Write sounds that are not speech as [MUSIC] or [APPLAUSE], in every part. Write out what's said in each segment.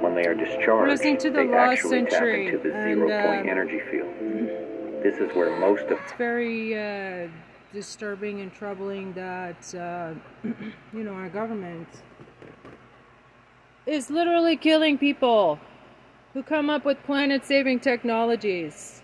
When they are discharged, listening to the they actually Century, tap into the and, zero-point um, energy field. This is where most of It's very uh, disturbing and troubling that, uh, [CLEARS THROAT] you know, our government is literally killing people who come up with planet saving technologies.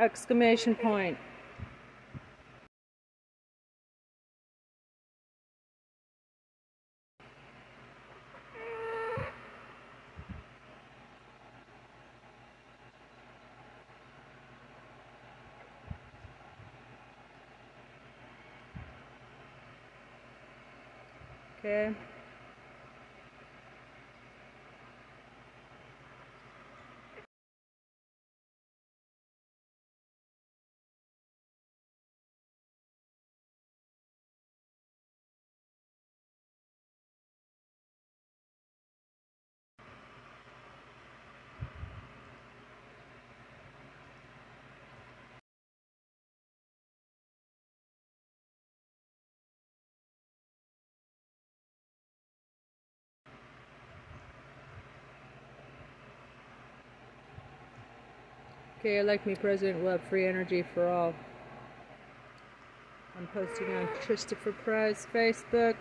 Exclamation point. Okay. Okay, like me, President We'll have free energy for all. I'm posting on Christopher Price Facebook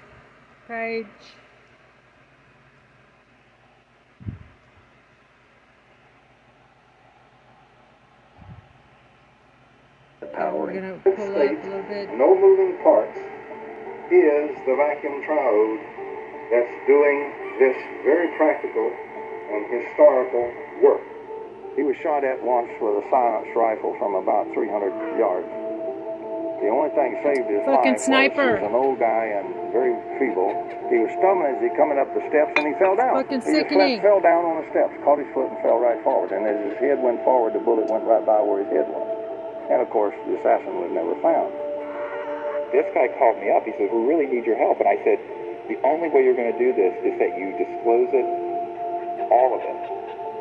page. the power. we're gonna pull up a little bit. no moving parts is the vacuum triode that's doing this very practical and historical work. He was shot at once with a silenced rifle from about 300 yards. The only thing saved his Fucking life sniper. was he was an old guy and very feeble. He was stumbling as he coming up the steps and he fell down. Fucking he sickening. fell down on the steps, caught his foot and fell right forward. And as his head went forward, the bullet went right by where his head was. And of course, the assassin was never found. this guy called me up. He says, "We really need your help." And I said, "The only way you're going to do this is that you disclose it, all of it,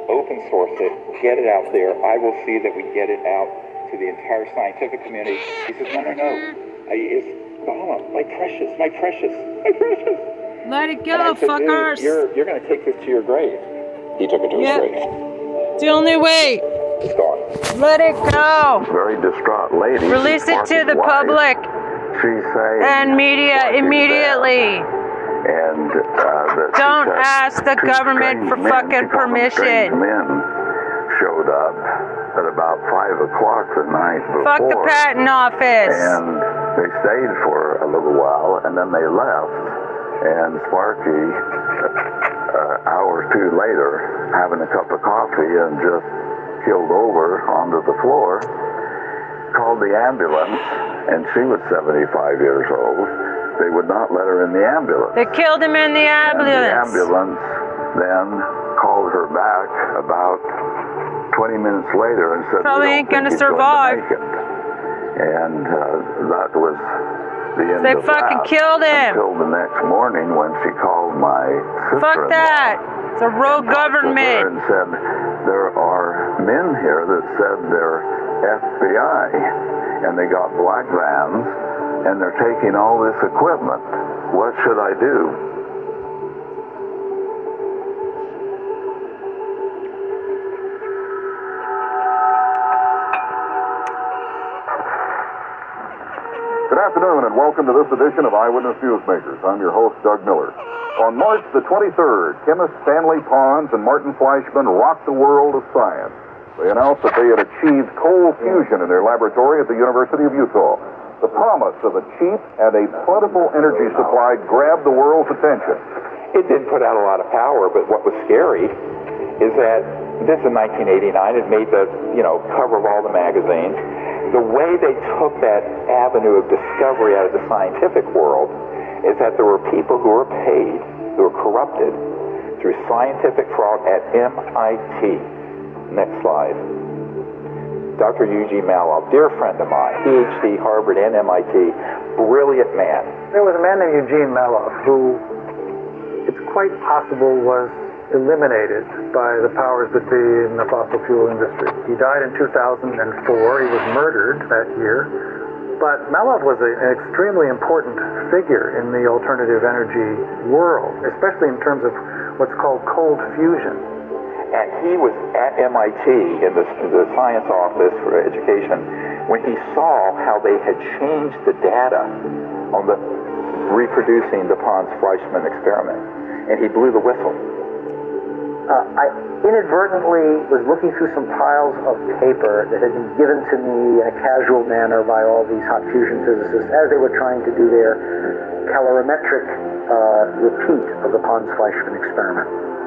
open source it, get it out there. I will see that we get it out to the entire scientific community." He says, "No, no, no. I, it's Donna, my precious, my precious, my precious." Let it And go, I said, "Dude, fuckers! You're you're going to take this to your grave." He took it to Yeah. his grave. It's the only way. It's gone. Let it go. Very distraught lady. Release it to the public She say and media immediately. And uh, Don't ask the government for fucking she called them permission. men showed up at about five o'clock the night before. Fuck the patent office. And they stayed for a little while, and then they left. And Sparky, an hour or two later, having a cup of coffee and just killed over onto the floor, called the ambulance, and she was 75 years old. They would not let her in the ambulance. They killed him in the And the ambulance. ambulance then called her back about 20 minutes later and said, Probably "We ain't gonna he's going to survive." And uh, that was the end. They of fucking that. killed him. Until the next morning when she called my sister. Fuck that. It's a rogue government. And said, there are men here that said they're FBI and they got black vans and they're taking all this equipment. What should I do? Good afternoon and welcome to this edition of Eyewitness Newsmakers. I'm your host, Doug Miller. On March the 23rd, chemists Stanley Pons and Martin Fleischmann rocked the world of science. They announced that they had achieved cold fusion in their laboratory at the University of Utah. The promise of a cheap and a plentiful energy supply grabbed the world's attention. It did put out a lot of power, but what was scary is that this in 1989 it made the you know cover of all the magazines. The way they took that avenue of discovery out of the scientific world is that there were people who were paid, who were corrupted through scientific fraud at MIT. Next slide. Dr. Eugene Mallove, dear friend of mine, PhD, Harvard, and MIT, brilliant man. There was a man named Eugene Mallove who it's quite possible was eliminated by the powers that be in the fossil fuel industry. He died in 2004. He was murdered that year. But Mallove was a, an extremely important figure in the alternative energy world, especially in terms of what's called cold fusion. And he was at MIT in the, the science office for education when he saw how they had changed the data on the reproducing the Pons-Fleischmann experiment. And he blew the whistle. Uh, I inadvertently was looking through some piles of paper that had been given to me in a casual manner by all these hot fusion physicists as they were trying to do their calorimetric uh, repeat of the Pons-Fleischmann experiment.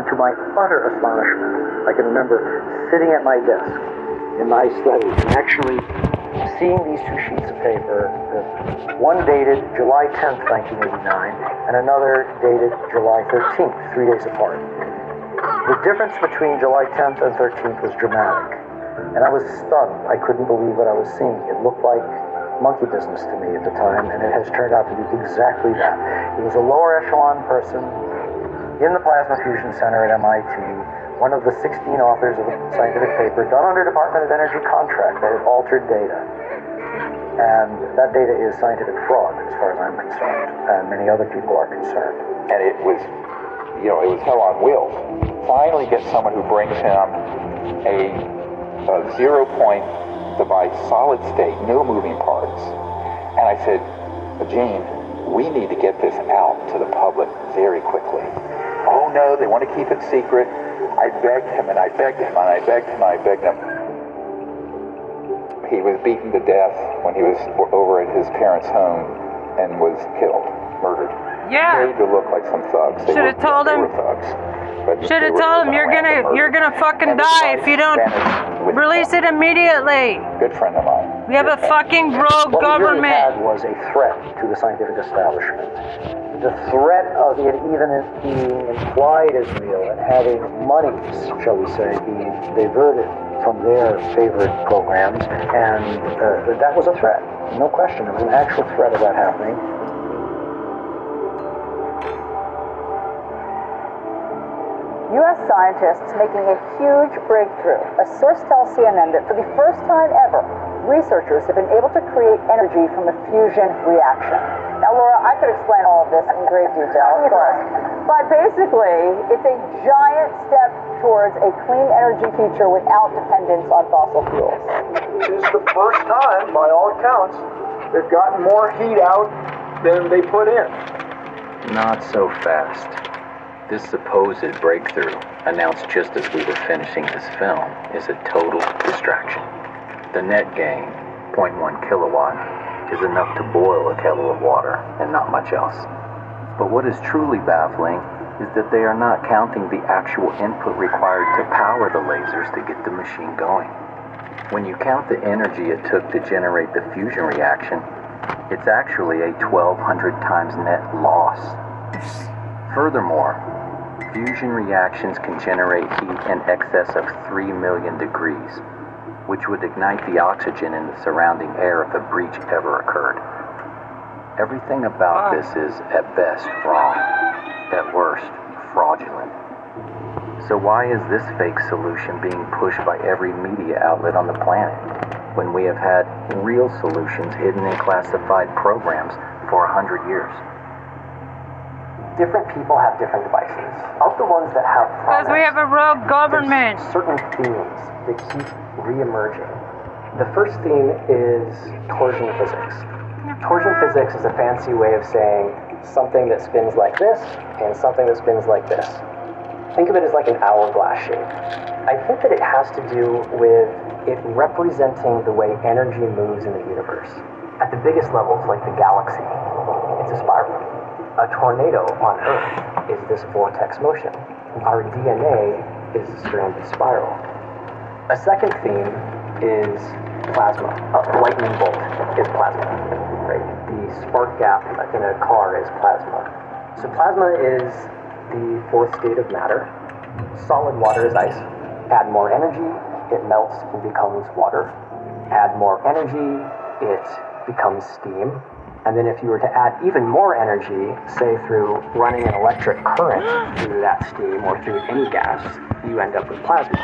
And to my utter astonishment, I can remember sitting at my desk in my study and actually seeing these two sheets of paper, one dated July 10th, 1989, and another dated July 13th, three days apart. The difference between July 10th and 13th was dramatic. And I was stunned. I couldn't believe what I was seeing. It looked like monkey business to me at the time, and it has turned out to be exactly that. It was a lower echelon person in the Plasma Fusion Center at MIT, one of the 16 authors of a scientific paper done under Department of Energy contract that had altered data. And that data is scientific fraud, as far as I'm concerned, and many other people are concerned. And it was, you know, it was hell on wheels. Finally, get someone who brings him a, a zero point device, solid state, no moving parts. And I said, Gene, we need to get this out to the public very quickly. Oh no, they want to keep it secret. I begged him and I begged him and I begged him and I begged him. He was beaten to death when he was over at his parents' home and was killed, murdered. Yeah. Made to look like some thugs. They Should have told him. were thugs. But Should have told him you're gonna you're gonna fucking die if you don't release it immediately. Good friend of mine. We have a friend. fucking rogue What really government. had was a threat to the scientific establishment. The threat of it even being implied as real and having monies, shall we say, being diverted from their favorite programs, and uh, that was a threat. No question. It was an actual threat of that happening. U.S. scientists making a huge breakthrough. A source tells CNN that for the first time ever, researchers have been able to create energy from a fusion reaction. Now, Laura, I could explain all of this in great detail, of course, but basically, it's a giant step towards a clean energy future without dependence on fossil fuels. This is the first time, by all accounts, they've gotten more heat out than they put in. Not so fast. This supposed breakthrough, announced just as we were finishing this film, is a total distraction. The net gain, 0.1 kilowatt, is enough to boil a kettle of water and not much else. But what is truly baffling is that they are not counting the actual input required to power the lasers to get the machine going. When you count the energy it took to generate the fusion reaction, it's actually a 1200 times net loss. Furthermore, fusion reactions can generate heat in excess of 3 million degrees, which would ignite the oxygen in the surrounding air if a breach ever occurred. Everything about ah. this is, at best, wrong, at worst, fraudulent. So, why is this fake solution being pushed by every media outlet on the planet when we have had real solutions hidden in classified programs for a hundred years? Different people have different devices. Of the ones that have Because we have a rogue government. Certain themes that keep re-emerging. The first theme is torsion physics. Torsion physics is a fancy way of saying something that spins like this and something that spins like this. Think of it as like an hourglass shape. I think that it has to do with it representing the way energy moves in the universe. At the biggest levels, like the galaxy, it's a spiral. A tornado on Earth is this vortex motion. Our DNA is a stranded spiral. A second theme is plasma. A lightning bolt is plasma. Right? The spark gap in a car is plasma. So plasma is the fourth state of matter. Solid water is ice. Add more energy, it melts and becomes water. Add more energy, it becomes steam. And then if you were to add even more energy, say through running an electric current [GASPS] through that steam or through any gas, you end up with plasma.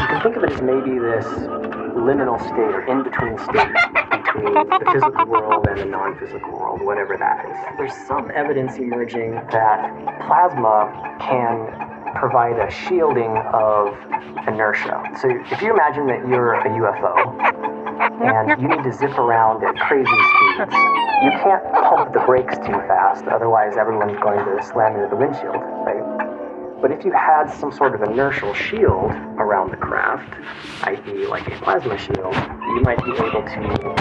You can think of it as maybe this liminal state or in-between state between the physical world and the non-physical world, whatever that is. There's some evidence emerging that plasma can provide a shielding of inertia. So if you imagine that you're a UFO and you need to zip around at crazy speeds. You can't pump the brakes too fast, otherwise everyone's going to slam into the windshield, right? But if you had some sort of inertial shield around the craft, i.e., like a plasma shield, you might be able to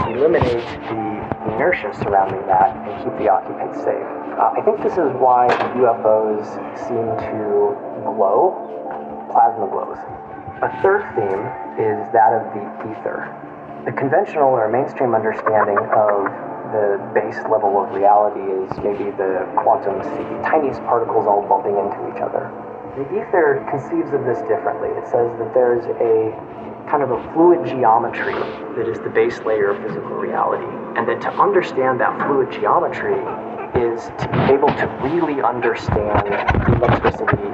eliminate the inertia surrounding that and keep the occupants safe. Uh, I think this is why UFOs seem to glow, plasma glows. A third theme is that of the ether. The conventional or mainstream understanding of the base level of reality is maybe the quantum sea, tiniest particles all bumping into each other. The ether conceives of this differently. It says that there's a kind of a fluid geometry that is the base layer of physical reality, and that to understand that fluid geometry is to be able to really understand the electricity,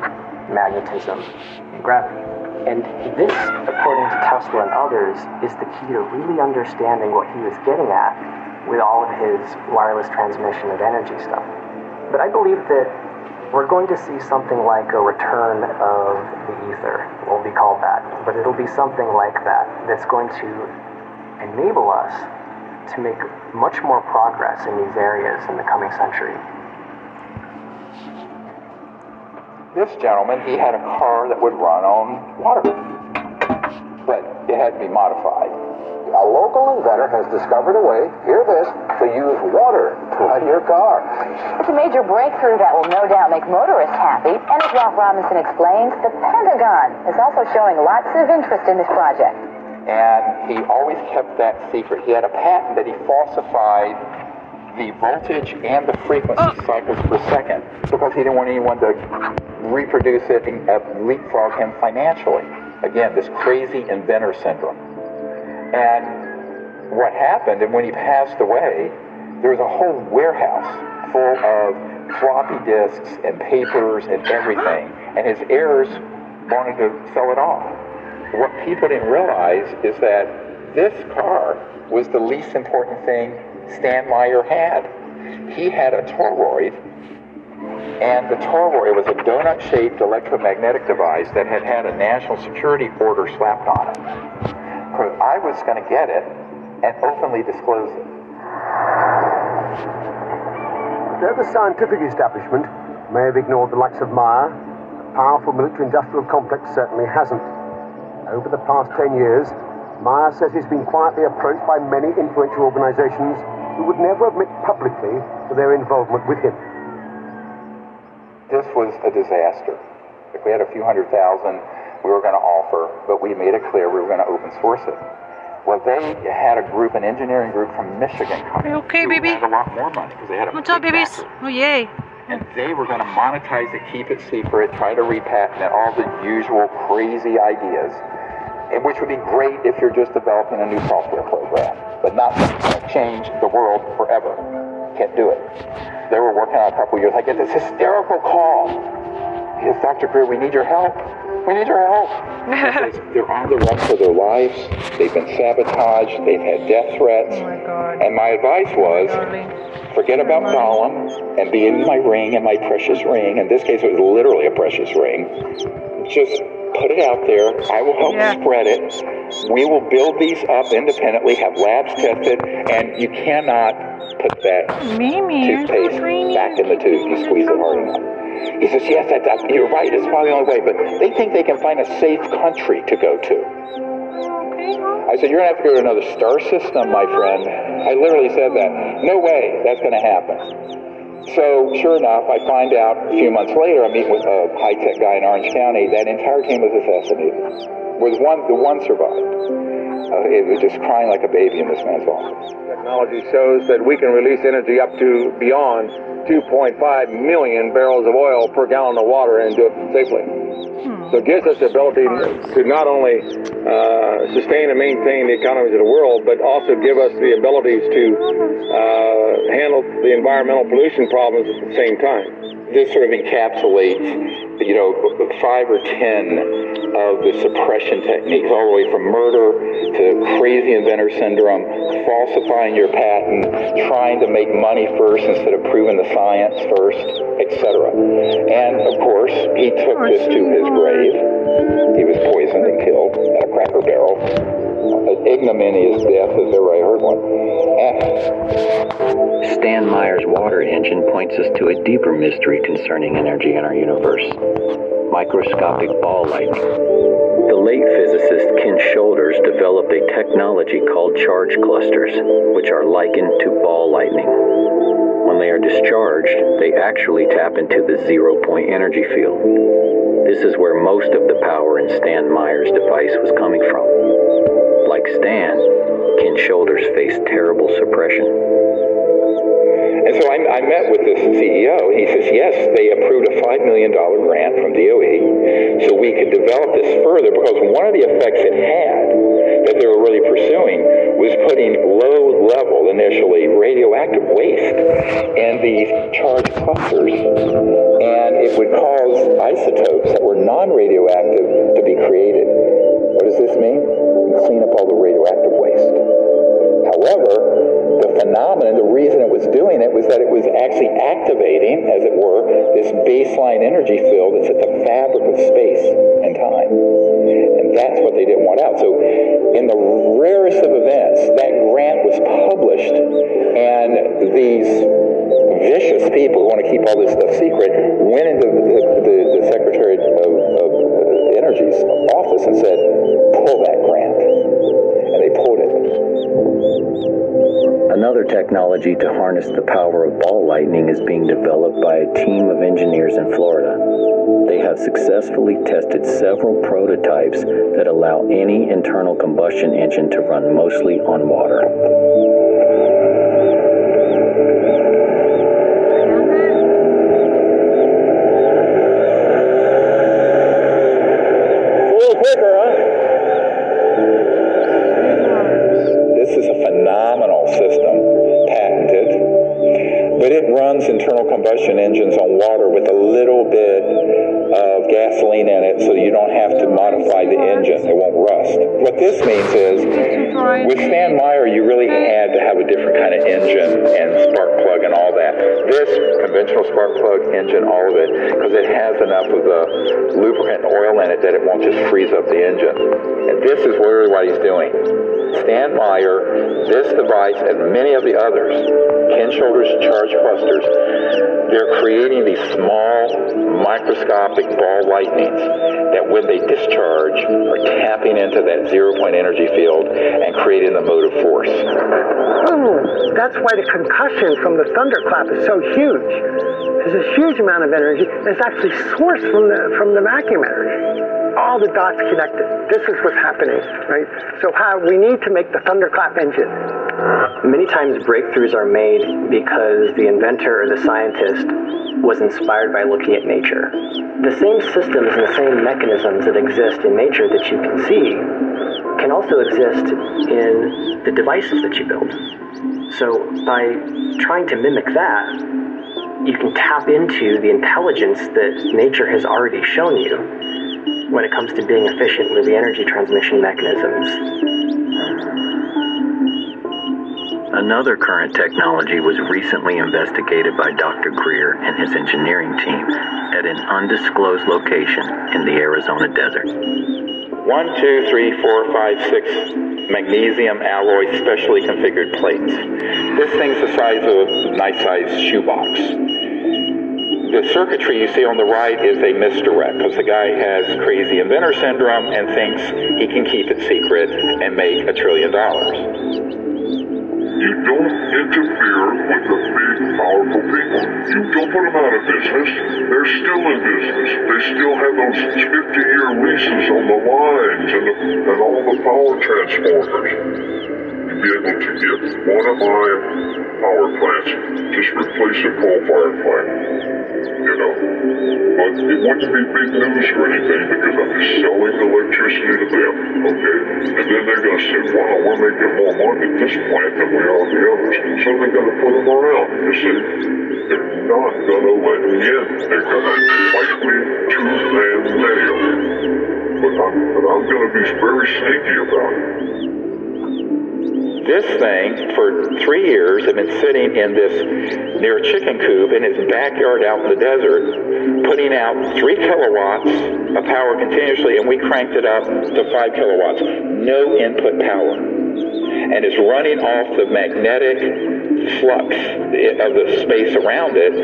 magnetism, and gravity. And this, according to Tesla and others, is the key to really understanding what he was getting at with all of his wireless transmission of energy stuff. But I believe that we're going to see something like a return of the ether. It won't be called that, but it'll be something like that that's going to enable us to make much more progress in these areas in the coming century. This gentleman, he had a car that would run on water, but it had to be modified. A local inventor has discovered a way, hear this, to use water to run your car. It's a major breakthrough that will no doubt make motorists happy. And as Ralph Robinson explains, the Pentagon is also showing lots of interest in this project. And he always kept that secret. He had a patent that he falsified the voltage and the frequency oh. cycles per second because he didn't want anyone to reproduce it and uh, leapfrog him financially. Again, this crazy inventor syndrome. And what happened, and when he passed away, there was a whole warehouse full of floppy disks and papers and everything, [GASPS] and his heirs wanted to sell it off. What people didn't realize is that this car was the least important thing Stan Meyer had. He had a toroid and the toroid was a donut-shaped electromagnetic device that had had a national security order slapped on it. Because I was going to get it and openly disclose it. Though the scientific establishment may have ignored the likes of Meyer, the powerful military-industrial complex certainly hasn't. Over the past 10 years, Meyer says he's been quietly approached by many influential organizations who would never admit publicly to their involvement with him this was a disaster. If we had a few hundred thousand, we were going to offer, but we made it clear we were going to open source it. Well, they had a group, an engineering group from Michigan, coming. okay, baby? Had a lot more money because they had a. What's up, babies? Oh, yay! And they were going to monetize it, keep it secret, try to repatent it, all the usual crazy ideas, and which would be great if you're just developing a new software program, but not change the world forever. Can't do it. They were working on a couple years. I get this hysterical call. Yes, Dr. Greer, we need your help. We need your help. [LAUGHS] they're on the run for their lives. They've been sabotaged. They've had death threats. Oh my God. And my advice oh was, forget about Gollum and be in my ring and my precious ring. In this case, it was literally a precious ring. Just put it out there. I will help yeah. spread it. We will build these up independently, have labs tested, and you cannot put that Mimi, toothpaste back in the tube. You squeeze it hard enough. He says, yes, that, that, you're right. It's probably the only way. But they think they can find a safe country to go to. I said, you're going to have to go to another star system, my friend. I literally said that. No way that's going to happen. So, sure enough, I find out a few months later, I meet with a high tech guy in Orange County, that entire team was assassinated. was one, the one survived. Uh, it was just crying like a baby in this man's office. Technology shows that we can release energy up to beyond 2.5 million barrels of oil per gallon of water and do it safely. So it gives us the ability to not only uh, sustain and maintain the economies of the world, but also give us the abilities to uh, handle the environmental pollution problems at the same time this sort of encapsulates, you know, five or ten of the suppression techniques, all the way from murder to crazy inventor syndrome, falsifying your patent, trying to make money first instead of proving the science first, etc. And of course, he took this to his grave. He was poisoned and killed in a cracker barrel. An ignominious death as ever I heard one. And Stan Meyer's water engine points us to a deeper mystery concerning energy in our universe microscopic ball lightning. The late physicist Ken Shoulders developed a technology called charge clusters, which are likened to ball lightning. When they are discharged, they actually tap into the zero point energy field. This is where most of the power in Stan Meyer's device was coming from. Like Stan, Ken Shoulders faced terrible suppression. And so I, I, met with this CEO. He says, yes, they approved a $5 million grant from DOE so we could develop this further because one of the effects it had that they were really pursuing was putting low level, initially, radioactive waste in these charged clusters. And it would cause isotopes that were non radioactive to be created. What does this mean? Clean up all the radioactive waste. However, the phenomenon, the reason it was doing it was that it was actually activating, as it were, this baseline energy field that's at the fabric of space and time. And that's what they didn't want out. So, in the rarest of events, that grant was published, and these vicious people who want to keep all this stuff secret went into the, the, the Secretary of, of Energy's office and said, pull that grant. And they pulled it. Another technology to harness the power of ball lightning is being developed by a team of engineers in Florida. They have successfully tested several prototypes that allow any internal combustion engine to run mostly on water. Conventional spark plug engine, all of it, because it has enough of the lubricant oil in it that it won't just freeze up the engine. And this is really what he's doing. Stan Meyer, this device, and many of the others, Ken Shoulders charge clusters, they're creating these small microscopic ball lightnings that when they discharge are tapping into that zero point energy field and creating the motive force. Oh, that's why the concussion from the thunderclap is so huge. There's a huge amount of energy that's actually sourced from the from the vacuum energy all the dots connected. This is what's happening, right? So how we need to make the thunderclap engine. Many times breakthroughs are made because the inventor or the scientist was inspired by looking at nature. The same systems and the same mechanisms that exist in nature that you can see can also exist in the devices that you build. So by trying to mimic that, you can tap into the intelligence that nature has already shown you when it comes to being efficient with the energy transmission mechanisms. Another current technology was recently investigated by Dr. Greer and his engineering team at an undisclosed location in the Arizona desert. One, two, three, four, five, six magnesium alloy specially configured plates. This thing's the size of a nice sized shoebox the circuitry you see on the right is a misdirect because the guy has crazy inventor syndrome and thinks he can keep it secret and make a trillion dollars. You don't interfere with the big, powerful people. You don't put them out of business. They're still in business. They still have those 50-year leases on the lines and the and all the power transformers to be able to get one of my power plants, just replace a coal-fired plant. You know, but it wouldn't be big news or anything because I'm just selling electricity to them, okay? And then they're going to say, wow, we're making more money at this plant than we are at the others. So they're going to put them around, you see? They're not going to let me in. They're going to fight me tooth and nail. But I'm, but I'm going to be very sneaky about it. This thing, for three years, had been sitting in this near chicken coop in his backyard out in the desert, putting out three kilowatts of power continuously, and we cranked it up to five kilowatts. No input power. And it's running off the magnetic flux of the space around it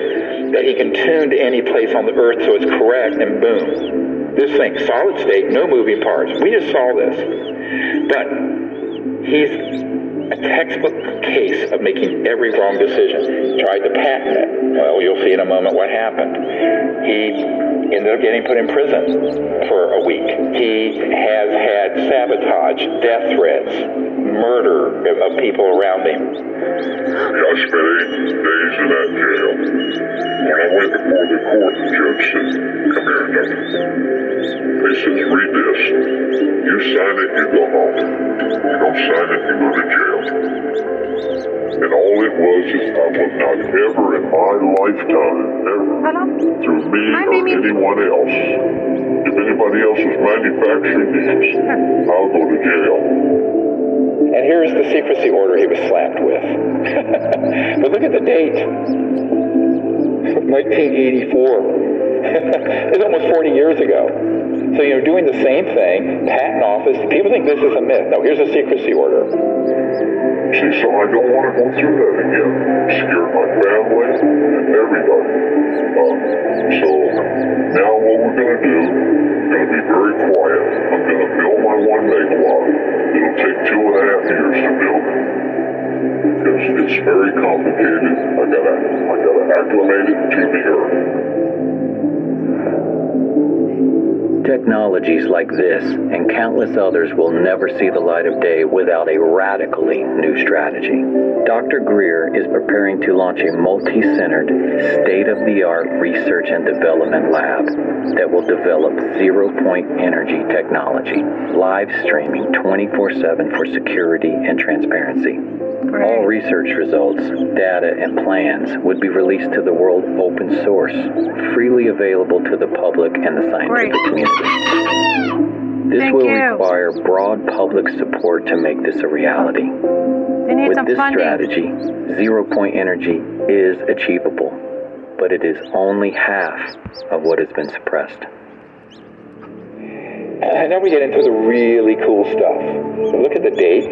that he can tune to any place on the earth so it's correct, and boom. This thing, solid state, no moving parts. We just saw this. But he's a textbook case of making every wrong decision. Tried to patent it. Well, you'll see in a moment what happened. He ended up getting put in prison for a week. He has had sabotage, death threats, murder of people around him. I spent eight days in that jail. When I went before the court, the judge said, come here, Doug. He says, read this. You sign it, you go home. You don't sign it, you go to jail. And all it was is I would not ever in my lifetime, ever, through me or anyone else, if anybody else was manufacturing these, I'll go to jail. And here's the secrecy order he was slapped with. [LAUGHS] but look at the date [LAUGHS] 1984. It's almost 40 years ago. So, you know, doing the same thing, patent office, people think this is a myth. No, here's a secrecy order. See, so I don't want to go through that again. Scare my family and everybody. Um, so now what we're going to do, going to be very quiet. I'm going to build my one megawatt. It'll take two and a half years to build it. Because it's very complicated. I gotta, I gotta acclimate it to the earth. Technologies like this and countless others will never see the light of day without a radically new strategy. Dr. Greer is preparing to launch a multi centered, state of the art research and development lab that will develop zero point energy technology, live streaming 24 7 for security and transparency. All research results, data, and plans would be released to the world open source, freely available to the public and the scientific community. This Thank will you. require broad public support to make this a reality. They need With some this funding. strategy, zero point energy is achievable, but it is only half of what has been suppressed. And then we get into the really cool stuff. Look at the dates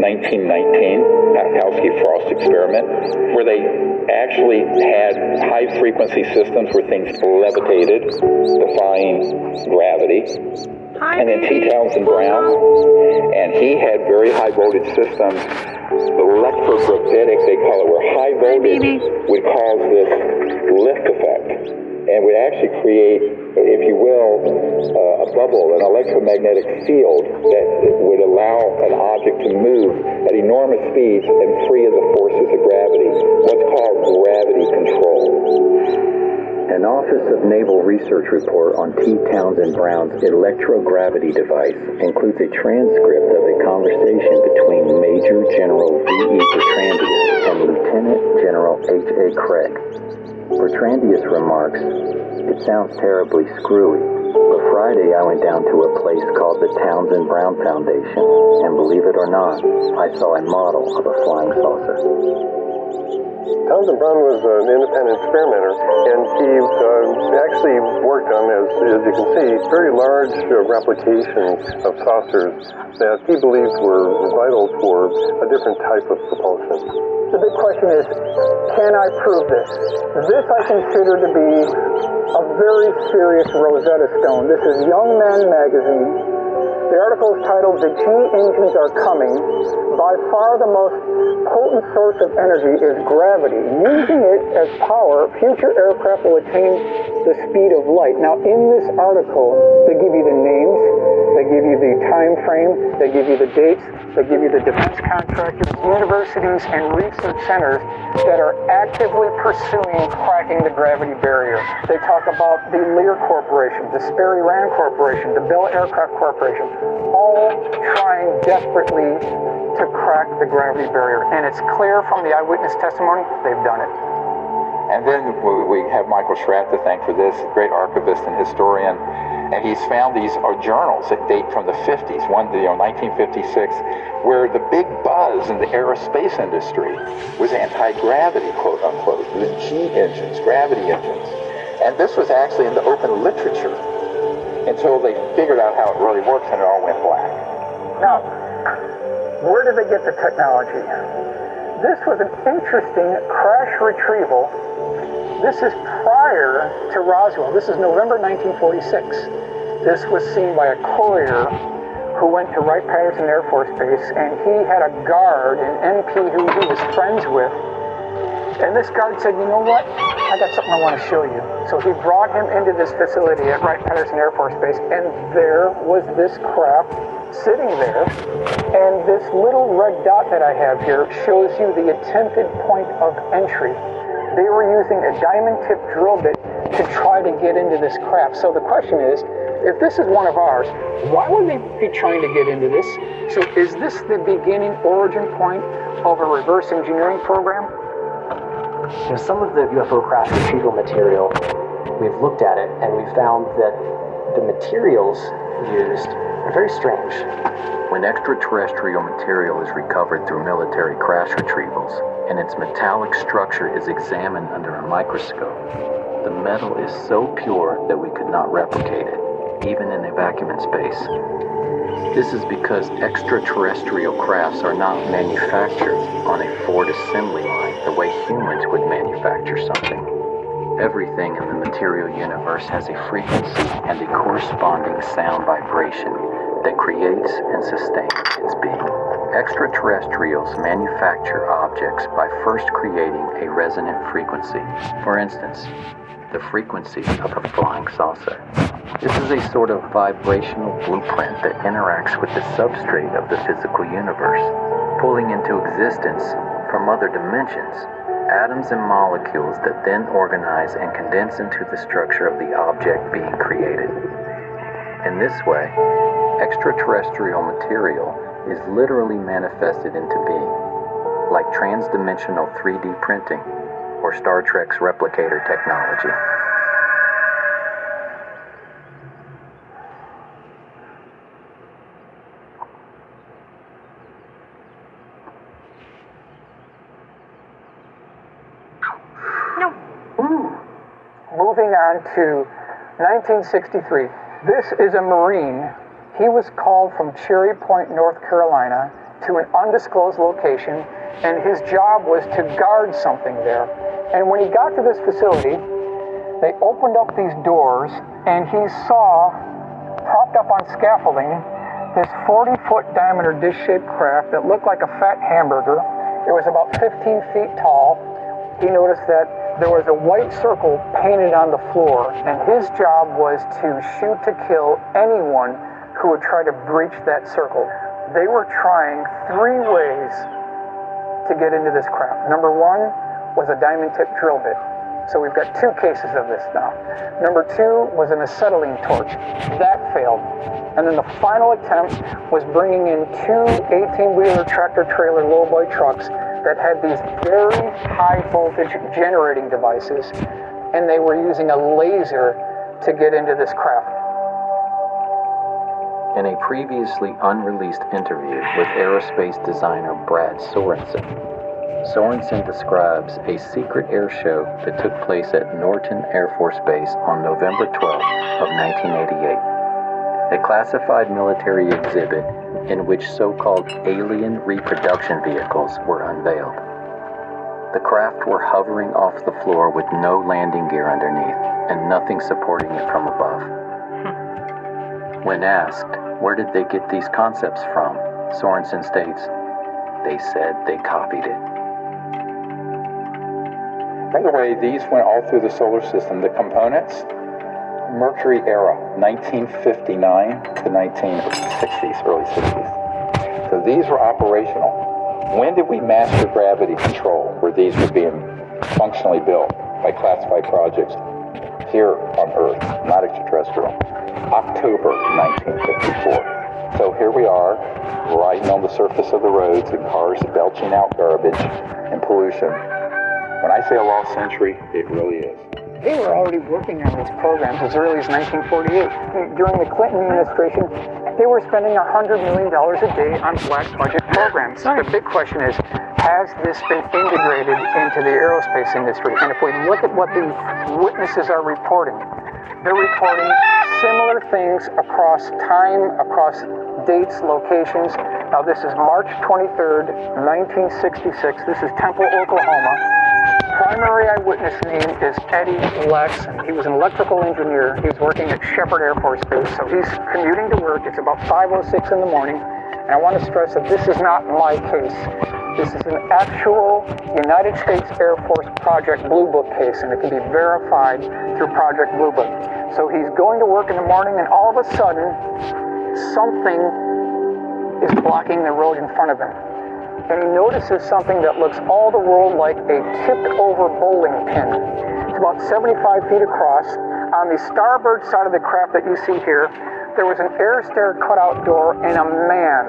1919, Patowski Frost experiment, where they actually had high frequency systems where things levitated, defying gravity. Hi, and then T. Townsend Brown, and he had very high voltage systems, electrogravitic, they call it, where high voltage would cause this lift effect and would actually create, if you will, uh, a bubble, an electromagnetic field that would allow an object to move at enormous speeds and free of the forces of gravity. What's called gravity control. An Office of Naval Research report on T. Townsend Brown's electrogravity device includes a transcript of a conversation between Major General V.E. Bertrandias and Lieutenant General H.A. Craig. Bertrandias remarks, It sounds terribly screwy, but Friday I went down to a place called the Townsend Brown Foundation, and believe it or not, I saw a model of a flying saucer. Townsend Brown was an independent experimenter, and he uh, actually worked on, as, as you can see, very large uh, replications of saucers that he believed were vital for a different type of propulsion. The big question is, can I prove this? This I consider to be a very serious Rosetta Stone. This is Young Man Magazine. The article is titled The G Engines Are Coming. By far the most potent source of energy is gravity. Using it as power, future aircraft will attain the speed of light. Now, in this article, they give you the names they give you the time frame, they give you the dates, they give you the defense contractors, universities, and research centers that are actively pursuing cracking the gravity barrier. They talk about the Lear Corporation, the Sperry Rand Corporation, the Bell Aircraft Corporation, all trying desperately to crack the gravity barrier. And it's clear from the eyewitness testimony, they've done it. And then we have Michael Schratt to thank for this, great archivist and historian. And he's found these journals that date from the 50s, one, you know, 1956, where the big buzz in the aerospace industry was anti-gravity, quote unquote, the G engines, gravity engines. And this was actually in the open literature until they figured out how it really works and it all went black. Now, where did they get the technology? This was an interesting crash retrieval. This is prior to Roswell. This is November 1946. This was seen by a courier who went to Wright-Patterson Air Force Base, and he had a guard, an MP who he was friends with. And this guard said, you know what? I got something I want to show you. So he brought him into this facility at Wright-Patterson Air Force Base, and there was this craft sitting there. And this little red dot that I have here shows you the attempted point of entry. They were using a diamond tip drill bit to try to get into this craft. So the question is, if this is one of ours, why would they be trying to get into this? So is this the beginning origin point of a reverse engineering program? You know, some of the UFO crash retrieval material, we've looked at it and we found that the materials used are very strange. When extraterrestrial material is recovered through military crash retrievals and its metallic structure is examined under a microscope, the metal is so pure that we could not replicate it, even in a vacuum in space. This is because extraterrestrial crafts are not manufactured on a Ford assembly line the way humans would manufacture something. Everything in the material universe has a frequency and a corresponding sound vibration that creates and sustains its being. Extraterrestrials manufacture objects by first creating a resonant frequency. For instance, the frequency of a flying saucer. This is a sort of vibrational blueprint that interacts with the substrate of the physical universe, pulling into existence from other dimensions atoms and molecules that then organize and condense into the structure of the object being created. In this way, extraterrestrial material is literally manifested into being, like transdimensional 3D printing or Star Trek's replicator technology. Moving on to 1963. This is a Marine. He was called from Cherry Point, North Carolina to an undisclosed location, and his job was to guard something there. And when he got to this facility, they opened up these doors, and he saw, propped up on scaffolding, this 40 foot diameter dish shaped craft that looked like a fat hamburger. It was about 15 feet tall. He noticed that there was a white circle painted on the floor, and his job was to shoot to kill anyone who would try to breach that circle. They were trying three ways to get into this craft. Number one was a diamond tip drill bit. So we've got two cases of this now. Number two was an acetylene torch. That failed. And then the final attempt was bringing in two 18 wheeler tractor trailer lowboy trucks that had these very high voltage generating devices, and they were using a laser to get into this craft. In a previously unreleased interview with aerospace designer Brad Sorensen, Sorensen describes a secret air show that took place at Norton Air Force Base on November 12 of 1988. A classified military exhibit in which so-called alien reproduction vehicles were unveiled. The craft were hovering off the floor with no landing gear underneath and nothing supporting it from above. When asked, where did they get these concepts from? Sorensen states, they said they copied it. By the way, these went all through the solar system. The components, Mercury era, 1959 to 1960s, early 60s. So these were operational. When did we master gravity control where these were being functionally built by classified projects here on Earth, not extraterrestrial? October 1954. So here we are, riding on the surface of the roads and cars belching out garbage and pollution. When I say a lost century, it really is. They were already working on these programs as early as 1948. During the Clinton administration, they were spending $100 million a day on black budget programs. The big question is, has this been integrated into the aerospace industry? And if we look at what the witnesses are reporting, they're reporting similar things across time, across dates, locations. Now, this is March 23rd, 1966. This is Temple, Oklahoma. Primary eyewitness name is Eddie Laxson. He was an electrical engineer. He's working at Sheppard Air Force Base, so he's commuting to work. It's about 5.06 in the morning. And I want to stress that this is not my case. This is an actual United States Air Force Project Blue Book case, and it can be verified through Project Blue Book. So he's going to work in the morning, and all of a sudden, something is blocking the road in front of him. And he notices something that looks all the world like a tipped over bowling pin. It's about 75 feet across. On the starboard side of the craft that you see here, there was an air stair cutout door and a man.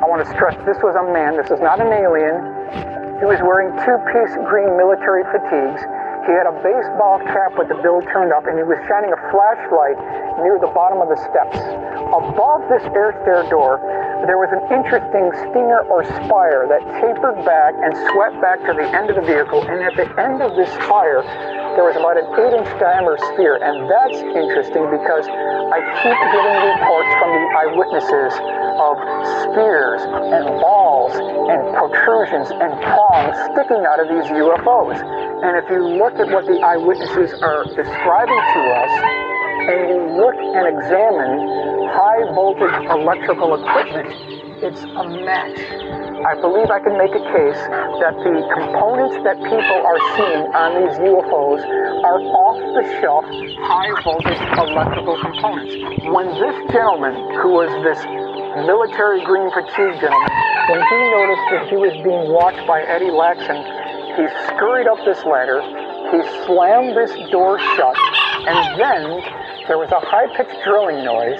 I want to stress this was a man, this is not an alien. He was wearing two piece green military fatigues. He had a baseball cap with the bill turned up, and he was shining a flashlight near the bottom of the steps. Above this air stair door, there was an interesting stinger or spire that tapered back and swept back to the end of the vehicle. And at the end of this spire, there was about an eight inch diameter sphere. And that's interesting because I keep getting reports from the eyewitnesses of spheres and balls and protrusions and prongs sticking out of these UFOs. And if you look at what the eyewitnesses are describing to us, and you look and examine high voltage electrical equipment, it's a match. I believe I can make a case that the components that people are seeing on these UFOs are off the shelf high voltage electrical components. When this gentleman, who was this military green fatigue gentleman, when he noticed that he was being watched by Eddie Laxson, he scurried up this ladder, he slammed this door shut, and then there was a high pitched drilling noise.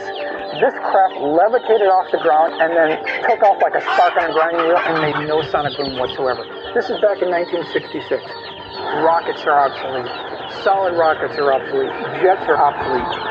This craft levitated off the ground and then took off like a spark on a grinding wheel and made no sonic boom whatsoever. This is back in 1966. Rockets are obsolete. Solid rockets are obsolete. Jets are obsolete.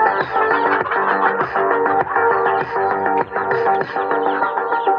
Thank you.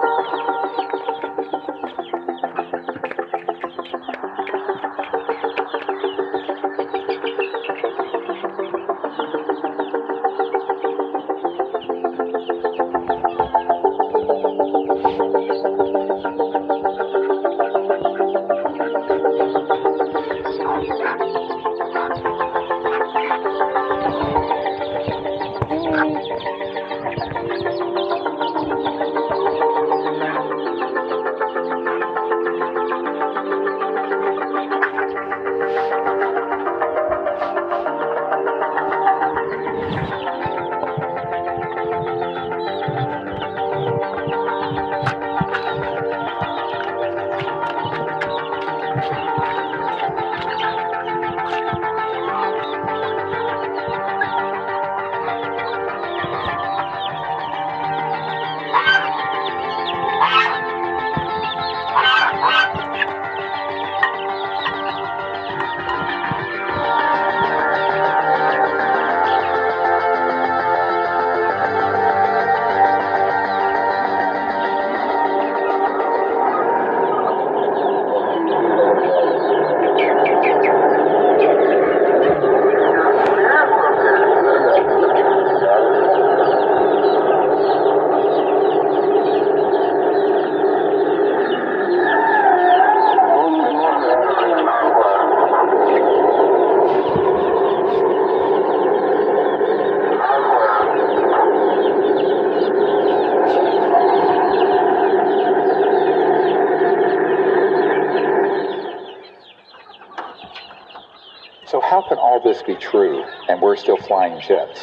This be true and we're still flying jets?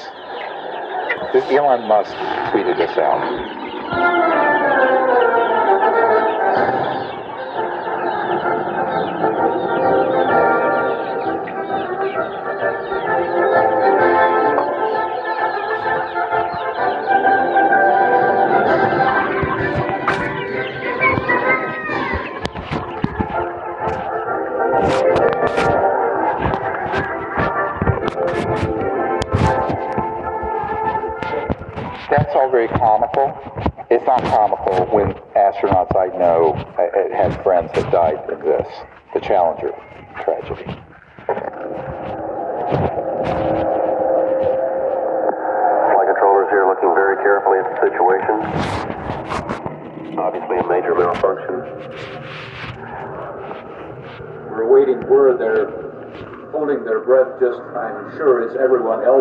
Elon Musk tweeted this out.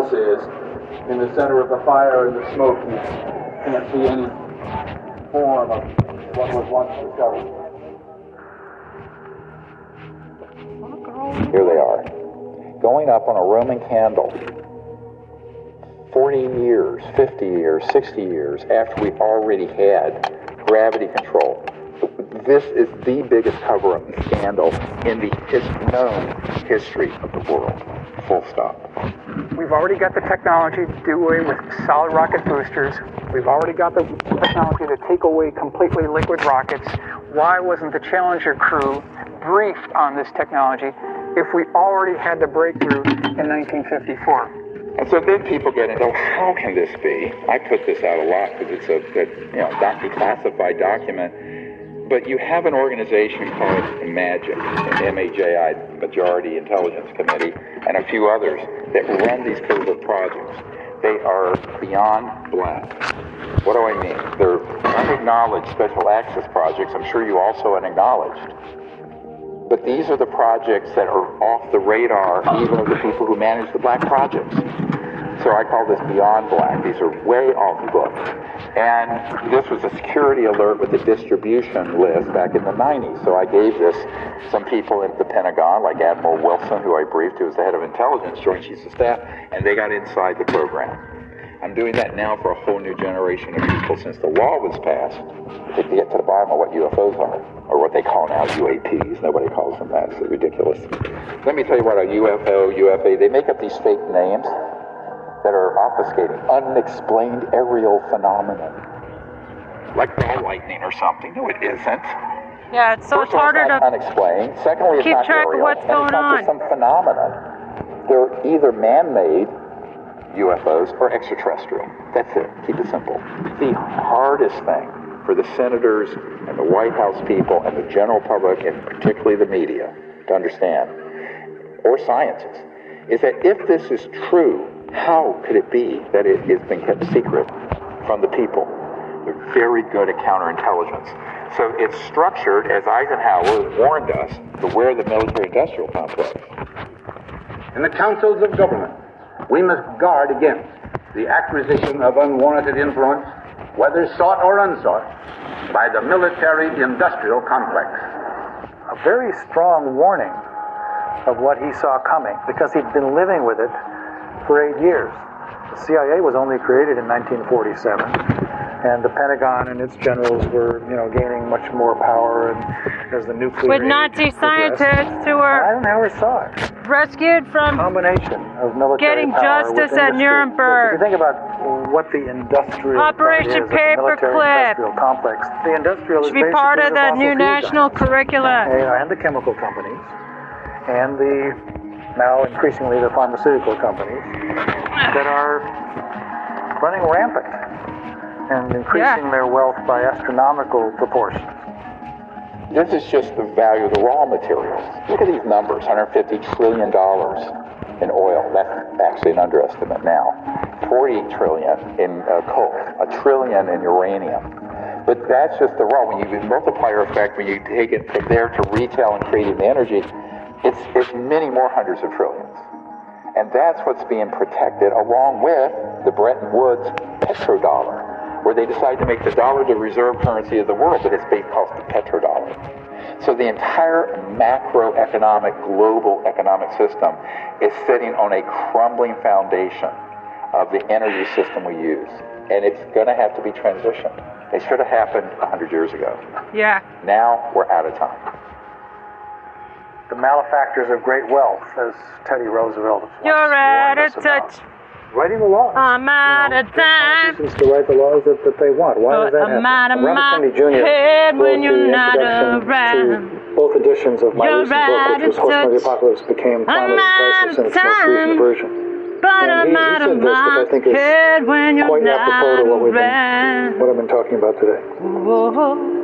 Else is, in the center of the fire and the smoke. You can't see any form of what was once discovered. Here they are, going up on a Roman candle. 40 years, 50 years, 60 years after we already had gravity control. This is the biggest cover up scandal in the his, known history of the world. Full stop. We've already got the technology to do away with solid rocket boosters. We've already got the technology to take away completely liquid rockets. Why wasn't the Challenger crew briefed on this technology if we already had the breakthrough in 1954? And so then people get into, how can this be? I put this out a lot because it's a, a you know declassified document. But you have an organization called MAGIC, MAJI Majority Intelligence Committee, and a few others that run these covert projects. They are beyond black. What do I mean? They're unacknowledged special access projects. I'm sure you also unacknowledged. But these are the projects that are off the radar, even of the people who manage the black projects. So I call this beyond black. These are way off the book. And this was a security alert with a distribution list back in the 90s. So I gave this some people at the Pentagon, like Admiral Wilson, who I briefed, who was the head of intelligence, Joint Chiefs of Staff, and they got inside the program. I'm doing that now for a whole new generation of people since the law was passed to get to the bottom of what UFOs are, or what they call now UAPs. Nobody calls them that. It's ridiculous. Let me tell you what a UFO, UFA, they make up these fake names that are obfuscating unexplained aerial phenomenon. Like ball lightning or something. No, it isn't. Yeah, it's so First it's harder it's to unexplained. Secondly, it's keep not track of aerial. what's and going it's not just on. some phenomenon. They're either man-made UFOs or extraterrestrial. That's it. Keep it simple. The hardest thing for the senators and the White House people and the general public, and particularly the media, to understand, or scientists, is that if this is true, how could it be that it has been kept secret from the people? They're very good at counterintelligence. So it's structured, as Eisenhower warned us, beware the military industrial complex. In the councils of government, we must guard against the acquisition of unwarranted influence, whether sought or unsought, by the military industrial complex. A very strong warning of what he saw coming because he'd been living with it for eight years. The CIA was only created in 1947, and the Pentagon and its generals were, you know, gaining much more power and as the nuclear with Nazi scientists who were Eisenhower saw it. rescued from combination of military getting justice at. Nuremberg. If you think about what the industrial Operation part is of the military Paperclip. industrial complex, the industrial should is be part of the new national curricula. and the chemical companies, and the now increasingly the pharmaceutical companies that are running rampant and increasing their wealth by astronomical proportions. This is just the value of the raw materials. Look at these numbers 150 trillion dollars in oil. That's actually an underestimate now. 40 trillion in uh, coal, a trillion in uranium. But that's just the raw. When you do multiplier effect, when you take it from there to retail and creating the energy, it's, it's many more hundreds of trillions. And that's what's being protected along with the Bretton Woods petrodollar, where they decided to make the dollar the reserve currency of the world, but it's based off the petrodollar. So the entire macroeconomic, global economic system is sitting on a crumbling foundation of the energy system we use. And it's going to have to be transitioned. It should have happened 100 years ago. Yeah. Now we're out of time. The malefactors of great wealth, as Teddy Roosevelt once You're out of about. touch. Writing the laws. I'm out of time. To write the laws that, that they want. Why does that I'm happen? out of Robert Kennedy Jr. head when you're not around. to both editions of my You're recent book, which was Horsemen of the. Apocalypse, became I'm Climate Crisis in its most recent version. But And I'm out said of this, which I my think is head when you're not apropos to what we've around. what I've been talking about today. Whoa.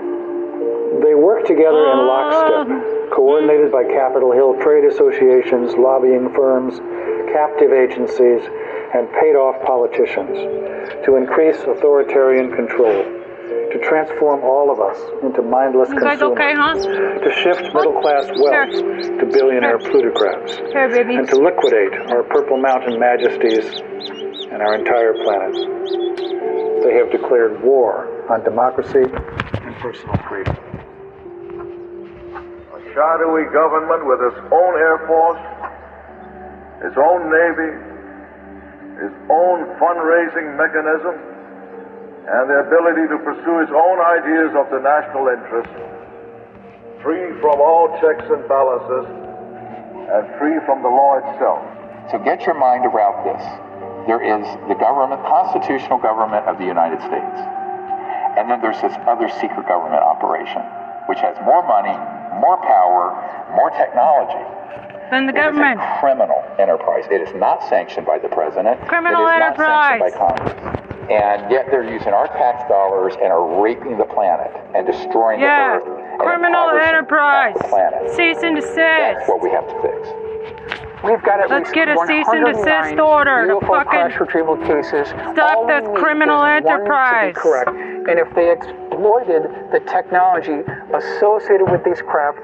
They work together in ah. lockstep, coordinated by Capitol Hill trade associations, lobbying firms, captive agencies, and paid off politicians to increase authoritarian control, to transform all of us into mindless You consumers, okay, huh? to shift middle class wealth to billionaire plutocrats, Here, baby. and to liquidate our Purple Mountain majesties and our entire planet. They have declared war on democracy and personal freedom. Shadowy government with its own Air Force, its own Navy, its own fundraising mechanism, and the ability to pursue its own ideas of the national interest, free from all checks and balances, and free from the law itself. So get your mind around this. There is the government, constitutional government of the United States. And then there's this other secret government operation, which has more money, more power, more technology. Then the It is a government. criminal enterprise. It is not sanctioned by the president. Criminal it is enterprise. Not sanctioned by Congress. And yet they're using our tax dollars and are raping the planet and destroying Yeah. the earth. Criminal enterprise. the planet. Cease and desist. That's what we have to fix. We've got at Let's get a cease and desist order to fucking crash retrieval cases. stop this criminal is one to be enterprise. correct. And if they exploited the technology associated with these craft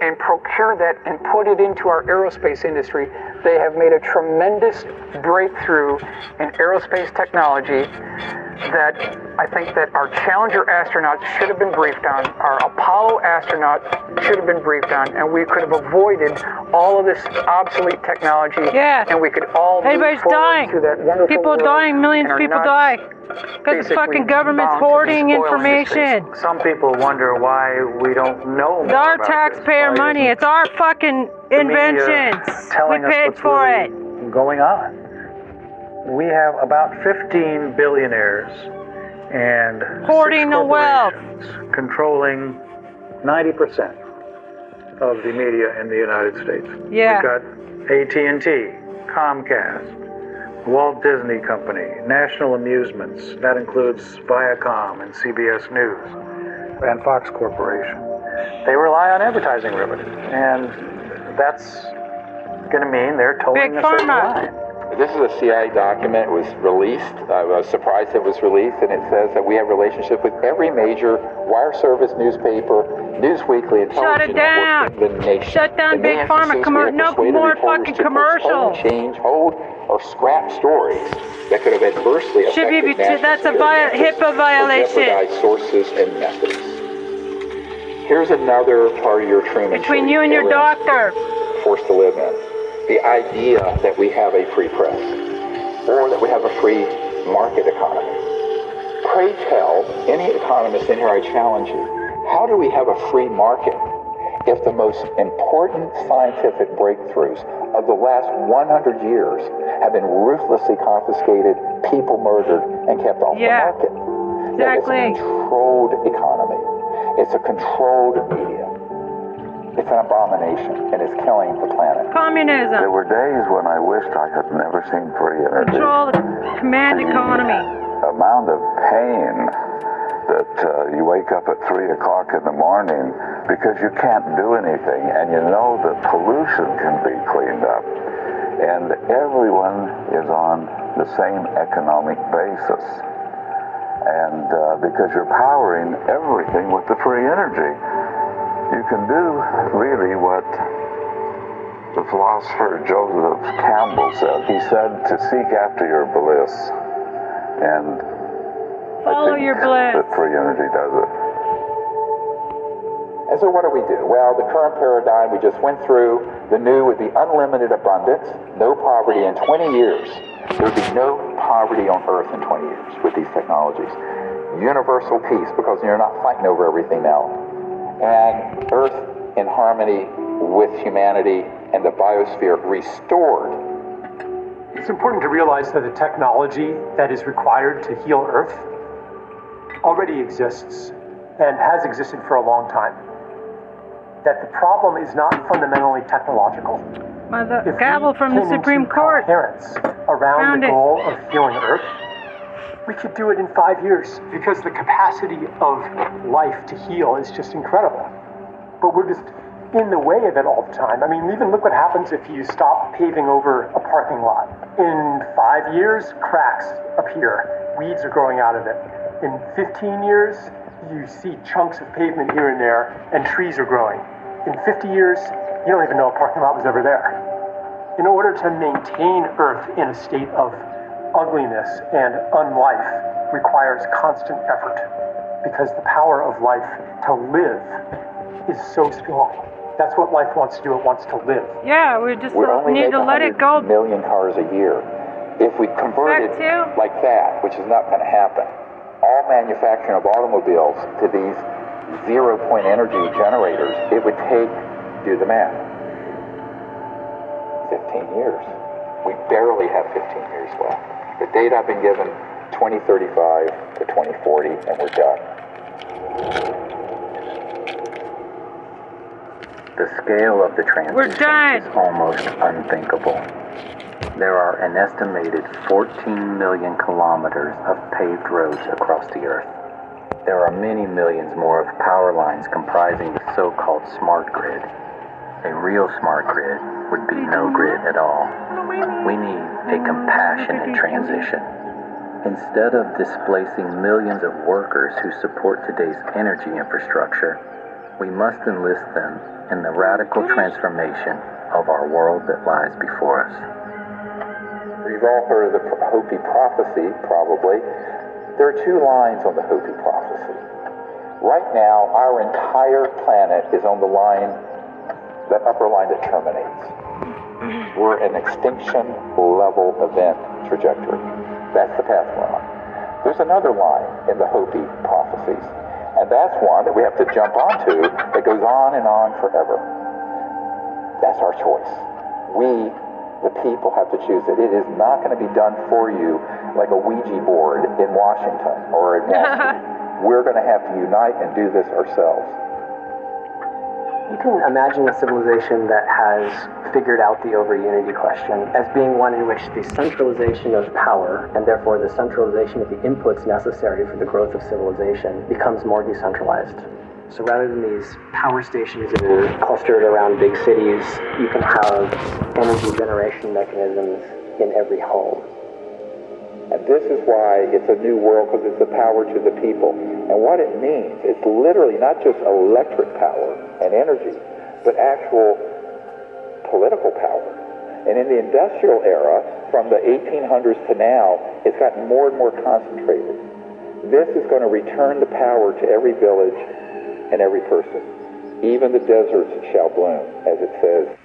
and procure that and put it into our aerospace industry, they have made a tremendous breakthrough in aerospace technology that I think that our Challenger astronauts should have been briefed on, our Apollo astronauts should have been briefed on, and we could have avoided all of this obsolete technology. Yeah. And we could all move Everybody's dying. to that wonderful People dying. Millions of people die. Because the fucking government's hoarding information. Some people wonder why we don't know It's our taxpayer money. It's our fucking inventions. We telling us paid for really it. going on. We have about 15 billionaires and Hoarding the wealth. controlling 90% of the media in the United States. Yeah. We've got AT&T, Comcast, Walt Disney Company, National Amusements. That includes Viacom and CBS News and Fox Corporation. They rely on advertising revenue, and that's going to mean they're towing Big a certain Pharma. line. This is a CIA document. It was released. I was surprised it was released, and it says that we have relationship with every major wire service, newspaper, News Weekly, and Shut it down. the nation. Shut down Big Pharma. Commer- no more fucking to commercial. change, hold, or scrap stories that could have adversely Should affected be- that's a security HIPAA violation. sources and methods. Here's another part of your Truman Between you and your doctor. forced to live in. The idea that we have a free press or that we have a free market economy. Pray tell any economist in here, I challenge you, how do we have a free market if the most important scientific breakthroughs of the last 100 years have been ruthlessly confiscated, people murdered, and kept off Yeah. the market? That It's a controlled economy. It's a controlled media. It's an abomination, and it's killing the planet. Communism. There were days when I wished I had never seen free energy. Control the command economy. amount of pain that uh, you wake up at 3 o'clock in the morning because you can't do anything and you know that pollution can be cleaned up. And everyone is on the same economic basis. And uh, because you're powering everything with the free energy, you can do really what the philosopher Joseph Campbell said. He said to seek after your bliss. And Follow your bliss. that free energy does it. And so what do we do? Well, the current paradigm we just went through, the new would be unlimited abundance, no poverty in 20 years. There would be no poverty on earth in 20 years with these technologies. Universal peace because you're not fighting over everything now. And earth in harmony with humanity and the biosphere restored. It's important to realize that the technology that is required to heal Earth already exists and has existed for a long time that the problem is not fundamentally technological. By the If gavel we from the Supreme into Court. Parents around Found the it. goal of healing Earth, we could do it in five years because the capacity of life to heal is just incredible. But we're just in the way of it all the time. I mean, even look what happens if you stop paving over a parking lot. In five years, cracks appear, weeds are growing out of it. In 15 years, you see chunks of pavement here and there, and trees are growing. In 50 years, you don't even know a parking lot was ever there. In order to maintain Earth in a state of ugliness and unlife requires constant effort because the power of life to live is so strong. That's what life wants to do. It wants to live. Yeah, we just We only need to let it go. Million cars a year. If we converted Back to- like that, which is not going to happen, all manufacturing of automobiles to these zero point energy generators, it would take, do the math, 15 years. We barely have 15 years left. The date I've been given, 2035 to 2040, and we're done. The scale of the transition is almost unthinkable. There are an estimated 14 million kilometers of paved roads across the Earth. There are many millions more of power lines comprising the so-called smart grid. A real smart grid would be no grid at all. We need a compassionate transition. Instead of displacing millions of workers who support today's energy infrastructure, we must enlist them in the radical transformation of our world that lies before us. You've all heard of the Hopi prophecy, probably. There are two lines on the Hopi prophecy. Right now, our entire planet is on the line, that upper line that terminates. We're an extinction level event trajectory. That's the path we're on. There's another line in the Hopi prophecies, and that's one that we have to jump onto that goes on and on forever. That's our choice. We, the people, have to choose it. It is not going to be done for you like a Ouija board in Washington or in [LAUGHS] Washington. We're going to have to unite and do this ourselves. You can imagine a civilization that has figured out the over unity question as being one in which the centralization of power, and therefore the centralization of the inputs necessary for the growth of civilization, becomes more decentralized. So rather than these power stations that are clustered around big cities, you can have energy generation mechanisms in every home. And this is why it's a new world because it's the power to the people. And what it means, it's literally not just electric power and energy, but actual political power. And in the industrial era, from the 1800s to now, it's gotten more and more concentrated. This is going to return the power to every village and every person. Even the deserts shall bloom, as it says.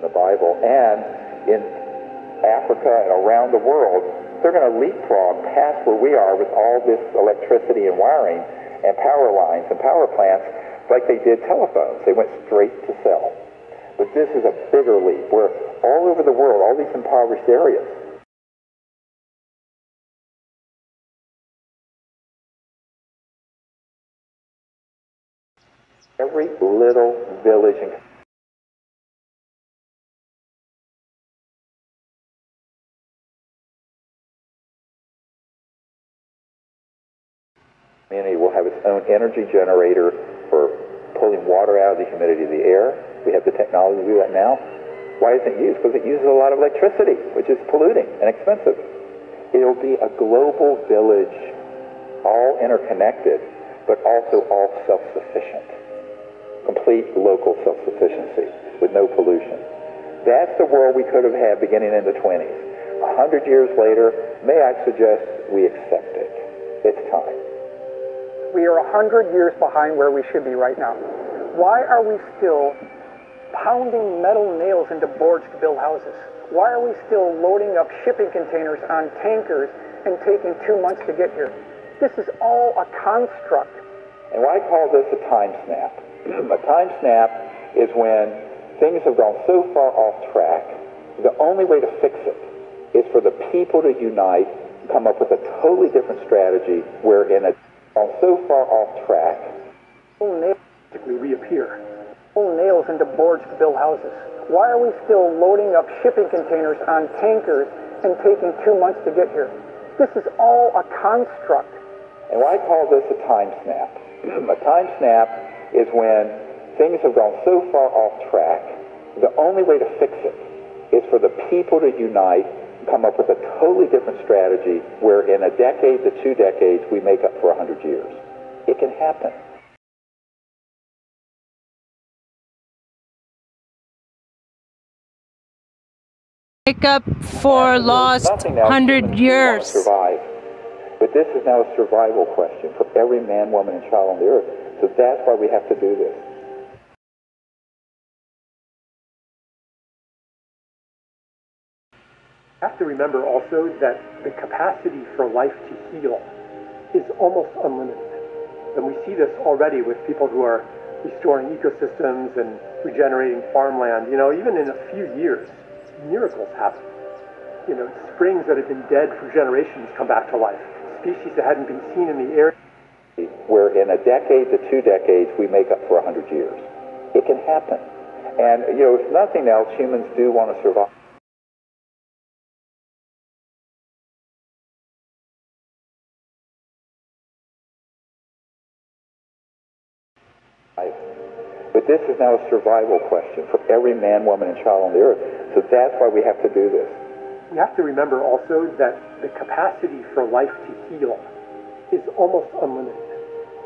The Bible and in Africa and around the world, they're going to leapfrog past where we are with all this electricity and wiring and power lines and power plants like they did telephones. They went straight to cell. But this is a bigger leap where all over the world, all these impoverished areas, every little village and community will have its own energy generator for pulling water out of the humidity of the air. We have the technology to do that now. Why isn't it used? Because it uses a lot of electricity, which is polluting and expensive. It'll be a global village, all interconnected, but also all self-sufficient. complete local self-sufficiency with no pollution. That's the world we could have had beginning in the 20s. A hundred years later, may I suggest we accept it. It's time. We are a hundred years behind where we should be right now. Why are we still pounding metal nails into boards to build houses? Why are we still loading up shipping containers on tankers and taking two months to get here? This is all a construct. And why call this a time snap? [CLEARS THROAT] a time snap is when things have gone so far off track, the only way to fix it is for the people to unite, come up with a totally different strategy wherein it's gone so far off track. Nails reappear. Full Nails into boards to build houses. Why are we still loading up shipping containers on tankers and taking two months to get here? This is all a construct. And why call this a time snap? [CLEARS THROAT] a time snap is when things have gone so far off track, the only way to fix it is for the people to unite, come up with a totally different strategy where in a decade to two decades we make up for a hundred years. It can happen. Make up for lost hundred years. Survive. But this is now a survival question for every man, woman, and child on the earth. So that's why we have to do this. Have to remember also that the capacity for life to heal is almost unlimited. And we see this already with people who are restoring ecosystems and regenerating farmland. You know, even in a few years, miracles happen. You know, springs that have been dead for generations come back to life. Species that hadn't been seen in the area. Where in a decade to two decades we make up for a hundred years. It can happen. And, you know, if nothing else, humans do want to survive. This is now a survival question for every man, woman, and child on the earth. So that's why we have to do this. We have to remember also that the capacity for life to heal is almost unlimited.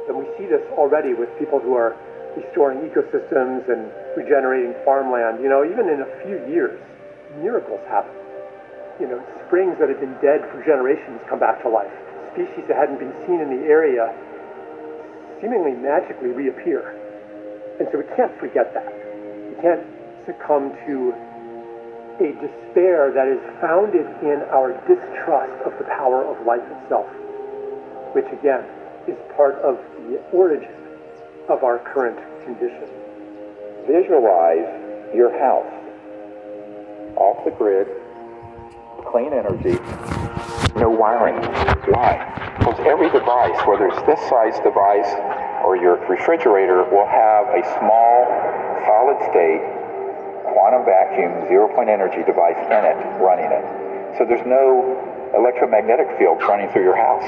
And we see this already with people who are restoring ecosystems and regenerating farmland. You know, even in a few years, miracles happen. You know, springs that have been dead for generations come back to life. Species that hadn't been seen in the area seemingly magically reappear. And so we can't forget that. We can't succumb to a despair that is founded in our distrust of the power of life itself, which again is part of the origin of our current condition. Visualize your house off the grid, clean energy, no wiring. Why? Because every device, whether it's this size device or your refrigerator, will have a small solid state quantum vacuum zero point energy device in it running it. So there's no electromagnetic field running through your house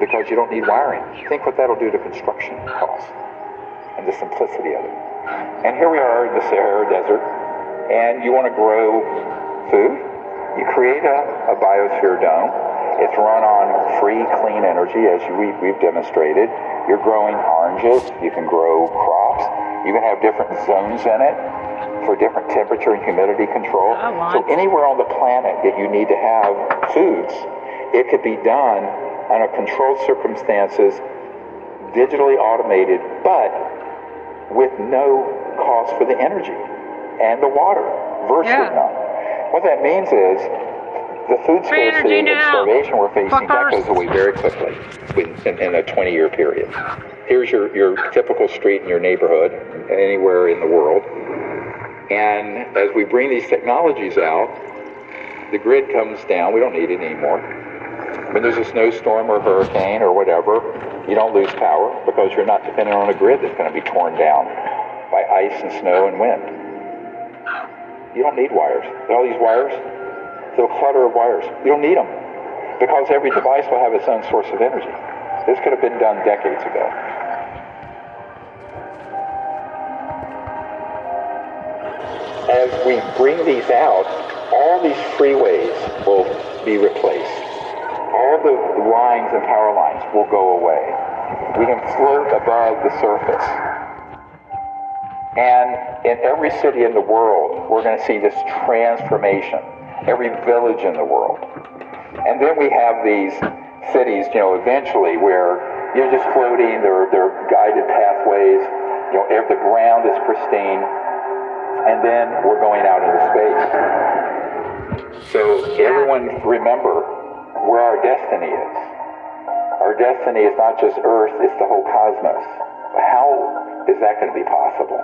because you don't need wiring. Think what that'll do to construction costs and the simplicity of it. And here we are in the Sahara Desert, and you want to grow food? You create a, a biosphere dome. It's run on free, clean energy, as we, we've demonstrated. You're growing oranges. You can grow crops. You can have different zones in it for different temperature and humidity control. So anywhere on the planet that you need to have foods, it could be done under controlled circumstances, digitally automated, but with no cost for the energy and the water, virtually Yeah. none. What that means is the food scarcity and starvation we're facing, that goes away very quickly in, in, in a 20 year period. Here's your, your typical street in your neighborhood, anywhere in the world. And as we bring these technologies out, the grid comes down. We don't need it anymore. When there's a snowstorm or hurricane or whatever, you don't lose power because you're not dependent on a grid that's going to be torn down by ice and snow and wind. You don't need wires. All these wires, the clutter of wires, you don't need them because every device will have its own source of energy. This could have been done decades ago. As we bring these out, all these freeways will be replaced. All the lines and power lines will go away. We can float above the surface. And in every city in the world, we're going to see this transformation. Every village in the world. And then we have these cities, you know, eventually where you're just floating, there there are guided pathways, you know, the ground is pristine, and then we're going out into space. So everyone remember where our destiny is. Our destiny is not just Earth, it's the whole cosmos. How is that going to be possible?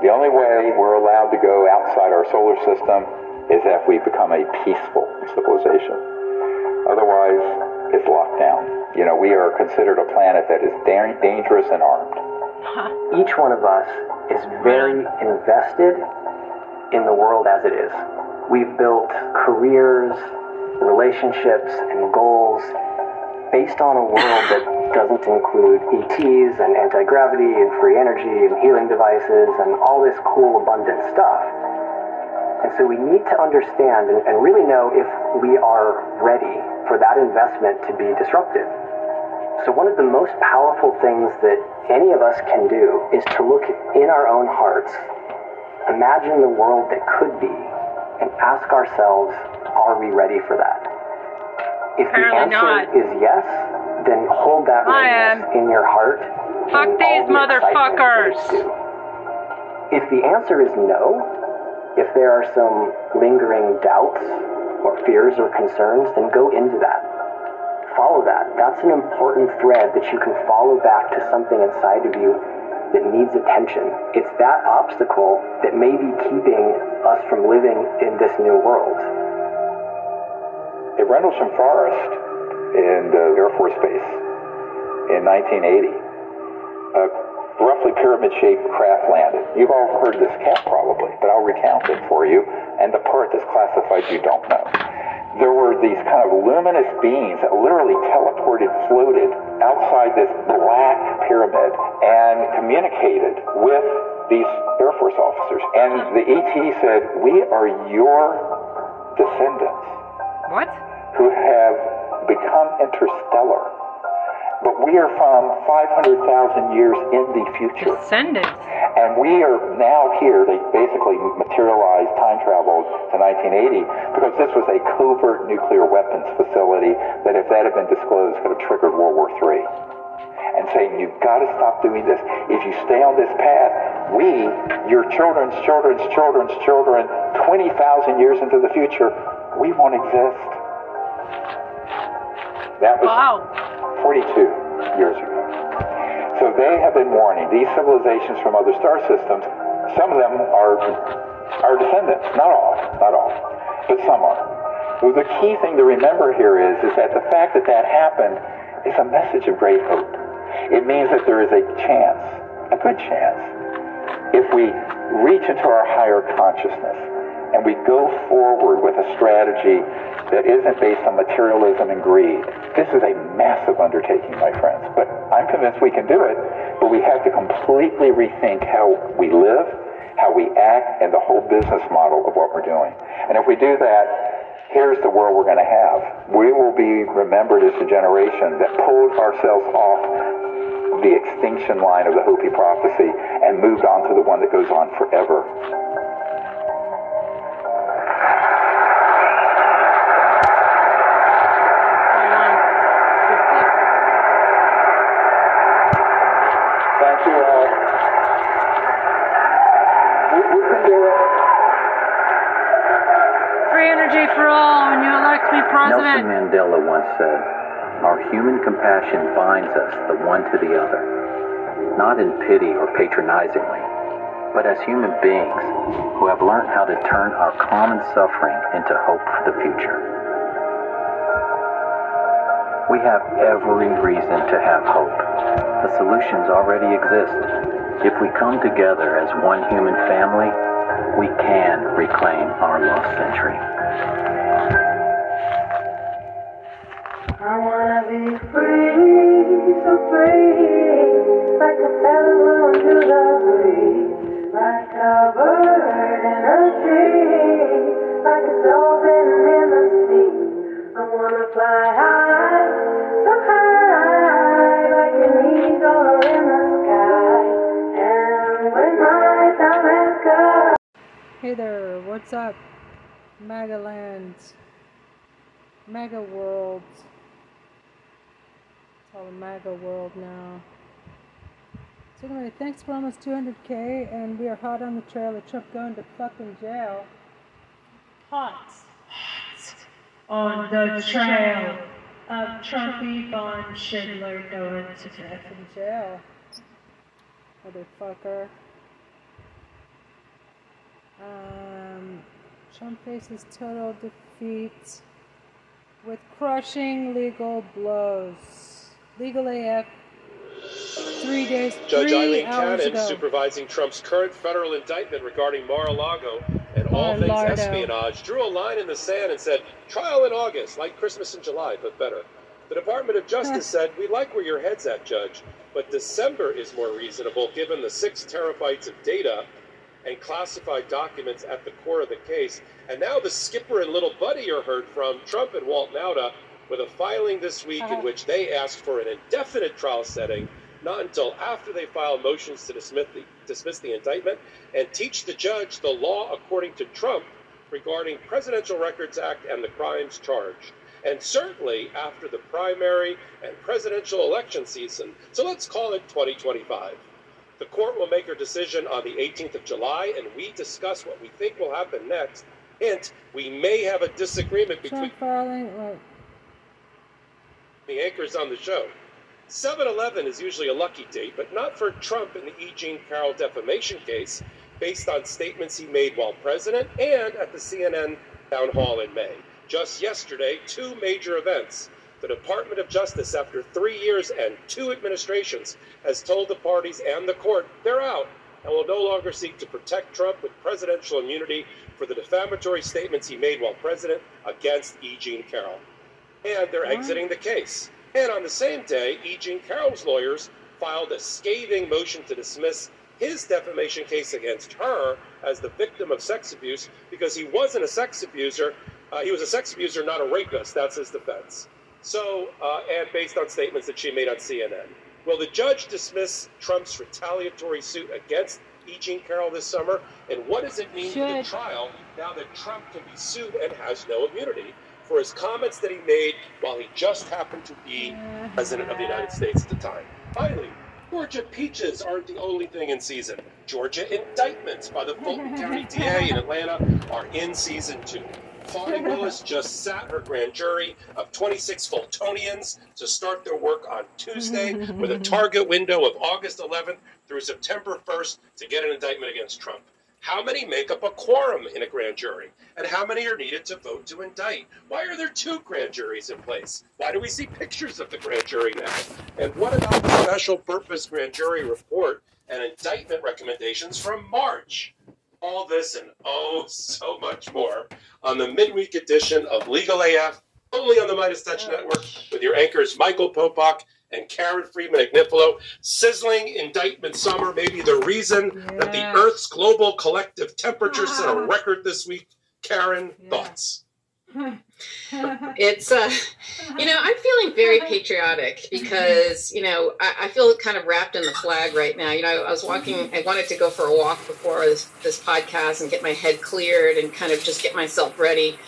The only way we're allowed to go outside our solar system is if we become a peaceful civilization. Otherwise, it's locked down. You know, we are considered a planet that is da- dangerous and armed. Each one of us is very invested in the world as it is. We've built careers, relationships, and goals based on a world that doesn't include ETs and anti gravity and free energy and healing devices and all this cool, abundant stuff. And so we need to understand and, and really know if we are ready for that investment to be disruptive. So, one of the most powerful things that any of us can do is to look in our own hearts, imagine the world that could be, and ask ourselves, are we ready for that? If the answer not. is yes, then hold that readiness in your heart. Fuck these the motherfuckers. that it's due. If the answer is no, if there are some lingering doubts or fears or concerns, then go into that. Follow that. That's an important thread that you can follow back to something inside of you that needs attention. It's that obstacle that may be keeping us from living in this new world. At Rendlesham Forest in the uh, Air Force Base in 1980, a uh, roughly pyramid-shaped craft landed. You've all heard this cap probably, but I'll recount it for you. And the part that's classified you don't know. There were these kind of luminous beings that literally teleported, floated outside this black pyramid and communicated with these Air Force officers. And the ET said, we are your descendants What? who have become interstellar. But we are from 500,000 years in the future. Descendants. And we are now here. They basically materialized time travel to 1980 because this was a covert nuclear weapons facility that, if that had been disclosed, could have triggered World War III. And saying, you've got to stop doing this. If you stay on this path, we, your children's children's children's children, 20,000 years into the future, we won't exist. That was 42 years ago. So they have been warning these civilizations from other star systems. Some of them are our descendants, not all, not all, but some are. The key thing to remember here is, is that the fact that that happened is a message of great hope. It means that there is a chance, a good chance, if we reach into our higher consciousness and we go forward with a strategy that isn't based on materialism and greed. This is a massive undertaking, my friends, but I'm convinced we can do it, but we have to completely rethink how we live, how we act, and the whole business model of what we're doing. And if we do that, here's the world we're going to have. We will be remembered as the generation that pulled ourselves off the extinction line of the Hopi prophecy and moved on to the one that goes on forever. Nelson president. Mandela once said, Our human compassion binds us the one to the other, not in pity or patronizingly, but as human beings who have learned how to turn our common suffering into hope for the future. We have every reason to have hope. The solutions already exist. If we come together as one human family, we can reclaim our lost century. I wanna be free, so free, like a feather the Hey there, what's up? Magaland. Mega World. It's all Maga World now. So anyway, thanks for almost 200k, and we are hot on the trail of Trump going to fucking jail. Hot. Hot. On the trail of Trumpy Von Schindler going to fucking jail. Motherfucker. Um, Trump faces total defeat with crushing legal blows. Legal AF. Three days, Judge three Eileen Cannon, supervising Trump's current federal indictment regarding Mar-a-Lago and all things espionage, drew a line in the sand and said, trial in August, like Christmas in July, but better. The Department of Justice said, we like where your head's at, Judge, but December is more reasonable given the six terabytes of data and classified documents at the core of the case. And now the skipper and little buddy are heard from, Trump and Walt Nauta, with a filing this week in uh-huh. which they asked for an indefinite trial setting, not until after they file motions to dismiss the, dismiss the indictment and teach the judge the law according to Trump regarding Presidential Records Act and the crimes charged. And certainly after the primary and presidential election season, so let's call it 2025. The court will make her decision on the 18th of July, and we discuss what we think will happen next. Hint, we may have a disagreement between Trump filing. The anchors on the show. 7 Eleven is usually a lucky date, but not for Trump in the E. Jean Carroll defamation case, based on statements he made while president and at the CNN town hall in May. Just yesterday, two major events. The Department of Justice, after three years and two administrations, has told the parties and the court they're out and will no longer seek to protect Trump with presidential immunity for the defamatory statements he made while president against E. Jean Carroll and they're exiting the case. And on the same day, E. Jean Carroll's lawyers filed a scathing motion to dismiss his defamation case against her as the victim of sex abuse because he wasn't a sex abuser. Uh, he was a sex abuser, not a rapist. That's his defense. So, uh, and based on statements that she made on CNN. Will the judge dismiss Trump's retaliatory suit against E. Jean Carroll this summer? And what does it mean for the trial now that Trump can be sued and has no immunity for his comments that he made while he just happened to be president of the United uh-huh. States at the time? Finally, Georgia peaches aren't the only thing in season. Georgia indictments by the Fulton [LAUGHS] County DA in Atlanta are in season two. Fani [LAUGHS] Willis just sat her grand jury of 26 Fultonians to start their work on Tuesday with a [LAUGHS] target window of August 11th through September 1st to get an indictment against Trump. How many make up a quorum in a grand jury? And how many are needed to vote to indict? Why are there two grand juries in place? Why do we see pictures of the grand jury now? And what about the special purpose grand jury report and indictment recommendations from March? All this and oh, so much more on the midweek edition of Legal AF, only on the MeidasTouch oh, Network, with your anchors Michael Popok and Karen Friedman Agnifilo. Sizzling indictment summer, maybe the reason that the Earth's global collective temperature set a [LAUGHS] record this week. Karen, thoughts? [LAUGHS] it's uh you know i'm feeling very patriotic because you know I, I feel kind of wrapped in the flag right now you know i was walking i wanted to go for a walk before this, this podcast and get my head cleared and kind of just get myself ready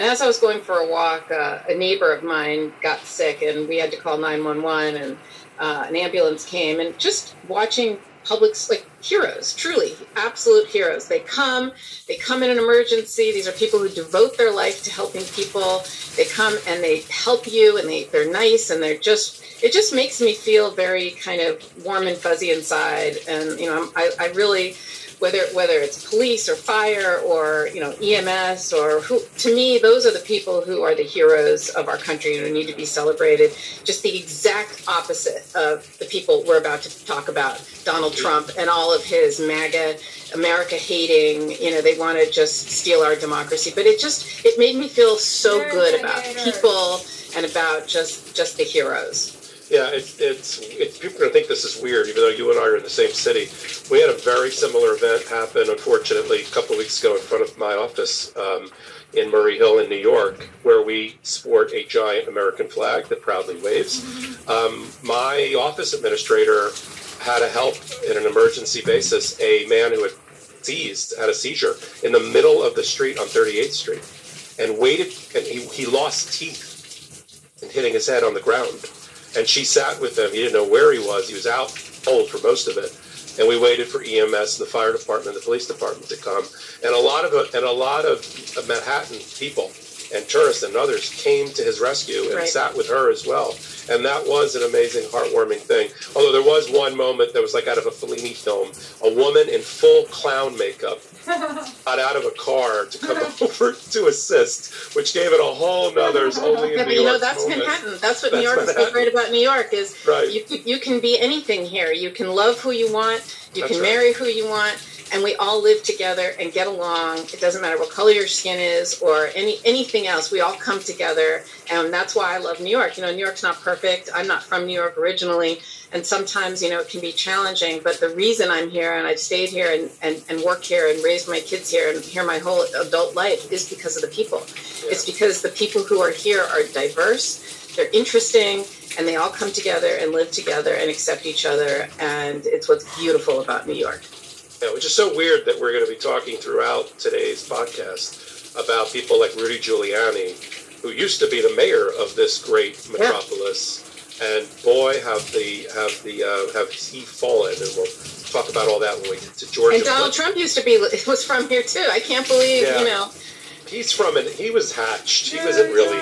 and as i was going for a walk uh, a neighbor of mine got sick and we had to call 911 and uh, an ambulance came and just watching publics like heroes truly absolute heroes. They come they come in an emergency. These are people who devote their life to helping people. They come and they help you and they, they're nice and they're just it just makes me feel very kind of warm and fuzzy inside. And you know I'm, I, I really whether whether it's police or fire or you know EMS or who to me those are the people who are the heroes of our country and who need to be celebrated. Just the exact opposite of the people we're about to talk about Donald Trump and all of his MAGA America hating you know they want to just steal our democracy. But it just it made me feel so good about people and about just just the heroes Yeah, it, it's it, people are going to think this is weird, even though you and I are in the same city. We had a very similar event happen, unfortunately, a couple of weeks ago in front of my office um, in Murray Hill in New York, where we sport a giant American flag that proudly waves. Um, my office administrator had to help in an emergency basis a man who had seized, had a seizure in the middle of the street on 38th Street, and waited, and he, he lost teeth and hitting his head on the ground. And she sat with him. He didn't know where he was. He was out cold for most of it. And we waited for EMS, the fire department, the police department to come. And a lot of and a lot of Manhattan people and tourists and others came to his rescue and Right. sat with her as well. And that was an amazing, heartwarming thing. Although there was one moment that was like out of a Fellini film. A woman in full clown makeup [LAUGHS] got out of a car to come [LAUGHS] [LAUGHS] over to assist, which gave it a whole nother only Yeah, New but you know that's moment. Manhattan. That's what New That's York is so great about New York is Right. you can- you can be anything here. You can love who you want. You That's can right. marry who you want, and we all live together and get along. It doesn't matter what color your skin is or any anything else. We all come together, and that's why I love New York. You know, New York's not perfect. I'm not from New York originally, and sometimes you know it can be challenging. But the reason I'm here and I've stayed here and and, and work here and raised my kids here and here my whole adult life is because of the people. It's because the people who are here are diverse, they're interesting, and they all come together and live together and accept each other. And it's what's beautiful about New York. Yeah, which is so weird that we're going to be talking throughout today's podcast about people like Rudy Giuliani, who used to be the mayor of this great metropolis, and boy, have the have the uh, have he fallen, and we'll talk about all that when we get to Georgia. And Donald Trump used to be [LAUGHS] was from here too. I can't believe Yeah. you know. He's from an he was hatched. He wasn't really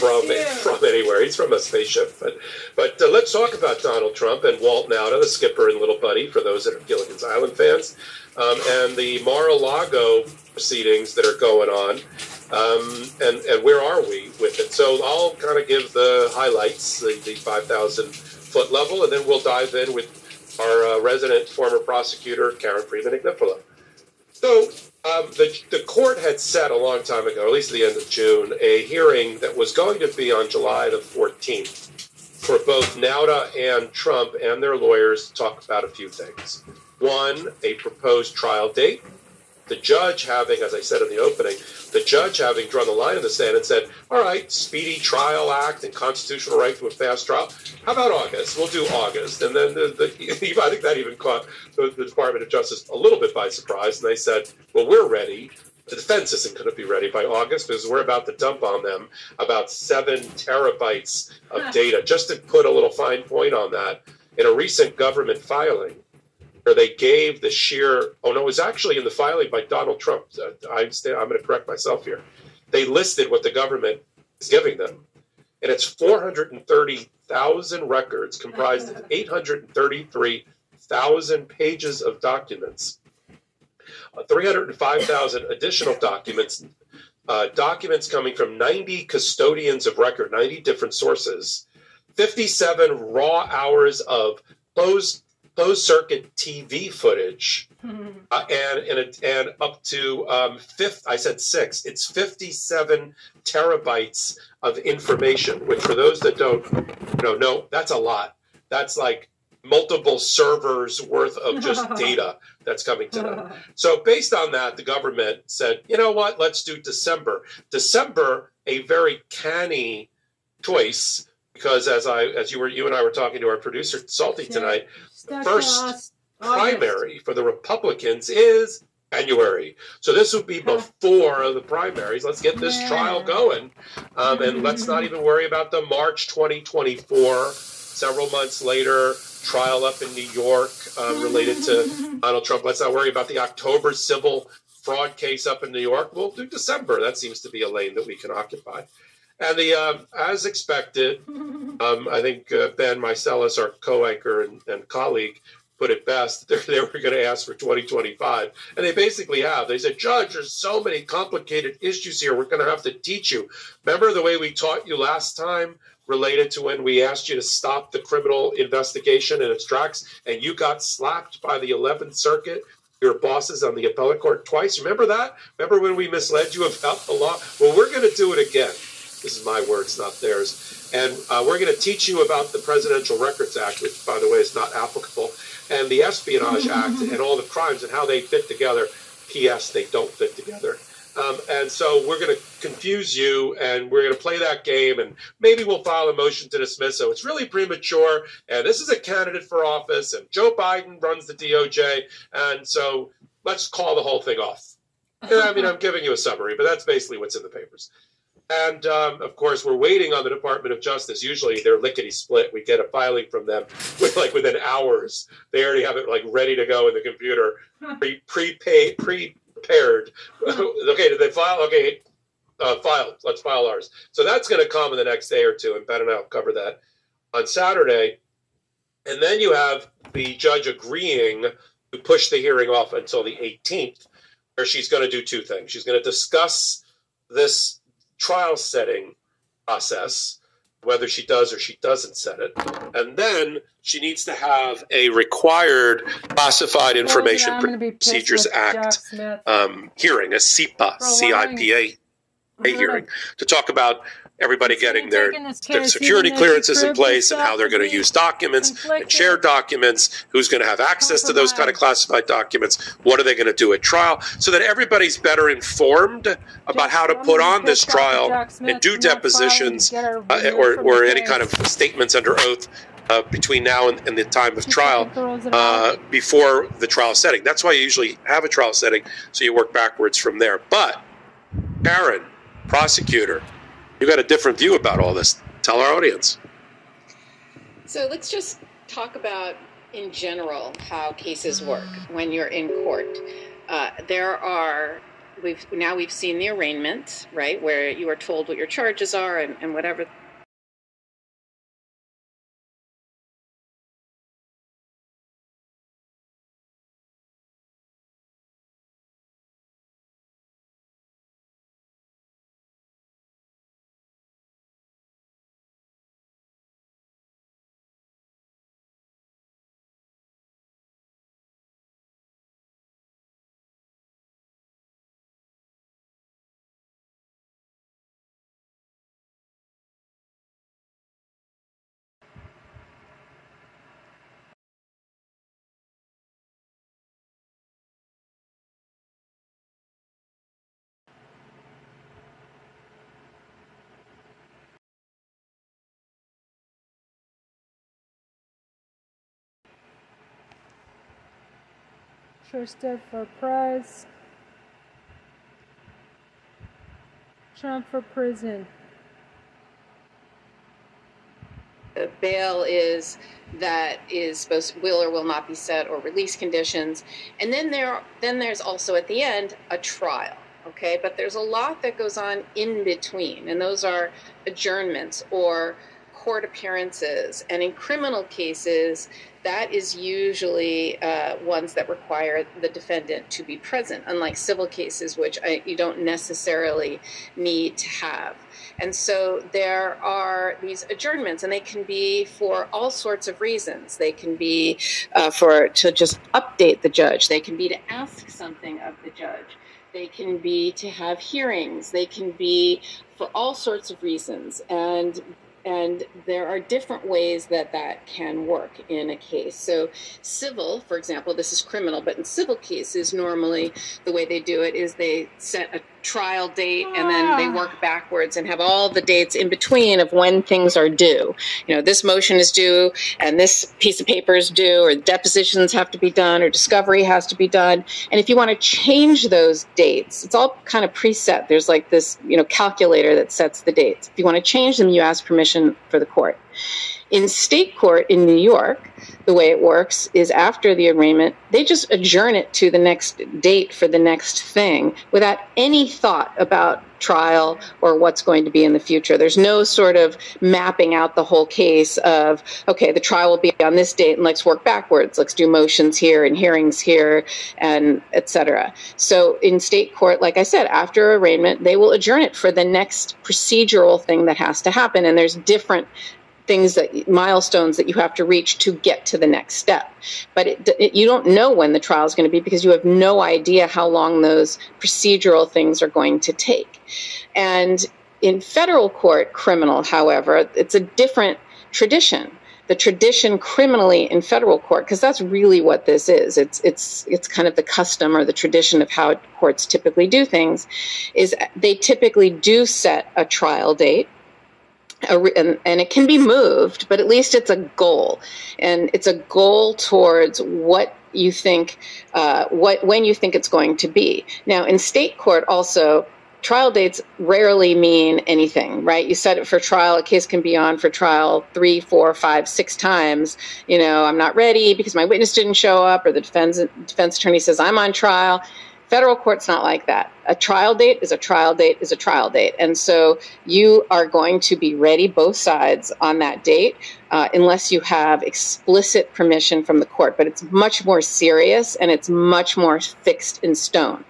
from from anywhere. He's from a spaceship. But but uh, let's talk about Donald Trump and Walt Nauta, the skipper and little buddy, for those that are Gilligan's Island fans, um, and the Mar-a-Lago proceedings that are going on. Um, and and where are we with it? So I'll kind of give the highlights, the, the five thousand foot level, and then we'll dive in with our uh, resident former prosecutor Karen Friedman Agnifilo. So um, the, the court had set a long time ago, at least at the end of June, a hearing that was going to be on July the 14th for both Nauta and Trump and their lawyers to talk about a few things. One, a proposed trial date. The judge having, as I said in the opening, the judge having drawn the line in the sand and said, all right, Speedy Trial Act and constitutional right to a fast trial. How about August? We'll do August. And then the, the, [LAUGHS] I think that even caught the, the Department of Justice a little bit by surprise. And they said, well, we're ready. The defense isn't going to be ready by August because we're about to dump on them about seven terabytes of data. Just to put a little fine point on that, in a recent government filing, where they gave the sheer oh no it was actually in the filing by donald trump. Uh, i'm, I'm going to correct myself here. They listed what the government is giving them and it's 430000 records comprised of 833000 pages of documents uh, 305000 additional documents uh, documents coming from 90 custodians of record 90 different sources 57 raw hours of closed closed circuit TV footage, [LAUGHS] uh, and and, and up to um, fifth. I said six. It's fifty-seven terabytes of information. Which, for those that don't you know, know that's a lot. That's like multiple servers worth of just [LAUGHS] data that's coming to them. [LAUGHS] So based on that, the government said, you know what? Let's do December. December, a very canny choice because as I as you were you and I were talking to our producer Salty tonight, the first primary for the Republicans is January. So this would be before the primaries. Let's get this trial going, um, and let's not even worry about the March 2024. Several months later, trial up in New York uh, related to [LAUGHS] Donald Trump. Let's not worry about the October civil fraud case up in New York. We'll do December. That seems to be a lane that we can occupy. And the um, as expected, [LAUGHS] um, I think uh, Ben Meiselas, our co-anchor and, and colleague, put it best. They [LAUGHS] they were going to ask for 2025, and they basically have. They said, "Judge, there's so many complicated issues here. We're going to have to teach you. Remember the way we taught you last time." Related to when we asked you to stop the criminal investigation in its tracks, and you got slapped by the 11th Circuit, your bosses on the appellate court twice. Remember that? Remember when we misled you about the law? Well, we're going to do it again. This is my words, not theirs. And uh, we're going to teach you about the Presidential Records Act, which, by the way, is not applicable, and the Espionage Act [LAUGHS] and all the crimes and how they fit together. P.S. They don't fit together. Um, and so we're going to confuse you and we're going to play that game and maybe we'll file a motion to dismiss. So it's really premature. And this is a candidate for office and Joe Biden runs the DOJ. And so let's call the whole thing off. I mean, I'm giving you a summary, but that's basically what's in the papers. And um, of course, we're waiting on the Department of Justice. Usually, they're lickety split. We get a filing from them [LAUGHS] with like within hours. They already have it like ready to go in the computer, pre prepaid, prepared. [LAUGHS] okay, did they file? Okay, uh, filed. Let's file ours. So that's going to come in the next day or two, and Ben and I will cover that on Saturday. And then you have the judge agreeing to push the hearing off until the 18th, where she's going to do two things. She's going to discuss this trial setting process, whether she does or she doesn't set it. And then she needs to have a required Classified Information I'm gonna be pissed Procedures Act um, hearing, a CIPA, C I P A a hearing to talk about everybody getting their, their security even though she clearances in place and how they're going to use documents and share documents, who's going to have access to those kind of classified documents, what are they going to do at trial, so that everybody's better informed about how to put on this trial and do depositions uh, or, or any kind of statements under oath uh, between now and, and the time of trial uh, before the trial setting. That's why you usually have a trial setting, so you work backwards from there. But Karen, prosecutor, you got a different view about all this. Tell our audience. So let's just talk about, in general, how cases work when you're in court. Uh, there are we've now we've seen the arraignment, right, where you are told what your charges are and, and whatever Tristan for prize. Trump for prison. The bail is that is supposed will or will not be set or release conditions and then there then there's also at the end a trial okay but there's a lot that goes on in between and those are adjournments or court appearances and in criminal cases that is usually uh, ones that require the defendant to be present unlike civil cases which I, you don't necessarily need to have and so there are these adjournments, and they can be for all sorts of reasons. They can be uh, for to just update the judge. They can be to ask something of the judge. They can be to have hearings. They can be for all sorts of reasons. And and there are different ways that that can work in a case. So, civil, for example, this is criminal, but in civil cases, normally the way they do it is they set a trial date and then they ah. work backwards and have all the dates in between of when things are due. You know, this motion is due and this piece of paper is due, or depositions have to be done, or discovery has to be done. And if you want to change those dates, it's all kind of preset. There's like this, you know, calculator that sets the dates. If you want to change them, you ask permission for the court. In state court in New York, the way it works is after the arraignment, they just adjourn it to the next date for the next thing without any thought about trial or what's going to be in the future. There's no sort of mapping out the whole case of, okay, the trial will be on this date and let's work backwards. Let's do motions here and hearings here and et cetera. So in state court, like I said, after arraignment, they will adjourn it for the next procedural thing that has to happen. And there's different things that milestones that you have to reach to get to the next step. But it, it, you don't know when the trial is going to be because you have no idea how long those procedural things are going to take. And in federal court criminal however it's a different tradition. The tradition criminally in federal court because that's really what this is. It's it's it's kind of the custom or the tradition of how courts typically do things is they typically do set a trial date re- and, and it can be moved, but at least it's a goal. And it's a goal towards what you think uh, what when you think it's going to be. Now, in state court, also trial dates rarely mean anything, right? You set it for trial, a case can be on for trial three, four, five, six times. You know, I'm not ready because my witness didn't show up, or the defense defense attorney says I'm on trial. Federal court's not like that. A trial date is a trial date is a trial date. And so you are going to be ready, both sides, on that date, uh, unless you have explicit permission from the court. But it's much more serious and it's much more fixed in stone.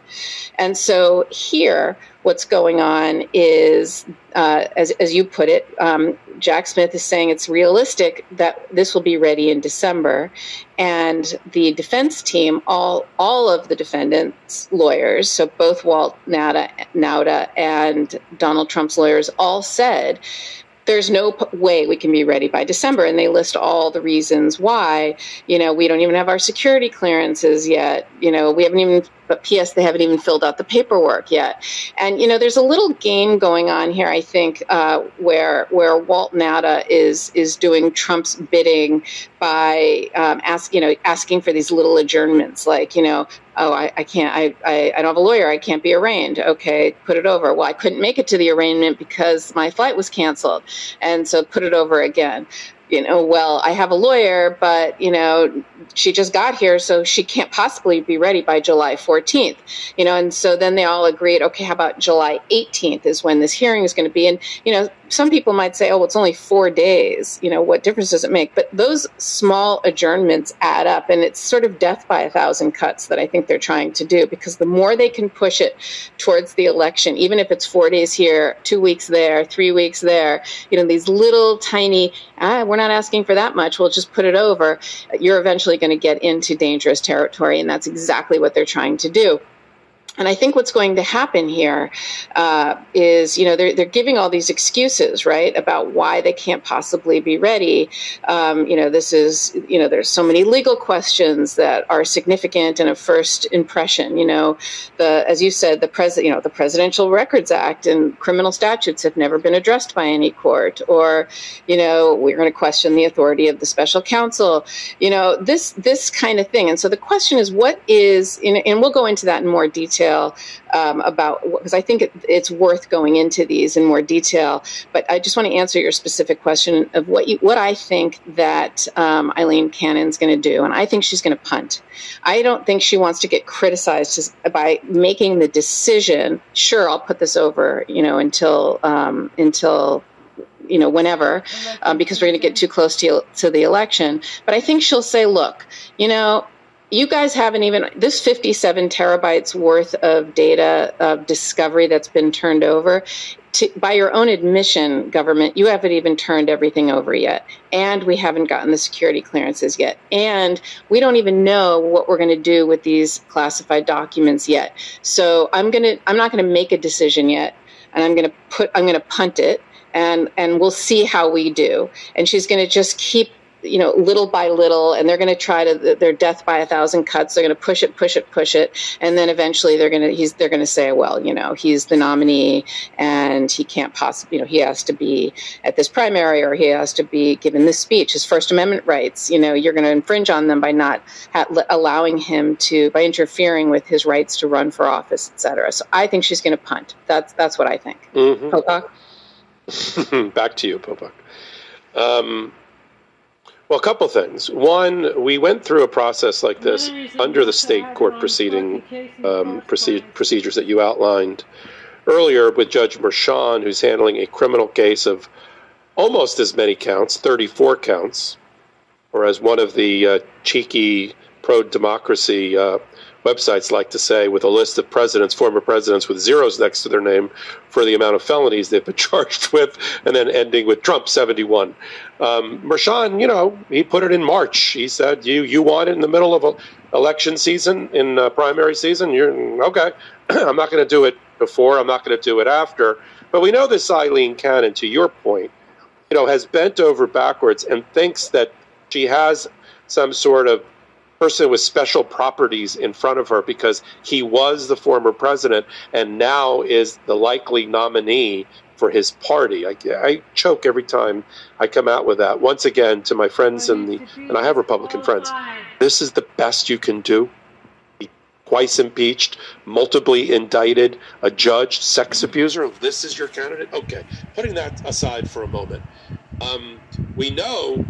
And so here, what's going on is, uh, as, as you put it, um, Jack Smith is saying it's realistic that this will be ready in December. And the defense team, all, all of the defendants' lawyers, so both Walt Nauta, Nauta and Donald Trump's lawyers, all said there's no p- way we can be ready by December. And they list all the reasons why. You know, we don't even have our security clearances yet. You know, we haven't even, but P.S., they haven't even filled out the paperwork yet. And, you know, there's a little game going on here, I think, uh, where where Walt Nauta is is doing Trump's bidding by um, ask, you know, asking for these little adjournments, like, you know, oh, I, I can't, I, I, I don't have a lawyer, I can't be arraigned. Okay, put it over. Well, I couldn't make it to the arraignment because my flight was canceled. And so put it over again. You know, well, I have a lawyer, but, you know, she just got here, so she can't possibly be ready by July 14th. You know, and so then they all agreed, okay, how about July 18th is when this hearing is going to be? And, you know, some people might say, oh, well, it's only four days. You know, what difference does it make? But those small adjournments add up, and it's sort of death by a thousand cuts that I think they're trying to do because the more they can push it towards the election, even if it's four days here, two weeks there, three weeks there, you know, these little tiny, ah, we're not asking for that much, we'll just put it over, you're eventually going to get into dangerous territory, and that's exactly what they're trying to do. And I think what's going to happen here uh, is, you know, they're, they're giving all these excuses, right, about why they can't possibly be ready. Um, you know, this is, you know, there's so many legal questions that are significant and a first impression. You know, the as you said, the pres, you know, the Presidential Records Act and criminal statutes have never been addressed by any court, or, you know, we're going to question the authority of the special counsel. You know, this this kind of thing. And so the question is, what is, and we'll go into that in more detail detail um, about because I think it, it's worth going into these in more detail. But I just want to answer your specific question of what you, what I think that um, Eileen Cannon's going to do, and I think she's going to punt. I don't think she wants to get criticized by making the decision. Sure, I'll put this over, you know, until um, until you know whenever um, because we're going to get too close to, to the election but i think she'll say look you know you guys haven't even this 57 terabytes worth of data of discovery that's been turned over to, by your own admission government you haven't even turned everything over yet. And we haven't gotten the security clearances yet. And we don't even know what we're going to do with these classified documents yet. So i'm going to i'm not going to make a decision yet and i'm going to put i'm going to punt it and and we'll see how we do. And she's going to just keep you know, little by little, and they're going to try to their death by a thousand cuts. They're going to push it, push it, push it, and then eventually they're going to he's they're going to say, well, you know, he's the nominee, and he can't possibly, you know, he has to be at this primary or he has to be given this speech, his First Amendment rights. You know, you're going to infringe on them by not ha- allowing him to by interfering with his rights to run for office, et cetera. So I think she's going to punt. That's that's what I think. Mhm. Popok? [LAUGHS] Back to you, Popok. Um, well, a couple things. One, we went through a process like this under the state court proceeding um, proce- procedures that you outlined earlier with Judge Merchan, who's handling a criminal case of almost as many counts, 34 counts, or as one of the uh, cheeky pro democracy uh, websites like to say, with a list of presidents, former presidents with zeros next to their name for the amount of felonies they've been [LAUGHS] charged with, and then ending with Trump 71. Um, Merchan, you know, he put it in March. He said, "You you want it in the middle of election season, in uh, primary season? You're okay. [CLEARS THROAT] I'm not going to do it before. I'm not going to do it after." But we know this Eileen Cannon, to your point, you know, has bent over backwards and thinks that she has some sort of person with special properties in front of her because he was the former president and now is the likely nominee for his party. I, I choke every time I come out with that. Once again, to my friends in the, and I have Republican friends, this is the best you can do. Twice impeached, multiply indicted, a judge, sex abuser. This is your candidate? Okay. Putting that aside for a moment, um, we know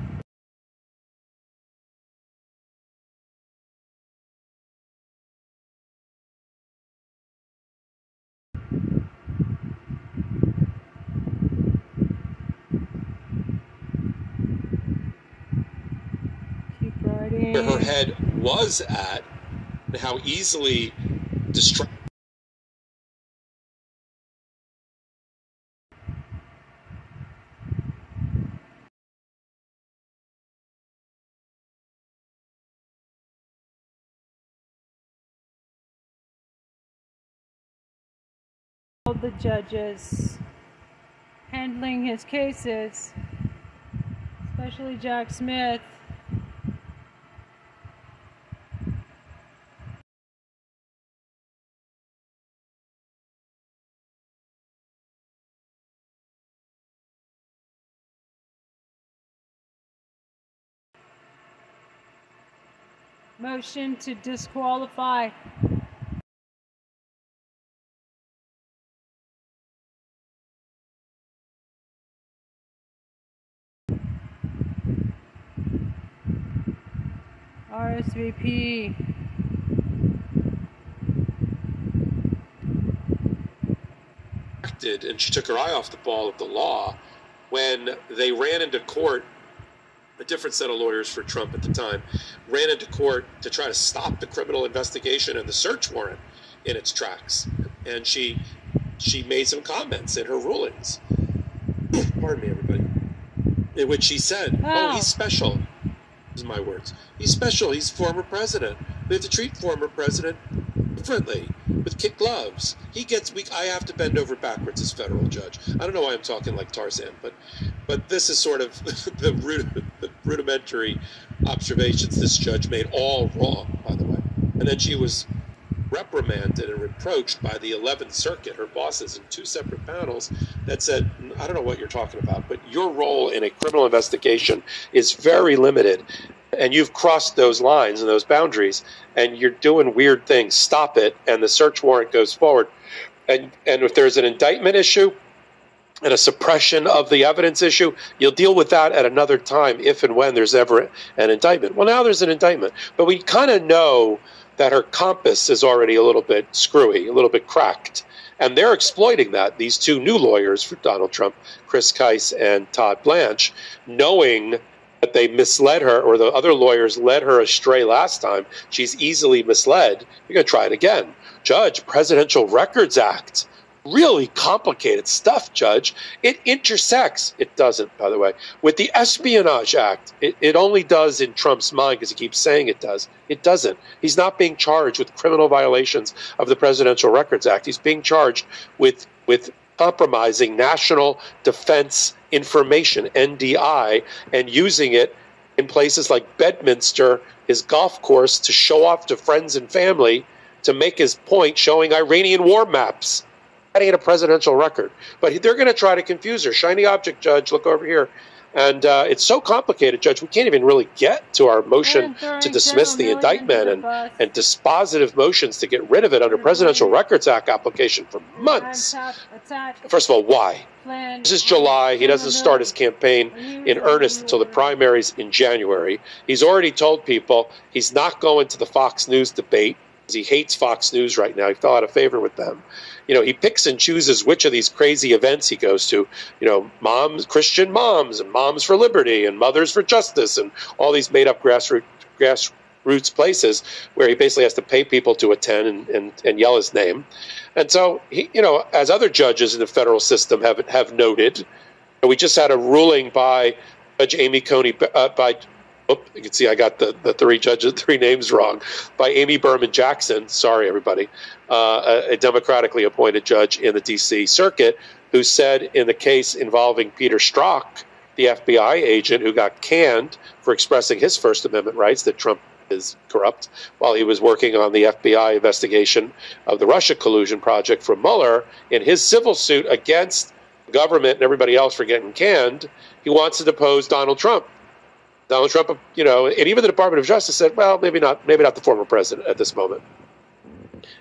where her head was at and how easily distracted. All the judges handling his cases, especially Jack Smith. Motion to disqualify. RSVP. and she took her eye off the ball of the law when they ran into court a different set of lawyers for Trump at the time ran into court to try to stop the criminal investigation and the search warrant in its tracks. And she she made some comments in her rulings. [CLEARS THROAT] Pardon me everybody. In which she said oh he's special. These are my words. He's special. He's former president. We have to treat former president differently with kid gloves. He gets weak. I have to bend over backwards as federal judge. I don't know why I'm talking like Tarzan, but but this is sort of [LAUGHS] the, rud- the rudimentary observations this judge made, all wrong, by the way. And then she was reprimanded and reproached by the 11th Circuit, her bosses, in two separate panels that said, I don't know what you're talking about, but your role in a criminal investigation is very limited and you've crossed those lines and those boundaries and you're doing weird things stop it and the search warrant goes forward and and if there's an indictment issue and a suppression of the evidence issue you'll deal with that at another time if and when there's ever an indictment well now there's an indictment but we kind of know that her compass is already a little bit screwy a little bit cracked and they're exploiting that these two new lawyers for Donald Trump Chris Kise and Todd Blanche knowing that they misled her or the other lawyers led her astray last time. She's easily misled. You're going to try it again. Judge, Presidential Records Act. Really complicated stuff, Judge. It intersects, it doesn't, by the way, with the Espionage Act. It, it only does in Trump's mind because he keeps saying it does. It doesn't. He's not being charged with criminal violations of the Presidential Records Act. He's being charged with, with compromising national defense information, NDI, and using it in places like Bedminster, his golf course, to show off to friends and family to make his point showing Iranian war maps. That ain't a presidential record. But they're going to try to confuse her. Shiny object judge, look over here. And uh, it's so complicated, Judge, we can't even really get to our motion to dismiss the indictment and, and dispositive motions to get rid of it under Presidential Records Act application for months. First of all, why? This is July. He doesn't start his campaign in earnest until the primaries in January. He's already told people he's not going to the Fox News debate because he hates Fox News right now. He fell out of favor with them you know, he picks and chooses which of these crazy events he goes to. You know, moms, Christian moms, and moms for liberty, and mothers for justice, and all these made up grassroots grassroots places where he basically has to pay people to attend and, and, and yell his name. And so, he, you know, as other judges in the federal system have have noted, we just had a ruling by Judge Amy Coney uh, by Oh, you can see I got the, the three judges, [LAUGHS] three names wrong. By Amy Berman Jackson, sorry everybody, uh, a, a democratically appointed judge in the D.C. Circuit, who said in the case involving Peter Strzok, the FBI agent who got canned for expressing his First Amendment rights that Trump is corrupt, while he was working on the FBI investigation of the Russia collusion project from Mueller, in his civil suit against government and everybody else for getting canned, he wants to depose Donald Trump Donald Trump, you know, and even the Department of Justice said, well, maybe not, maybe not the former president at this moment.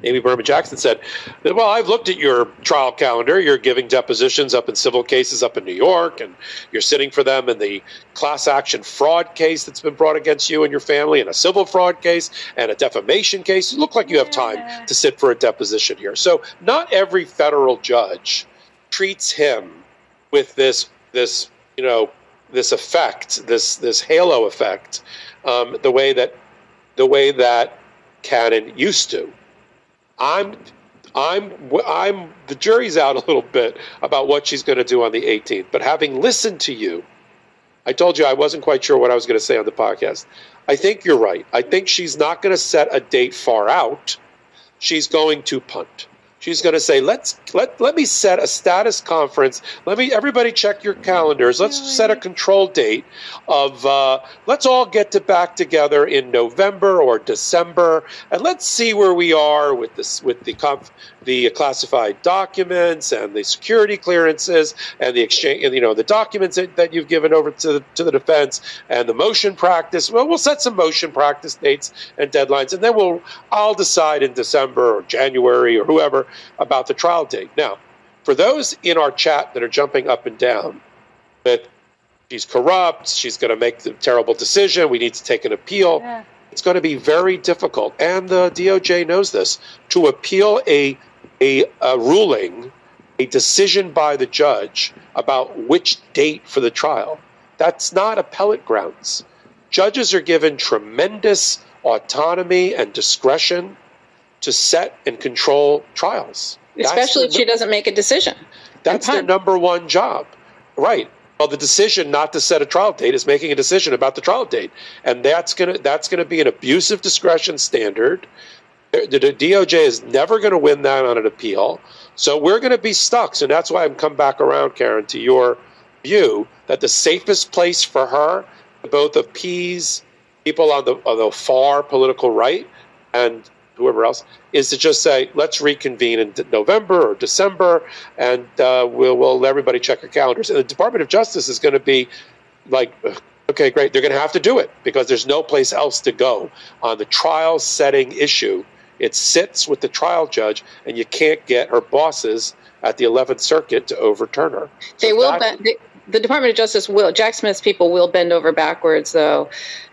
Amy Berman Jackson said, Well, I've looked at your trial calendar. You're giving depositions up in civil cases up in New York, and you're sitting for them in the class action fraud case that's been brought against you and your family, and a civil fraud case, and a defamation case. You look like you have time to sit for a deposition here. So, not every federal judge treats him with this, this, you know, this effect, this this halo effect, um, the way that the way that Cannon used to. I'm I'm I'm the jury's out a little bit about what she's going to do on the 18th. But having listened to you, I told you I wasn't quite sure what I was going to say on the podcast. I think you're right. I think she's not going to set a date far out. She's going to punt. She's going to say, "Let's let let me set a status conference. Let me everybody check your calendars. Let's set a control date of uh, let's all get to back together in November or December, and let's see where we are with this with the conf, the classified documents and the security clearances and the exchange, you know, the documents that, that you've given over to the, to the defense and the motion practice. Well, we'll set some motion practice dates and deadlines, and then we'll I'll decide in December or January or whoever about the trial date. Now, for those in our chat that are jumping up and down that she's corrupt, she's going to make the terrible decision, we need to take an appeal. Yeah. It's going to be very difficult, and the DOJ knows this, to appeal a, a, a ruling, a decision by the judge about which date for the trial. That's not appellate grounds. Judges are given tremendous autonomy and discretion to set and control trials. Especially if she doesn't make a decision. That's their number one job. Right. Well, the decision not to set a trial date is making a decision about the trial date, and that's gonna that's gonna be an abusive discretion standard. The, the DOJ is never going to win that on an appeal, so we're going to be stuck. So that's why I'm come back around, Karen, to your view that the safest place for her to both appease people on the on the far political right and whoever else is to just say let's reconvene in November or December and uh, we'll, we'll everybody check your calendars and the Department of Justice is going to be like okay great they're going to have to do it because there's no place else to go on the trial setting issue it sits with the trial judge and you can't get her bosses at the 11th circuit to overturn her They will. Bend, the, the Department of Justice will. Jack Smith's people will bend over backwards, though,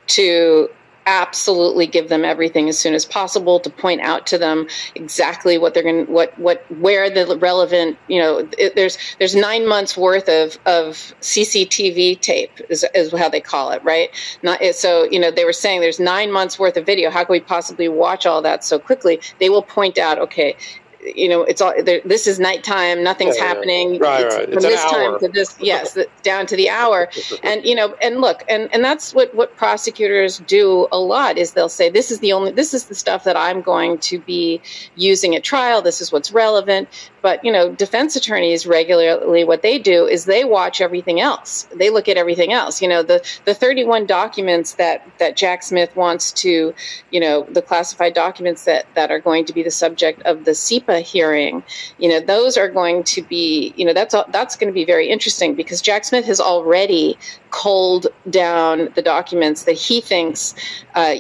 to absolutely give them everything as soon as possible to point out to them exactly what they're going what what where the relevant you know it, there's there's nine months worth of of CCTV tape is, is how they call it right? Not eh, so you know they were saying there's nine months worth of video. How can we possibly watch all that so quickly? They will point out okay you know, it's all. there- This is nighttime. Nothing's Yeah, happening. Right, It's right. From It's this time to this, [LAUGHS] yes, down to the hour. And you know, and look, and and that's what what prosecutors do a lot is they'll say this is the only this is the stuff that I'm going to be using at trial. This is what's relevant. But you know, defense attorneys regularly what they do is they watch everything else. They look at everything else. You know, the the 31 documents that that Jack Smith wants to, you know, the classified documents that that are going to be the subject of the CIPA hearing. You know, those are going to be, you know, that's that's going to be very interesting because Jack Smith has already culled down the documents that he thinks. Uh,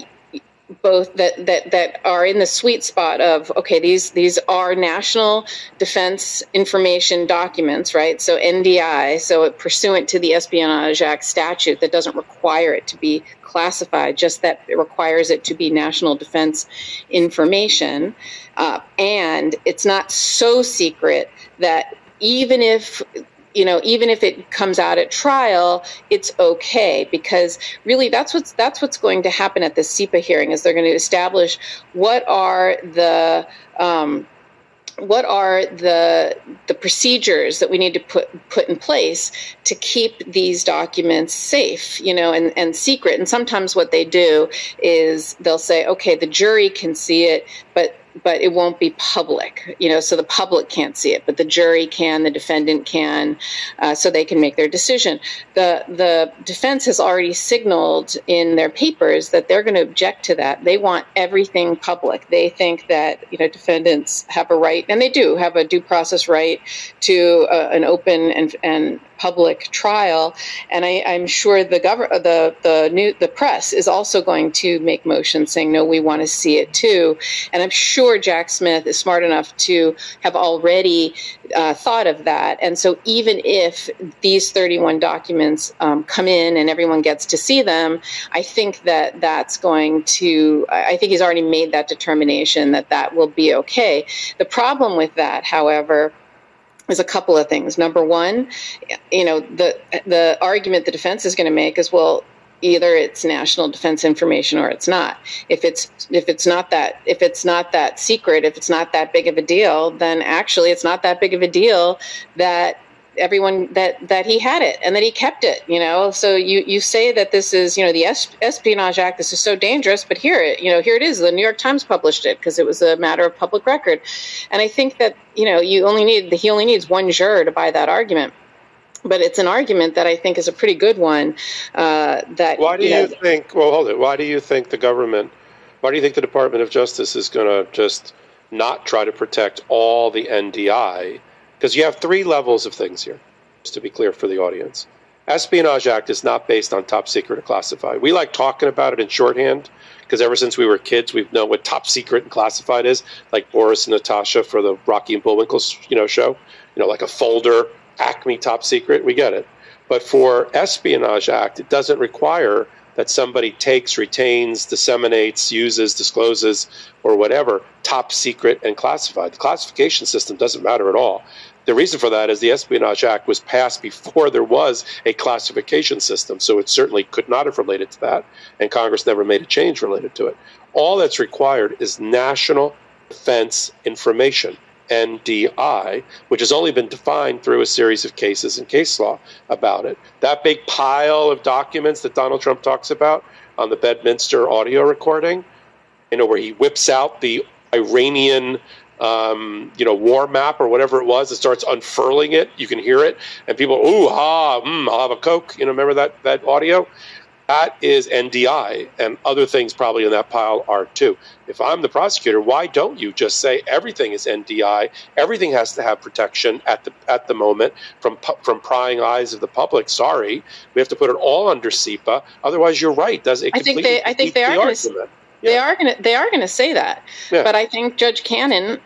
both that, that that are in the sweet spot of okay these these are national defense information documents right? So NDI so pursuant to the Espionage Act statute that doesn't require it to be classified just that it requires it to be national defense information. Uh, and it's not so secret that even if you know even if it comes out at trial it's okay because really that's what's that's what's going to happen at the CIPA hearing is they're going to establish what are the um, what are the the procedures that we need to put put in place to keep these documents safe you know and, and secret. And sometimes what they do is they'll say okay the jury can see it but but it won't be public, you know, so the public can't see it, but the jury can, the defendant can, uh, so they can make their decision. The the defense has already signaled in their papers that they're going to object to that. They want everything public. They think that you know defendants have a right, and they do have a due process right to uh, an open and and public trial, and I, am sure the government, the the new the press is also going to make motions saying no, we want to see it too, and I'm sure Jack Smith is smart enough to have already uh, thought of that, and so even if these 31 documents um, come in and everyone gets to see them, I think that that's going to, I think he's already made that determination that that will be okay. The problem with that, however is a couple of things. Number one, you know, the the argument the defense is going to make is well, either it's national defense information or it's not. If it's if it's not that if it's not that secret, if it's not that big of a deal, then actually it's not that big of a deal that everyone that that he had it and that he kept it you know so you you say that this is you know the espionage act this is so dangerous but here it you know here it is the new york times published it because it was a matter of public record and i think that you know you only need he only needs one juror to buy that argument but it's an argument that I think is a pretty good one. Uh, that why do you, know, think? Well, hold it. Why do you think the government? Why do you think the Department of Justice is going to just not try to protect all the NDI because you have three levels of things here, just to be clear for the audience. Espionage Act is not based on top secret or classified. We like talking about it in shorthand because ever since we were kids, we've known what top secret and classified is, like Boris and Natasha for the Rocky and Bullwinkle, you know, show. You know, like a folder, Acme top secret. We get it. But for Espionage Act, it doesn't require that somebody takes, retains, disseminates, uses, discloses, or whatever top secret and classified. The classification system doesn't matter at all. The reason for that is the Espionage Act was passed before there was a classification system, so it certainly could not have related to that, and Congress never made a change related to it. All that's required is national defense information. NDI, which has only been defined through a series of cases and case law about it. That big pile of documents that Donald Trump talks about on the Bedminster audio recording, you know, where he whips out the Iranian um, you know, war map or whatever it was, it starts unfurling it. You can hear it, and people, ooh, ha, mm, I'll have a Coke. You know, remember that that audio? That is NDI, and other things probably in that pile are too. If I'm the prosecutor, why don't you just say everything is NDI? Everything has to have protection at the at the moment from from prying eyes of the public. Sorry, we have to put it all under CIPA. Otherwise, you're right. Does it? I think they. I think they are. Gonna, They are going to. They are going to say that. Yeah. But I think Judge Cannon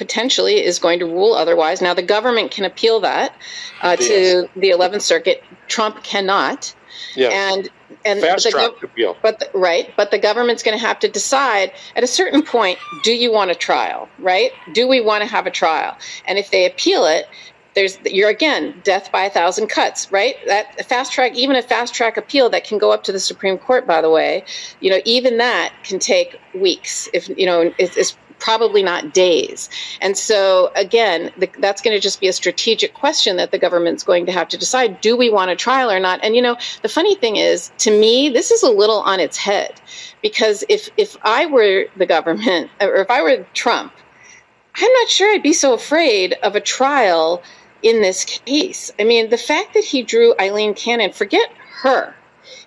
potentially is going to rule otherwise. Now, the government can appeal that uh, Yes. to the 11th Circuit. Trump cannot. Yes. And and Fast the track appeal. But the, right, but the government's going to have to decide at a certain point: Do you want a trial? Right? Do we want to have a trial? And if they appeal it, there's you're again death by a thousand cuts. Right? That fast track, even a fast track appeal that can go up to the Supreme Court. By the way, you know, even that can take weeks. If you know, it's, it's probably not days. And so, again, the, that's going to just be a strategic question that the government's going to have to decide do we want a trial or not? And, you know, the funny thing is, to me, this is a little on its head because if, if I were the government [LAUGHS] or if I were Trump, I'm not sure I'd be so afraid of a trial in this case. I mean, the fact that he drew Aileen Cannon, forget her.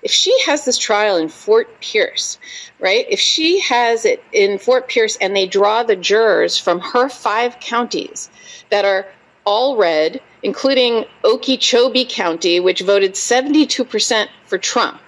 If she has this trial in Fort Pierce, right? If she has it in Fort Pierce and they draw the jurors from her five counties that are all red, including Okeechobee County, which voted 72% for Trump,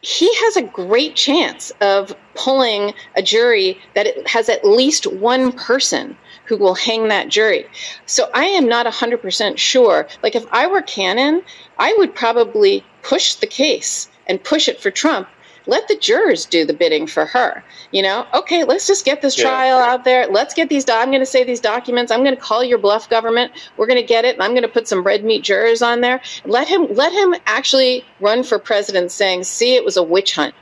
he has a great chance of pulling a jury that has at least one person who will hang that jury. So I am not 100% sure. Like if I were Cannon, I would probably push the case and push it for Trump. Let the jurors do the bidding for her. You know, okay, let's just get this Yeah. trial out there. Let's get these. Do- I'm going to say these documents. I'm going to call your bluff, government. We're going to get it, and I'm going to put some red meat jurors on there. Let him. Let him actually run for president, saying, "See, it was a witch hunt.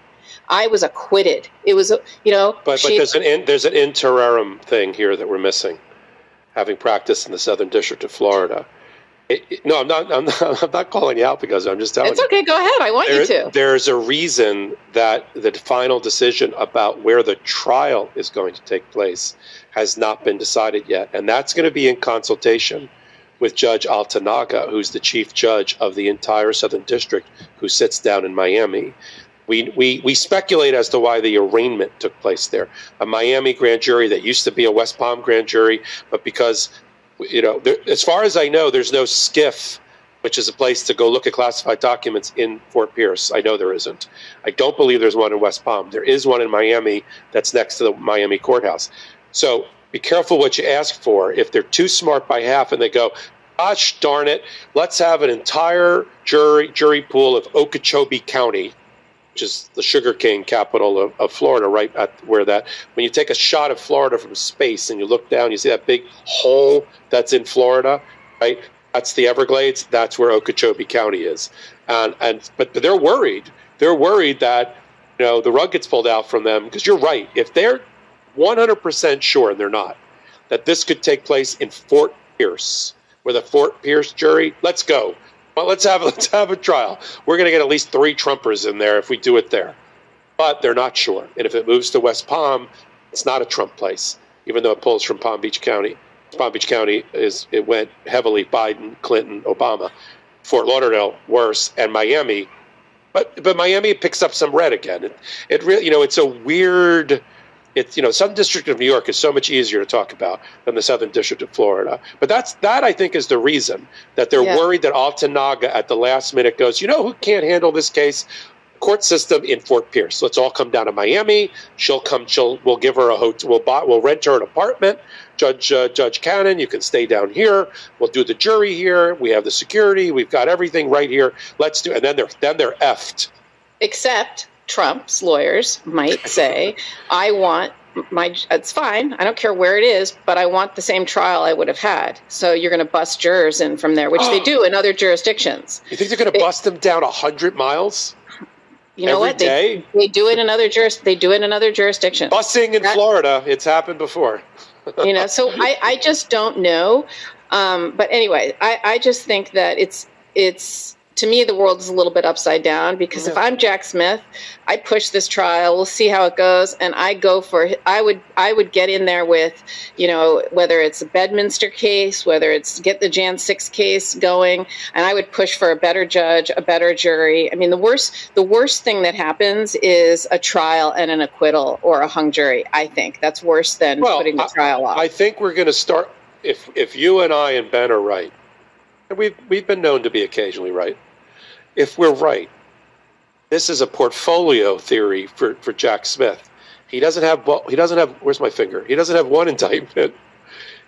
I was acquitted. It was, you know." But, but she- there's an in, there's an interim thing here that we're missing. Having practiced in the Southern District of Florida, It, it, no, I'm not, I'm not. [LAUGHS] I'm not calling you out because I'm just telling It's you. okay. Go ahead. I want you to. There's a reason that the final decision about where the trial is going to take place has not been decided yet, and that's going to be in consultation with Judge Altonaga, who's the chief judge of the entire Southern District, who sits down in Miami. We, we, we speculate as to why the arraignment took place there. A Miami grand jury that used to be a West Palm grand jury, but because, you know, there, as far as I know, there's no SCIF, which is a place to go look at classified documents in Fort Pierce. I know there isn't. I don't believe there's one in West Palm. There is one in Miami that's next to the Miami courthouse. So be careful what you ask for. If they're too smart by half and they go, gosh darn it, let's have an entire jury jury pool of Okeechobee County, which is the sugarcane capital of, of Florida, right at where that when you take a shot of Florida from space and you look down, you see that big hole that's in Florida, right? That's the Everglades. That's where Okeechobee County is, and and but they're worried. They're worried that you know the rug gets pulled out from them because you're right. If they're 100% sure, and they're not, that this could take place in Fort Pierce, where the Fort Pierce jury, let's go. Well, let's have [LAUGHS] let's have a trial. We're going to get at least three Trumpers in there if we do it there, but they're not sure. And if it moves to West Palm, it's not a Trump place, even though it pulls from Palm Beach County. Palm Beach County is it went heavily Biden, Clinton, Obama. Fort Lauderdale worse, and Miami, but but Miami picks up some red again. It, it really you know it's a weird. It's you know Southern District of New York is so much easier to talk about than the Southern District of Florida. But that's that I think is the reason that they're Yeah. worried that Altonaga at the last minute goes. You know who can't handle this case? Court system in Fort Pierce. Let's all come down to Miami. She'll come. She'll. We'll give her a hotel. We'll buy. We'll rent her an apartment. Judge uh, Judge Cannon, you can stay down here. We'll do the jury here. We have the security. We've got everything right here. Let's do. And then they're then they're effed. Except Trump's lawyers might [LAUGHS] say, I want my, it's fine. I don't care where it is, but I want the same trial I would have had. So you're going to bust jurors in from there, which they [GASPS] do in other jurisdictions. You think they're going to bust them down hundred miles? You know what? They, they do it in other juris, they do it in other jurisdictions. Busing in Florida, it's happened before. [LAUGHS] you know so i i just don't know um but anyway i i just think that it's it's to me the world is a little bit upside down because if i'm jack smith i push this trial we'll see how it goes and i go for i would i would get in there with you know whether it's a bedminster case whether it's get the jan 6 case going and i would push for a better judge a better jury. I mean the worst the worst thing that happens is a trial and an acquittal or a hung jury i think. That's worse than putting the trial off. I think we're going to start if if you and I and Ben are right, and we've we've been known to be occasionally right. If we're right, this is a portfolio theory for for Jack Smith. He doesn't have well, he doesn't have where's my finger? He doesn't have one indictment.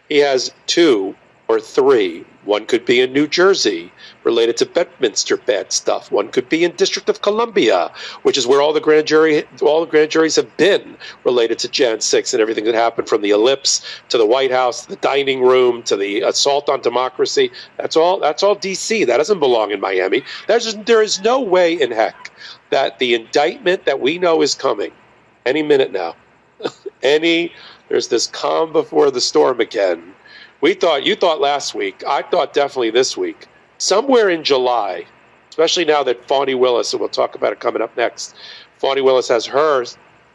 He has two or three. One could be in New Jersey related to Bedminster bad stuff. One could be in District of Columbia, which is where all the grand jury all the grand juries have been related to Jan 6 and everything that happened from the ellipse to the White House, to the dining room to the assault on democracy. That's all that's all DC. That doesn't belong in Miami. There's there is no way in heck that the indictment that we know is coming any minute now. [LAUGHS] any there's this calm before the storm again. We thought you thought last week. I thought definitely this week. Somewhere in July, especially now that Fani Willis, and we'll talk about it coming up next. Fani Willis has her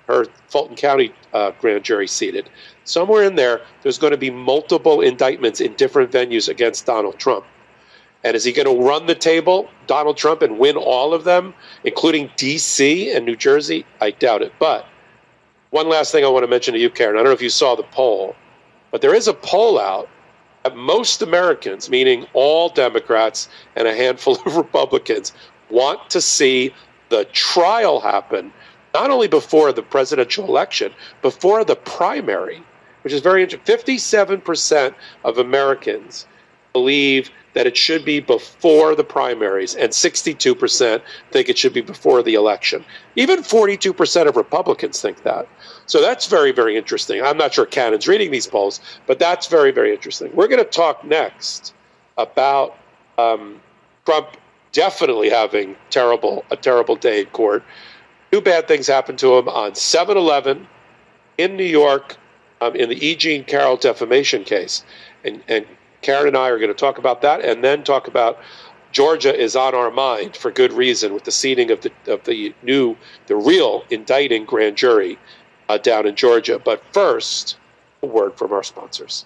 her Fulton County uh, grand jury seated. Somewhere in there, there's going to be multiple indictments in different venues against Donald Trump. And is he going to run the table, Donald Trump, and win all of them, including D.C. and New Jersey? I doubt it. But one last thing I want to mention to you, Karen. I don't know if you saw the poll, but there is a poll out Uh, most Americans, meaning all Democrats and a handful [LAUGHS] of Republicans, want to see the trial happen not only before the presidential election, before the primary, which is very interesting. 57% of Americans believe that it should be before the primaries, and 62% think it should be before the election. Even 42% of Republicans think that. So that's very, very interesting. I'm not sure Cannon's reading these polls, but that's very, very interesting. We're going to talk next about um, Trump definitely having terrible a terrible day in court. Two bad things happened to him on 7-Eleven in New York um, in the E. Jean Carroll defamation case, and and Karen and I are going to talk about that and then talk about Georgia is on our mind for good reason with the seating of the of the new the real indicting grand jury uh, down in Georgia. But first, a word from our sponsors.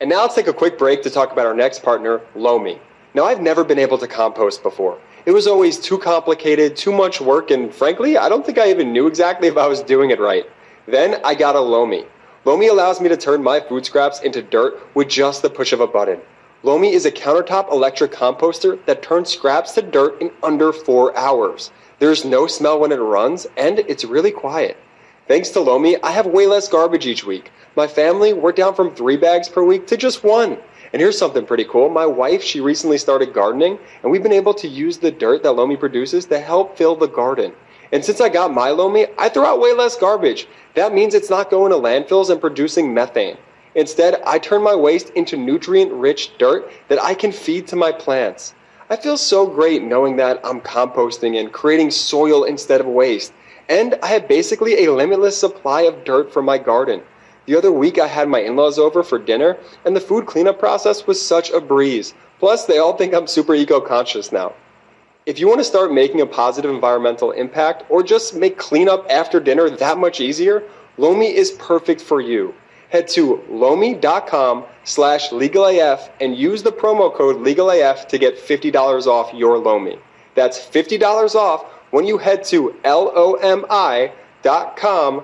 And now let's take a quick break to talk about our next partner, Lomi. Now I've never been able to compost before. It was always too complicated, too much work, and frankly, I don't think I even knew exactly if I was doing it right. Then I got a Lomi. Lomi allows me to turn my food scraps into dirt with just the push of a button. Lomi is a countertop electric composter that turns scraps to dirt in under four hours. There's no smell when it runs, and it's really quiet. Thanks to Lomi, I have way less garbage each week. My family, we're down from three bags per week to just one. And here's something pretty cool. My wife, she recently started gardening, and we've been able to use the dirt that Lomi produces to help fill the garden. And since I got my Lomi, I throw out way less garbage. That means it's not going to landfills and producing methane. Instead, I turn my waste into nutrient rich dirt that I can feed to my plants. I feel so great knowing that I'm composting and creating soil instead of waste. And I have basically a limitless supply of dirt for my garden. The other week, I had my in laws over for dinner, and the food cleanup process was such a breeze. Plus, they all think I'm super eco conscious now. If you want to start making a positive environmental impact or just make cleanup after dinner that much easier, Lomi is perfect for you head to lomi.com slash legalaf and use the promo code legalaf to get $50 off your Lomi. That's $50 off when you head to lomi.com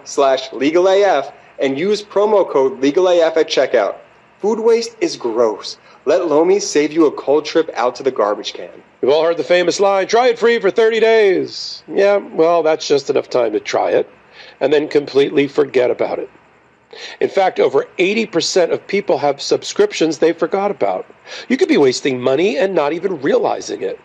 slash legalaf and use promo code legalaf at checkout. Food waste is gross. Let Lomi save you a cold trip out to the garbage can. We've all heard the famous line, try it free for 30 days. Yeah, well, that's just enough time to try it and then completely forget about it. In fact, over 80% of people have subscriptions they forgot about. You could be wasting money and not even realizing it.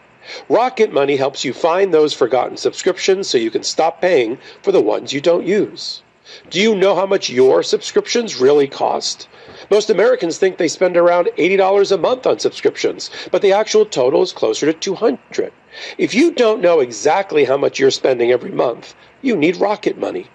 Rocket Money helps you find those forgotten subscriptions so you can stop paying for the ones you don't use. Do you know how much your subscriptions really cost? Most Americans think they spend around $80 a month on subscriptions, but the actual total is closer to 200. If you don't know exactly how much you're spending every month, you need Rocket Money.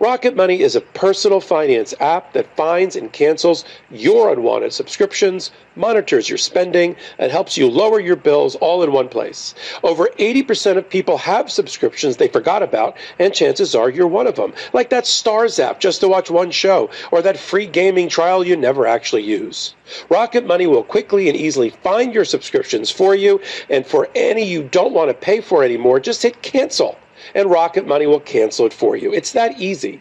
Rocket Money is a personal finance app that finds and cancels your unwanted subscriptions, monitors your spending, and helps you lower your bills all in one place. Over 80% of people have subscriptions they forgot about, and chances are you're one of them. Like that Stars app just to watch one show, or that free gaming trial you never actually use. Rocket Money will quickly and easily find your subscriptions for you, and for any you don't want to pay for anymore, just hit cancel and Rocket Money will cancel it for you. It's that easy.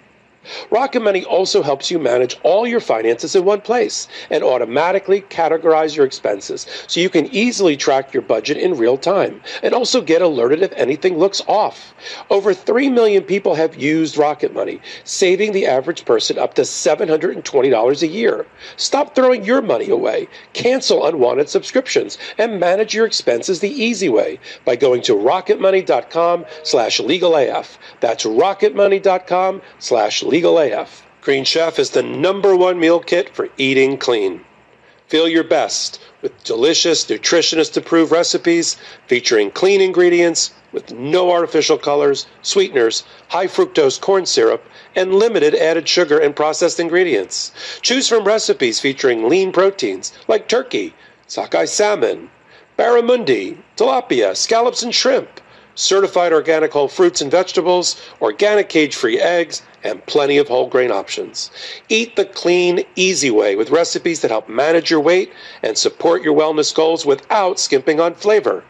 Rocket Money also helps you manage all your finances in one place and automatically categorize your expenses so you can easily track your budget in real time and also get alerted if anything looks off. Over 3 million people have used Rocket Money, saving the average person up to $720 a year. Stop throwing your money away, cancel unwanted subscriptions, and manage your expenses the easy way by going to rocketmoney.com slash legalaf. That's rocketmoney.com slash legalaf. Legal AF. Green Chef is the number one meal kit for eating clean. Feel your best with delicious, nutritionist approved recipes featuring clean ingredients with no artificial colors, sweeteners, high fructose corn syrup, and limited added sugar and processed ingredients. Choose from recipes featuring lean proteins like turkey, sockeye salmon, barramundi, tilapia, scallops, and shrimp certified organic whole fruits and vegetables, organic cage free eggs, and plenty of whole grain options. Eat the clean, easy way with recipes that help manage your weight and support your wellness goals without skimping on flavor.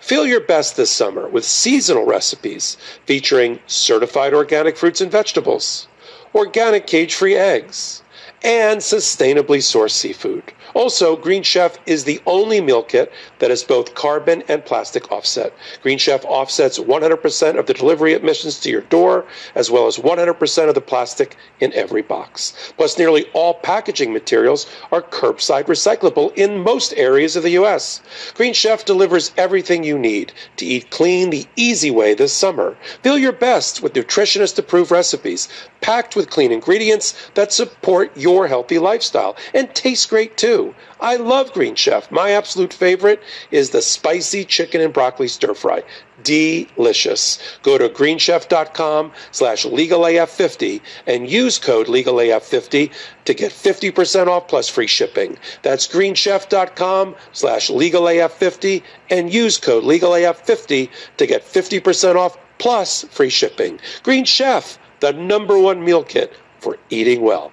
Feel your best this summer with seasonal recipes featuring certified organic fruits and vegetables, organic cage free eggs, and sustainably sourced seafood. Also, Green Chef is the only meal kit that is both carbon and plastic offset. Green Chef offsets 100% of the delivery emissions to your door, as well as 100% of the plastic in every box. Plus, nearly all packaging materials are curbside recyclable in most areas of the U.S. Green Chef delivers everything you need to eat clean the easy way this summer. Feel your best with nutritionist approved recipes packed with clean ingredients that support your your healthy lifestyle and taste great too. I love Green Chef. My absolute favorite is the spicy chicken and broccoli stir fry. Delicious. Go to greenchef.com slash legalaf50 and use code legalaf50 to get 50% off plus free shipping. That's greenchef.com slash legalaf50 and use code legalaf50 to get 50% off plus free shipping. Green Chef, the number one meal kit for eating well.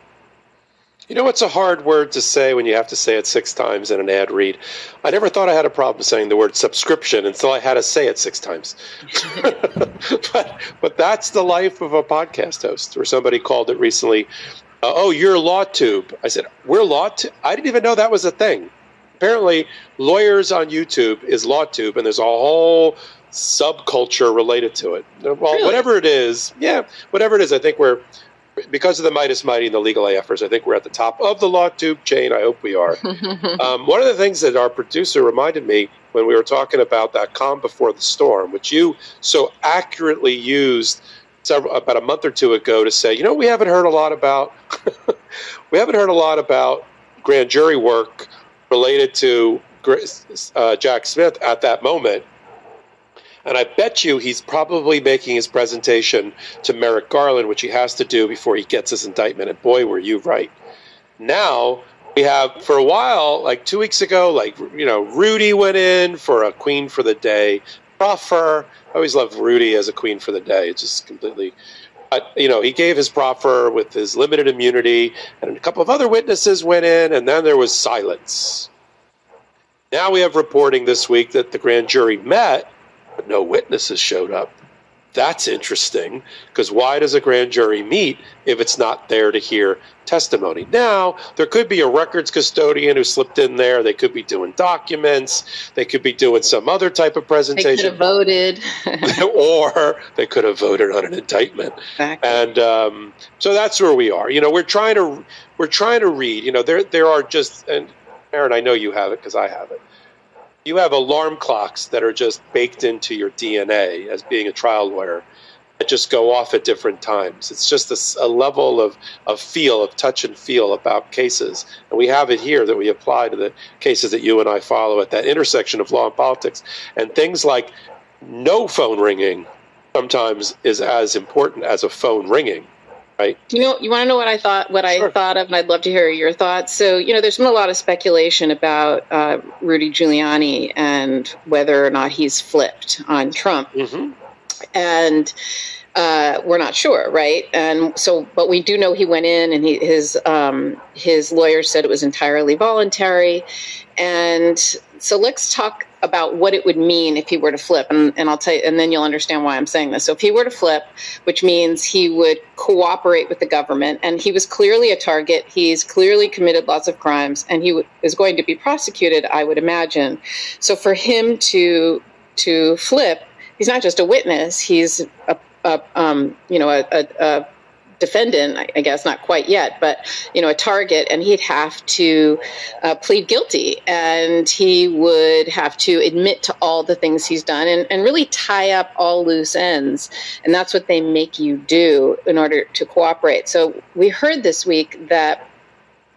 You know, it's a hard word to say when you have to say it six times in an ad read. I never thought I had a problem saying the word subscription until I had to say it six times. [LAUGHS] but, but that's the life of a podcast host, or somebody called it recently. Uh, oh, you're LawTube. I said, we're LawTube. I didn't even know that was a thing. Apparently, lawyers on YouTube is LawTube, and there's a whole subculture related to it. Well, Really? whatever it is, yeah, whatever it is, I think we're because of the Meidas Mighty and the legal AFers, I think we're at the top of the law tube chain. I hope we are. [LAUGHS] um, one of the things that our producer reminded me when we were talking about that calm before the storm, which you so accurately used several, about a month or two ago to say, you know, we haven't heard a lot about [LAUGHS] we haven't heard a lot about grand jury work related to uh, Jack Smith at that moment. And I bet you he's probably making his presentation to Merrick Garland, which he has to do before he gets his indictment. And boy, were you right. Now we have, for a while, like two weeks ago, like, you know, Rudy went in for a queen for the day. Proffer, I always loved Rudy as a queen for the day. It's just completely. But, you know, he gave his proffer with his limited immunity, and a couple of other witnesses went in, and then there was silence. Now we have reporting this week that the grand jury met, but no witnesses showed up. That's interesting because why does a grand jury meet if it's not there to hear testimony? Now, there could be a records custodian who slipped in there. They could be doing documents. They could be doing some other type of presentation. They could have voted. [LAUGHS] [LAUGHS] or they could have voted on an indictment. And um, so that's where we are. You know, we're trying to we're trying to read. You know, there there are just and Karen, I know you have it because I have it. You have alarm clocks that are just baked into your DNA as being a trial lawyer that just go off at different times. It's just a level of, of feel, of touch and feel about cases. And we have it here that we apply to the cases that you and I follow at that intersection of law and politics. And things like no phone ringing sometimes is as important as a phone ringing, right? You know, you want to know what I thought, what I thought of, and I'd love to hear your thoughts. So, you know, there's been a lot of speculation about uh, Rudy Giuliani and whether or not he's flipped on Trump, and uh, we're not sure, right? And so, but we do know he went in, and he, his um, his lawyer said it was entirely voluntary, and so let's talk about what it would mean if he were to flip. And, and i'll tell you and then you'll understand why i'm saying this. So if he were to flip which means he would cooperate with the government and he was clearly a target he's clearly committed lots of crimes and he w- is going to be prosecuted i would imagine. So for him to to flip he's not just a witness he's a, um, you know a, a, a defendant, I- I guess not quite yet, but you know, a target, and he'd have to uh, plead guilty, and he would have to admit to all the things he's done, and, and really tie up all loose ends, and that's what they make you do in order to cooperate. So we heard this week that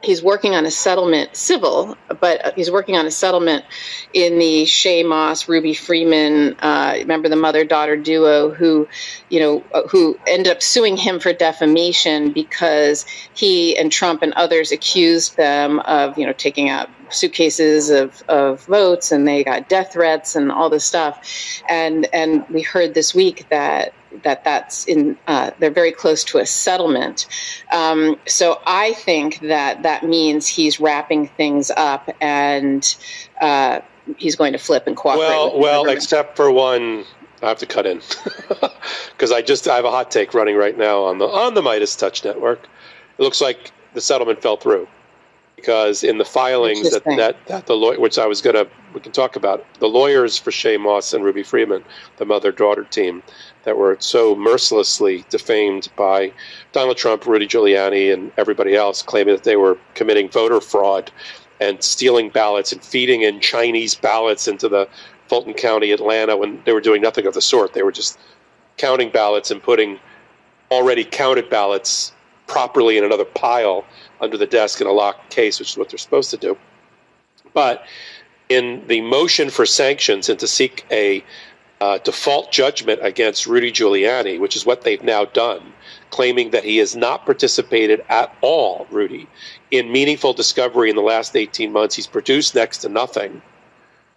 he's working on a settlement, civil, but he's working on a settlement in the Shaye Moss, Ruby Freeman, uh, remember the mother daughter duo who, you know, uh, who ended up suing him for defamation because he and Trump and others accused them of, you know, taking out suitcases of, of votes and they got death threats and all this stuff. And, and we heard this week that that that's in uh, they're very close to a settlement. Um, so i think that that means he's wrapping things up and uh, he's going to flip and cooperate Well, well, except for one, I have to cut in. [LAUGHS] Because I just I have a hot take running right now on the on the MeidasTouch Network. It looks like the settlement fell through. Because in the filings that that, that the lawyer, which I was gonna we can talk about the lawyers for Shaye Moss and Ruby Freeman, the mother daughter team that were so mercilessly defamed by Donald Trump, Rudy Giuliani, and everybody else, claiming that they were committing voter fraud and stealing ballots and feeding in Chinese ballots into the Fulton County, Atlanta, when they were doing nothing of the sort. They were just counting ballots and putting already counted ballots properly in another pile under the desk in a locked case, which is what they're supposed to do. But in the motion for sanctions and to seek a uh, default judgment against Rudy Giuliani, which is what they've now done, claiming that he has not participated at all, Rudy, in meaningful discovery in the last 18 months. He's produced next to nothing.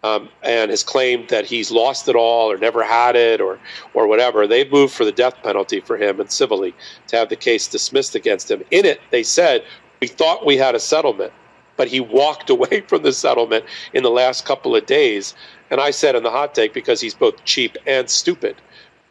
Um, and has claimed that he's lost it all or never had it or or whatever. They've moved for the death penalty for him and civilly to have the case dismissed against him. In it, they said we thought we had a settlement, but he walked [LAUGHS] away from the settlement in the last couple of days. And I said in the hot take because he's both cheap and stupid.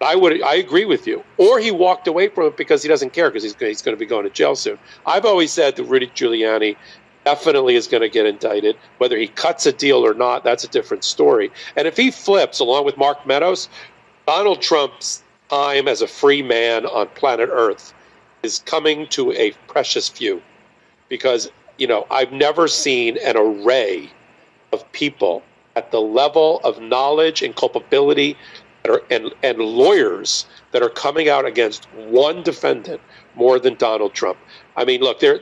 I would I agree with you. Or he walked away from it because he doesn't care because he's he's going to be going to jail soon. I've always said that Rudy Giuliani definitely is going to get indicted. Whether he cuts a deal or not, that's a different story. And if he flips along with Mark Meadows, Donald Trump's time as a free man on planet Earth is coming to a precious few because you know I've never seen an array of people at the level of knowledge and culpability are, and, and lawyers that are coming out against one defendant more than Donald Trump. I mean, look, there.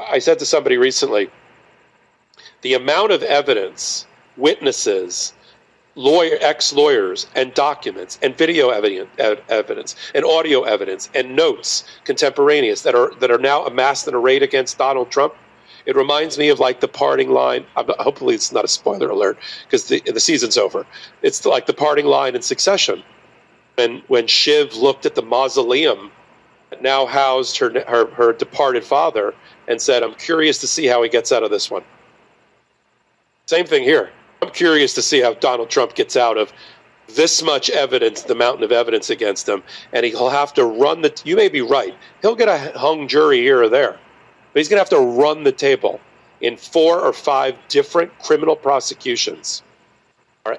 I said to somebody recently, the amount of evidence, witnesses, lawyer, ex-lawyers, and documents, and video evidence, evidence, and audio evidence, and notes, contemporaneous that are that are now amassed and arrayed against Donald Trump it reminds me of like the parting line. Hopefully, it's not a spoiler alert because the the season's over. It's like the parting line in Succession, when when Shiv looked at the mausoleum that now housed her her, her departed father and said, "I'm curious to see how he gets out of this one." Same thing here. I'm curious to see how Donald Trump gets out of this much evidence, the mountain of evidence against him, and he'll have to run the. You may be right. He'll get a hung jury here or there but he's going to have to run the table in four or five different criminal prosecutions.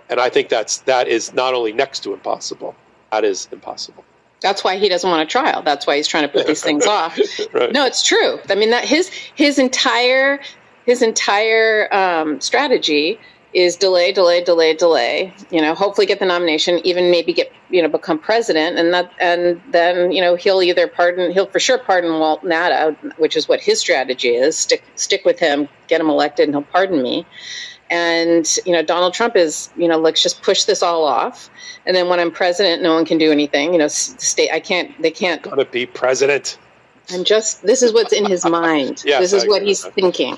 And I think that's that is not only next to impossible, that is impossible. That's why he doesn't want a trial. That's why he's trying to put these things [LAUGHS] off. right. No, it's true. I mean that his his entire his entire um, strategy is delay, delay, delay, delay. You know, hopefully get the nomination, even maybe get you know become president, and that and then you know he'll either pardon, he'll for sure pardon Walt Nauta, which is what his strategy is. Stick stick with him, get him elected, and he'll pardon me. And you know, Donald Trump is you know let's just push this all off. And then when I'm president, no one can do anything. You know, state I can't. They can't. Gonna be president. I'm just. This is what's in his mind. [LAUGHS] yes, this is what he's thinking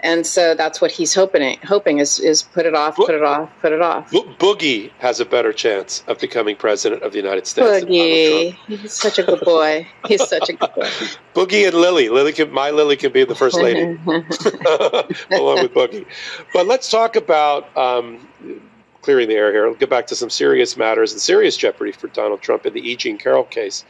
and so that's what he's hoping hoping is is put it off, put it off, put it off. Bo- Boogie has a better chance of becoming president of the United States. Boogie, he's such a good boy. He's such a good boy. [LAUGHS] Boogie and Lily, Lily can my Lily can be the first lady [LAUGHS] along with Boogie. But let's talk about. Um, clearing the air here. I'll get back to some serious matters and serious jeopardy for Donald Trump in the E. Jean Carroll case.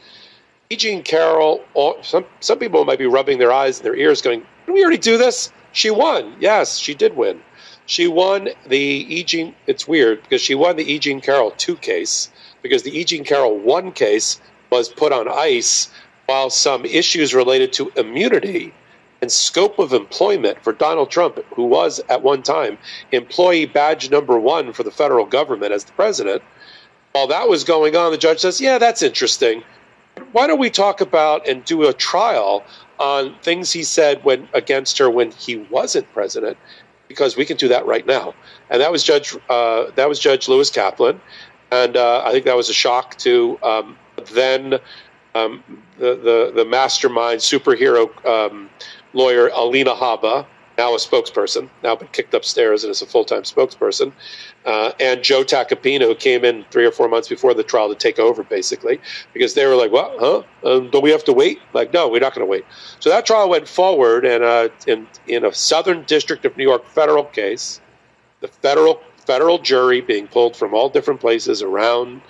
E. Jean Carroll, some some people might be rubbing their eyes and their ears, going, "Did we already do this?" She won. Yes, she did win. She won the E. Jean. It's weird because she won the E. Jean Carroll two case because the E. Jean Carroll one case was put on ice while some issues related to immunity and scope of employment for Donald Trump, who was at one time employee badge number one for the federal government as the president. While that was going on, the judge says, Yeah, that's interesting. Why don't we talk about and do a trial on things he said when against her when he wasn't president, because we can do that right now. And that was Judge uh, that was Judge Lewis Kaplan, and uh, I think that was a shock to um, then um, the, the the mastermind superhero um, lawyer Alina Habba, now a spokesperson, now been kicked upstairs and is a full time spokesperson, uh, and Joe Tacopina, who came in three or four months before the trial to take over, basically, because they were like, "What? Huh? Um, don't we have to wait?" Like, no, we're not going to wait. So that trial went forward, and uh, in in a Southern District of New York federal case, the federal federal jury being pulled from all different places around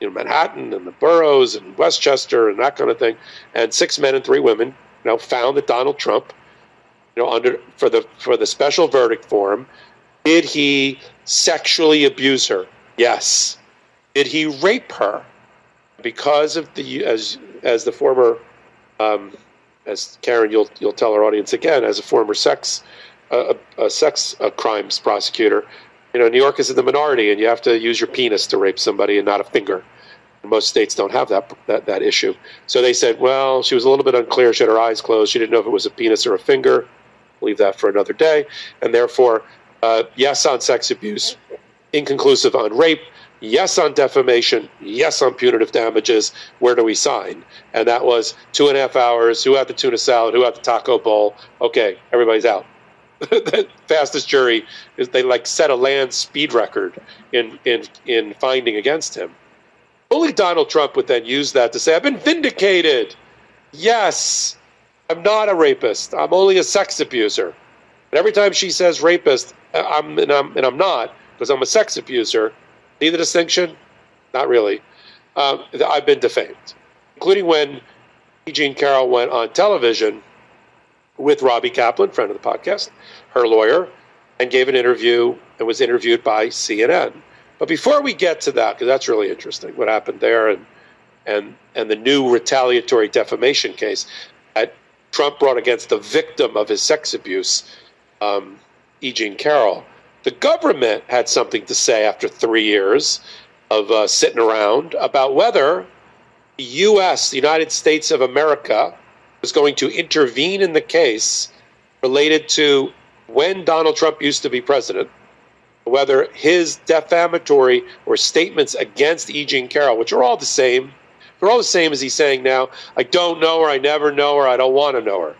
you know, Manhattan and the boroughs and Westchester and that kind of thing, and six men and three women, you know, found that Donald Trump you know, under for the for the special verdict form, did he sexually abuse her? Yes. Did he rape her? Because of the as as the former, um, as Karen, you'll you'll tell our audience again, as a former sex, uh, a sex uh, crimes prosecutor, you know, New York is in the minority, and you have to use your penis to rape somebody and not a finger. Most states don't have that, that that issue. So they said, well, she was a little bit unclear. She had her eyes closed. She didn't know if it was a penis or a finger. Leave that for another day. And therefore, uh, yes on sex abuse, inconclusive on rape, yes on defamation, yes on punitive damages. Where do we sign? And that was two and a half hours. Who had the tuna salad? Who had the taco bowl? Okay, everybody's out. the [LAUGHS] fastest jury is they like set a land speed record in in in finding against him. Only Donald Trump would then use that to say, "I've been vindicated." Yes, I'm not a rapist. I'm only a sex abuser. And every time she says rapist, I'm and I'm and I'm not because I'm a sex abuser. See the distinction? Not really. Um, I've been defamed, including when Jean Carroll went on television with Robbie Kaplan, friend of the podcast, her lawyer, and gave an interview and was interviewed by CNN. But before we get to that, because that's really interesting, what happened there and and and the new retaliatory defamation case Trump brought against the victim of his sex abuse, um, E. Jean Carroll. The government had something to say after three years of uh, sitting around about whether the U.S., the United States of America, was going to intervene in the case related to when Donald Trump used to be president, whether his defamatory or statements against E. Jean Carroll, which are all the same, they're all the same as he's saying now, I don't know her, I never know her, I don't want to know her.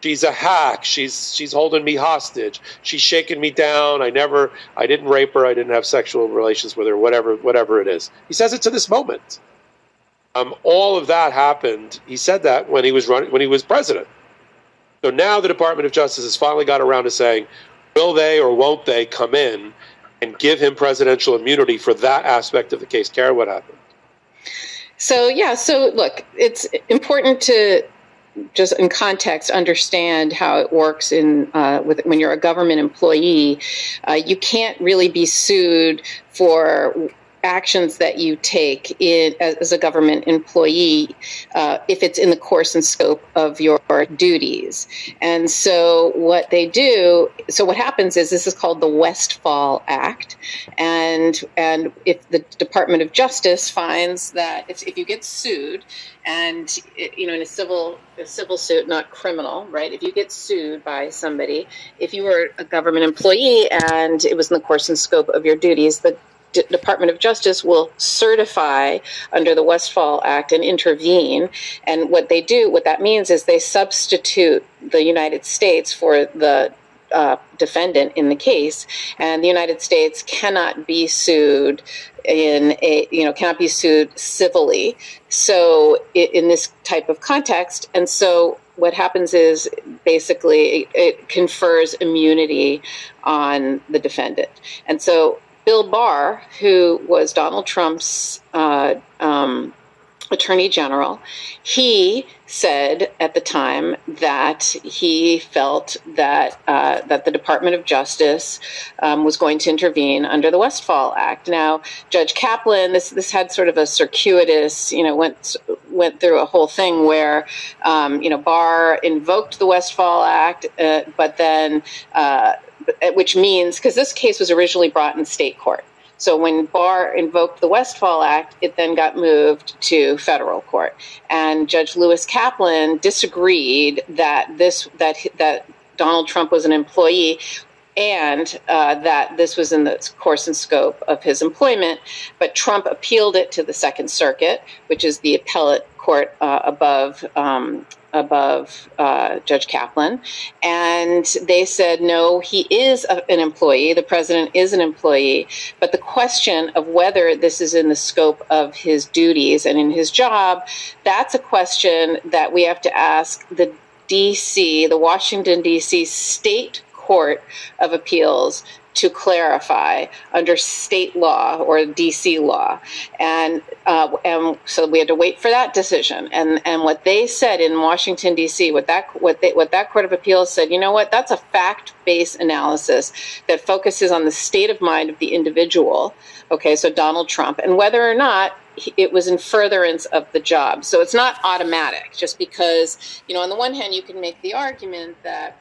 She's a hack. She's she's holding me hostage. She's shaking me down. I never I didn't rape her. I didn't have sexual relations with her. Whatever whatever it is. He says it to this moment. Um, all of that happened. He said that when he was running when he was president. So now the Department of Justice has finally got around to saying, will they or won't they come in and give him presidential immunity for that aspect of the case? Kara, what happened? So yeah, so look, it's important to just in context understand how it works in uh, with when you're a government employee. Uh, you can't really be sued for actions that you take in as a government employee uh, if it's in the course and scope of your duties. And so what they do so what happens is this is called the westfall act. And and if the department of justice finds that if you get sued and you know in a civil a civil suit not criminal right? If you get sued by somebody if you were a government employee and it was in the course and scope of your duties the D- Department of Justice will certify under the Westfall Act and intervene. And what they do, what that means is they substitute the United States for the uh, defendant in the case, and the United States cannot be sued in a you know cannot be sued civilly. So in this type of context, and so what happens is basically it, it confers immunity on the defendant, and so Bill Barr, who was Donald Trump's uh, um, attorney general, he said at the time that he felt that uh, that the Department of Justice um, was going to intervene under the Westfall Act. Now, Judge Kaplan, this this had sort of a circuitous, you know, went went through a whole thing where, um, you know, Barr invoked the Westfall Act, uh, but then. Uh, which means because this case was originally brought in state court. So when Barr invoked the Westfall Act, it then got moved to federal court, and Judge Lewis Kaplan disagreed that this that that Donald Trump was an employee and uh, that this was in the course and scope of his employment. But Trump appealed it to the Second Circuit, which is the appellate court uh, above um, above uh, Judge Kaplan, and they said no, he is a, an employee. The president is an employee, but the question of whether this is in the scope of his duties and in his job, that's a question that we have to ask the D.C., the Washington D.C. State Court of Appeals to clarify under state law or DC law, and uh, and so we had to wait for that decision. And and what they said in Washington D.C. what that what they, what that Court of Appeals said, you know what, that's a fact based analysis that focuses on the state of mind of the individual. Okay, so Donald Trump, and whether or not it was in furtherance of the job. So it's not automatic just because, you know, on the one hand, you can make the argument that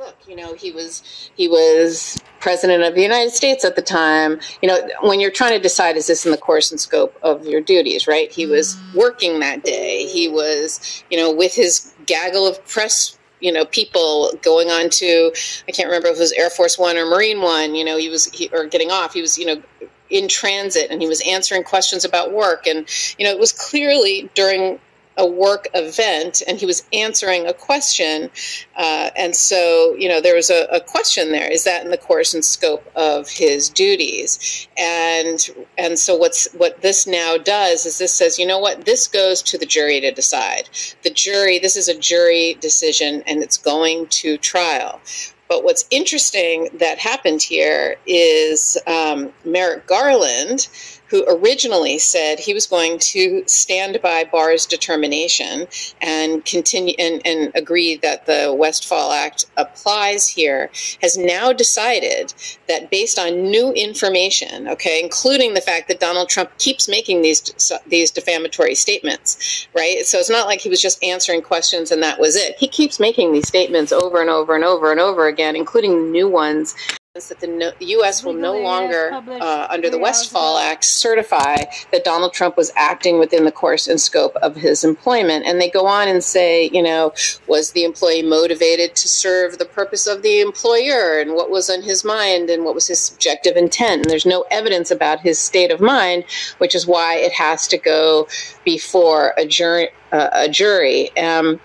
look, you know, he was he was president of the United States at the time, you know, when you're trying to decide is this in the course and scope of your duties, right? He was mm. working that day. He was, you know, with his gaggle of press you know people going on to i can't remember if it was air force one or marine one you know he was he, or getting off he was you know in transit and he was answering questions about work and you know it was clearly during a work event and he was answering a question uh, and so you know there was a, a, question there is that in the course and scope of his duties? And and so what's what this now does is this says you know what this goes to the jury to decide. The jury this is a jury decision and it's going to trial. But what's interesting that happened here is um, Merrick Garland who originally said he was going to stand by Barr's determination and continue and, and agree that the Westfall Act applies here, has now decided that based on new information, okay, including the fact that Donald Trump keeps making these these defamatory statements, right? So it's not like he was just answering questions and that was it. He keeps making these statements over and over and over and over again, including new ones that the, no, the U.S. will no longer, uh, under the Westfall Act, certify that Donald Trump was acting within the course and scope of his employment. And they go on and say, you know, was the employee motivated to serve the purpose of the employer and what was on his mind and what was his subjective intent? And there's no evidence about his state of mind, which is why it has to go before a jury. Uh, a jury. Um,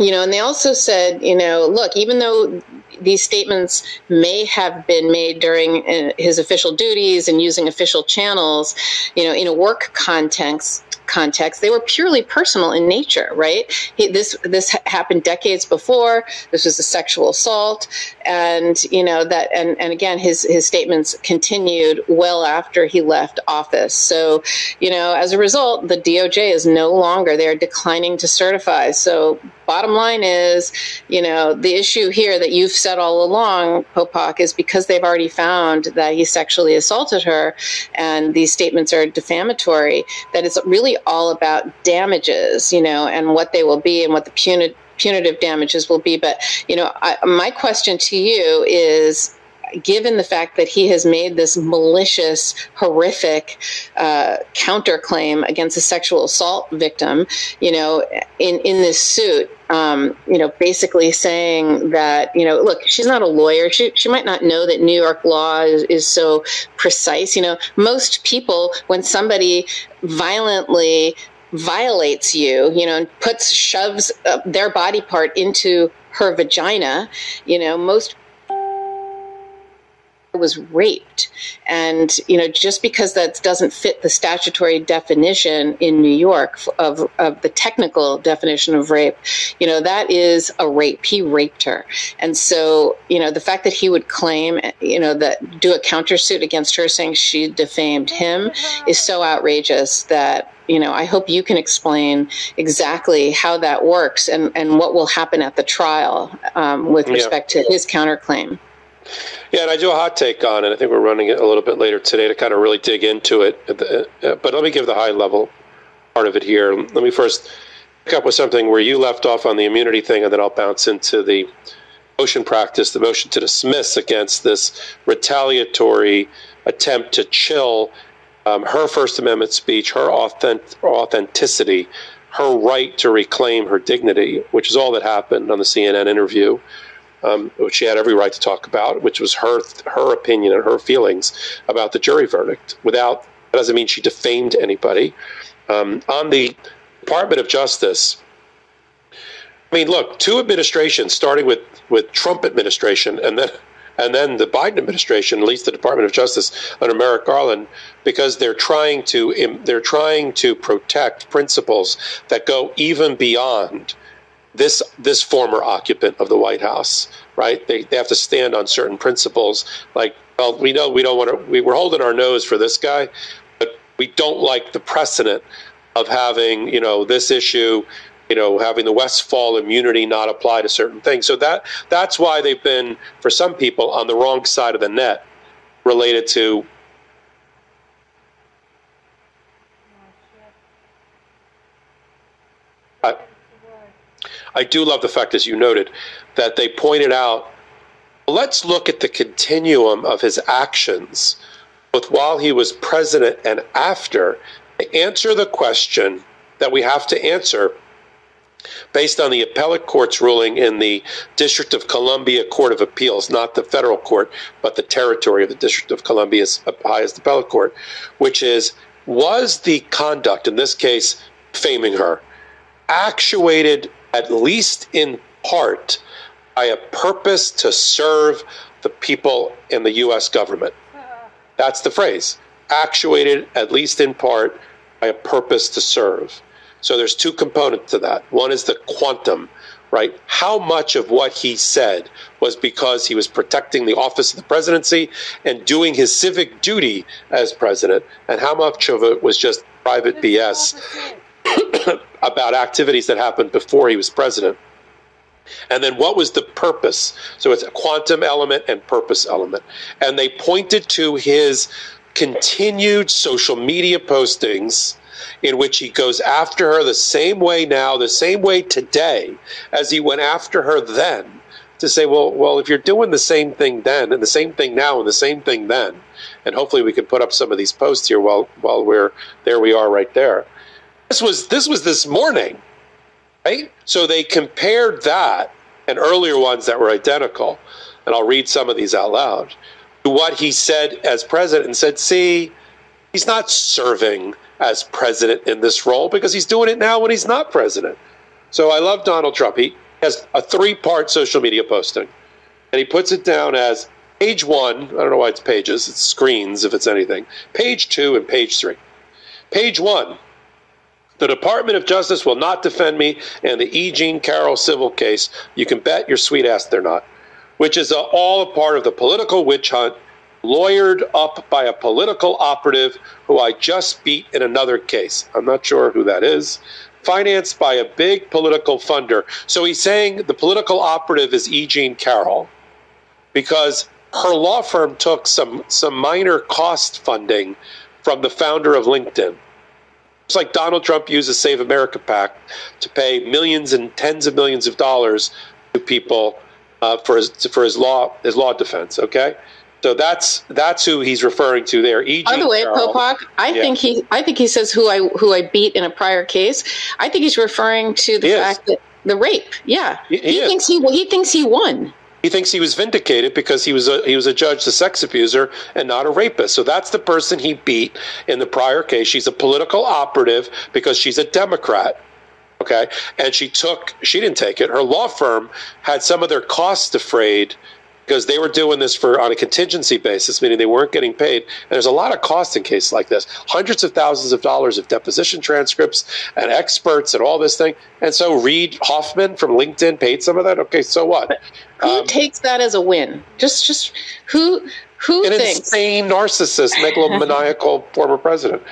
you know, and they also said, you know, look, even though these statements may have been made during uh, his official duties and using official channels, you know, in a work context, context, they were purely personal in nature, right? He, this this happened decades before. This was a sexual assault, and you know that, and and again, his his statements continued well after he left office. So, you know, as a result, the DOJ is no longer they are declining to certify. So, bottom line is, you know, the issue here that you've said all along, Popok, is because they've already found that he sexually assaulted her, and these statements are defamatory. That it's really all about damages, you know, and what they will be and what the punitive punitive damages will be. But you know, I, my question to you is given the fact that he has made this malicious, horrific uh, counterclaim against a sexual assault victim, you know, in, in this suit, um, you know, basically saying that, you know, look, she's not a lawyer. She, she might not know that New York law is, is so precise. You know, most people, when somebody violently violates you, you know, and puts, shoves uh, their body part into her vagina, you know, most was raped. And, you know, just because that doesn't fit the statutory definition in New York of, of the technical definition of rape, you know, that is a rape. He raped her. And so, you know, the fact that he would claim, you know, that do a countersuit against her saying she defamed him is so outrageous that you know, I hope you can explain exactly how that works and, and what will happen at the trial um, with respect yeah. to his counterclaim. Yeah, and I do a hot take on it. I think we're running it a little bit later today to kind of really dig into it. Uh, but let me give the high level part of it here. Let me first pick up with something where you left off on the immunity thing, and then I'll bounce into the motion practice, the motion to dismiss against this retaliatory attempt to chill um, her First Amendment speech, her authentic, authenticity, her right to reclaim her dignity, which is all that happened on the CNN interview um, which she had every right to talk about, which was her her opinion and her feelings about the jury verdict. Without that doesn't mean she defamed anybody. Um, on the Department of Justice, I mean, look, two administrations, starting with with Trump administration, and then and then the Biden administration, at least the Department of Justice under Merrick Garland, because they're trying to they're trying to protect principles that go even beyond this this former occupant of the White House, right? They, they have to stand on certain principles. Like, well, we know we don't want to. We, we're holding our nose for this guy, but we don't like the precedent of having you know this issue. You know, having the Westfall immunity not apply to certain things. So that that's why they've been, for some people, on the wrong side of the net related to I do love the fact, as you noted, that they pointed out Let's look at the continuum of his actions, both while he was president and after, to answer the question that we have to answer based on the appellate court's ruling in the District of Columbia Court of Appeals, not the federal court, but the territory of the District of Columbia's highest appellate court, which is was the conduct, in this case, faming her, actuated at least in part by a purpose to serve the people in the U.S. government? That's the phrase. Actuated at least in part by a purpose to serve. So there's two components to that. One is the quantum, right? How much of what he said was because he was protecting the office of the presidency and doing his civic duty as president, and how much of it was just private BS [COUGHS] about activities that happened before he was president. And then what was the purpose? So it's a quantum element and purpose element. And they pointed to his continued social media postings in which he goes after her the same way now, the same way today as he went after her then. To say, well, well, if you're doing the same thing then and the same thing now and the same thing then, and hopefully we can put up some of these posts here while while we're there. We are right there. This was this was this morning, right? So they compared that and earlier ones that were identical, and I'll read some of these out loud. To what he said as president and said, see, he's not serving as president in this role because he's doing it now when he's not president. So I love Donald Trump. He has a three part social media posting, and he puts it down as page one. I don't know why it's pages, it's screens if it's anything. Page two and page three. Page one. The Department of Justice will not defend me in the E. Jean Carroll civil case. You can bet your sweet ass they're not, which is a, all a part of the political witch hunt lawyered up by a political operative who I just beat in another case. I'm not sure who that is. Financed by a big political funder. So he's saying the political operative is E. Jean Carroll because her law firm took some, some minor cost funding from the founder of LinkedIn. It's like Donald Trump used the Save America PAC to pay millions and tens of millions of dollars to people uh, for his for his law his law defense. Okay, so that's that's who he's referring to there. E. By the way, Popok, I Yeah. think he I think he says who I who I beat in a prior case. I think he's referring to the He is. fact that the rape. Yeah, He- he is. thinks he he thinks he won. He thinks he was vindicated because he was a he was a judge, sex abuser, and not a rapist. So that's the person he beat in the prior case. She's a political operative because she's a Democrat. Okay, and she took she didn't take it. Her law firm had some of their costs defrayed because they were doing this for on a contingency basis, meaning they weren't getting paid. And there's a lot of cost in cases like this, hundreds of thousands of dollars of deposition transcripts and experts and all this thing. And so Reid Hoffman from LinkedIn paid some of that. Okay, so what? Who um, takes that as a win? Just just who who an thinks? insane narcissist, megalomaniacal former president.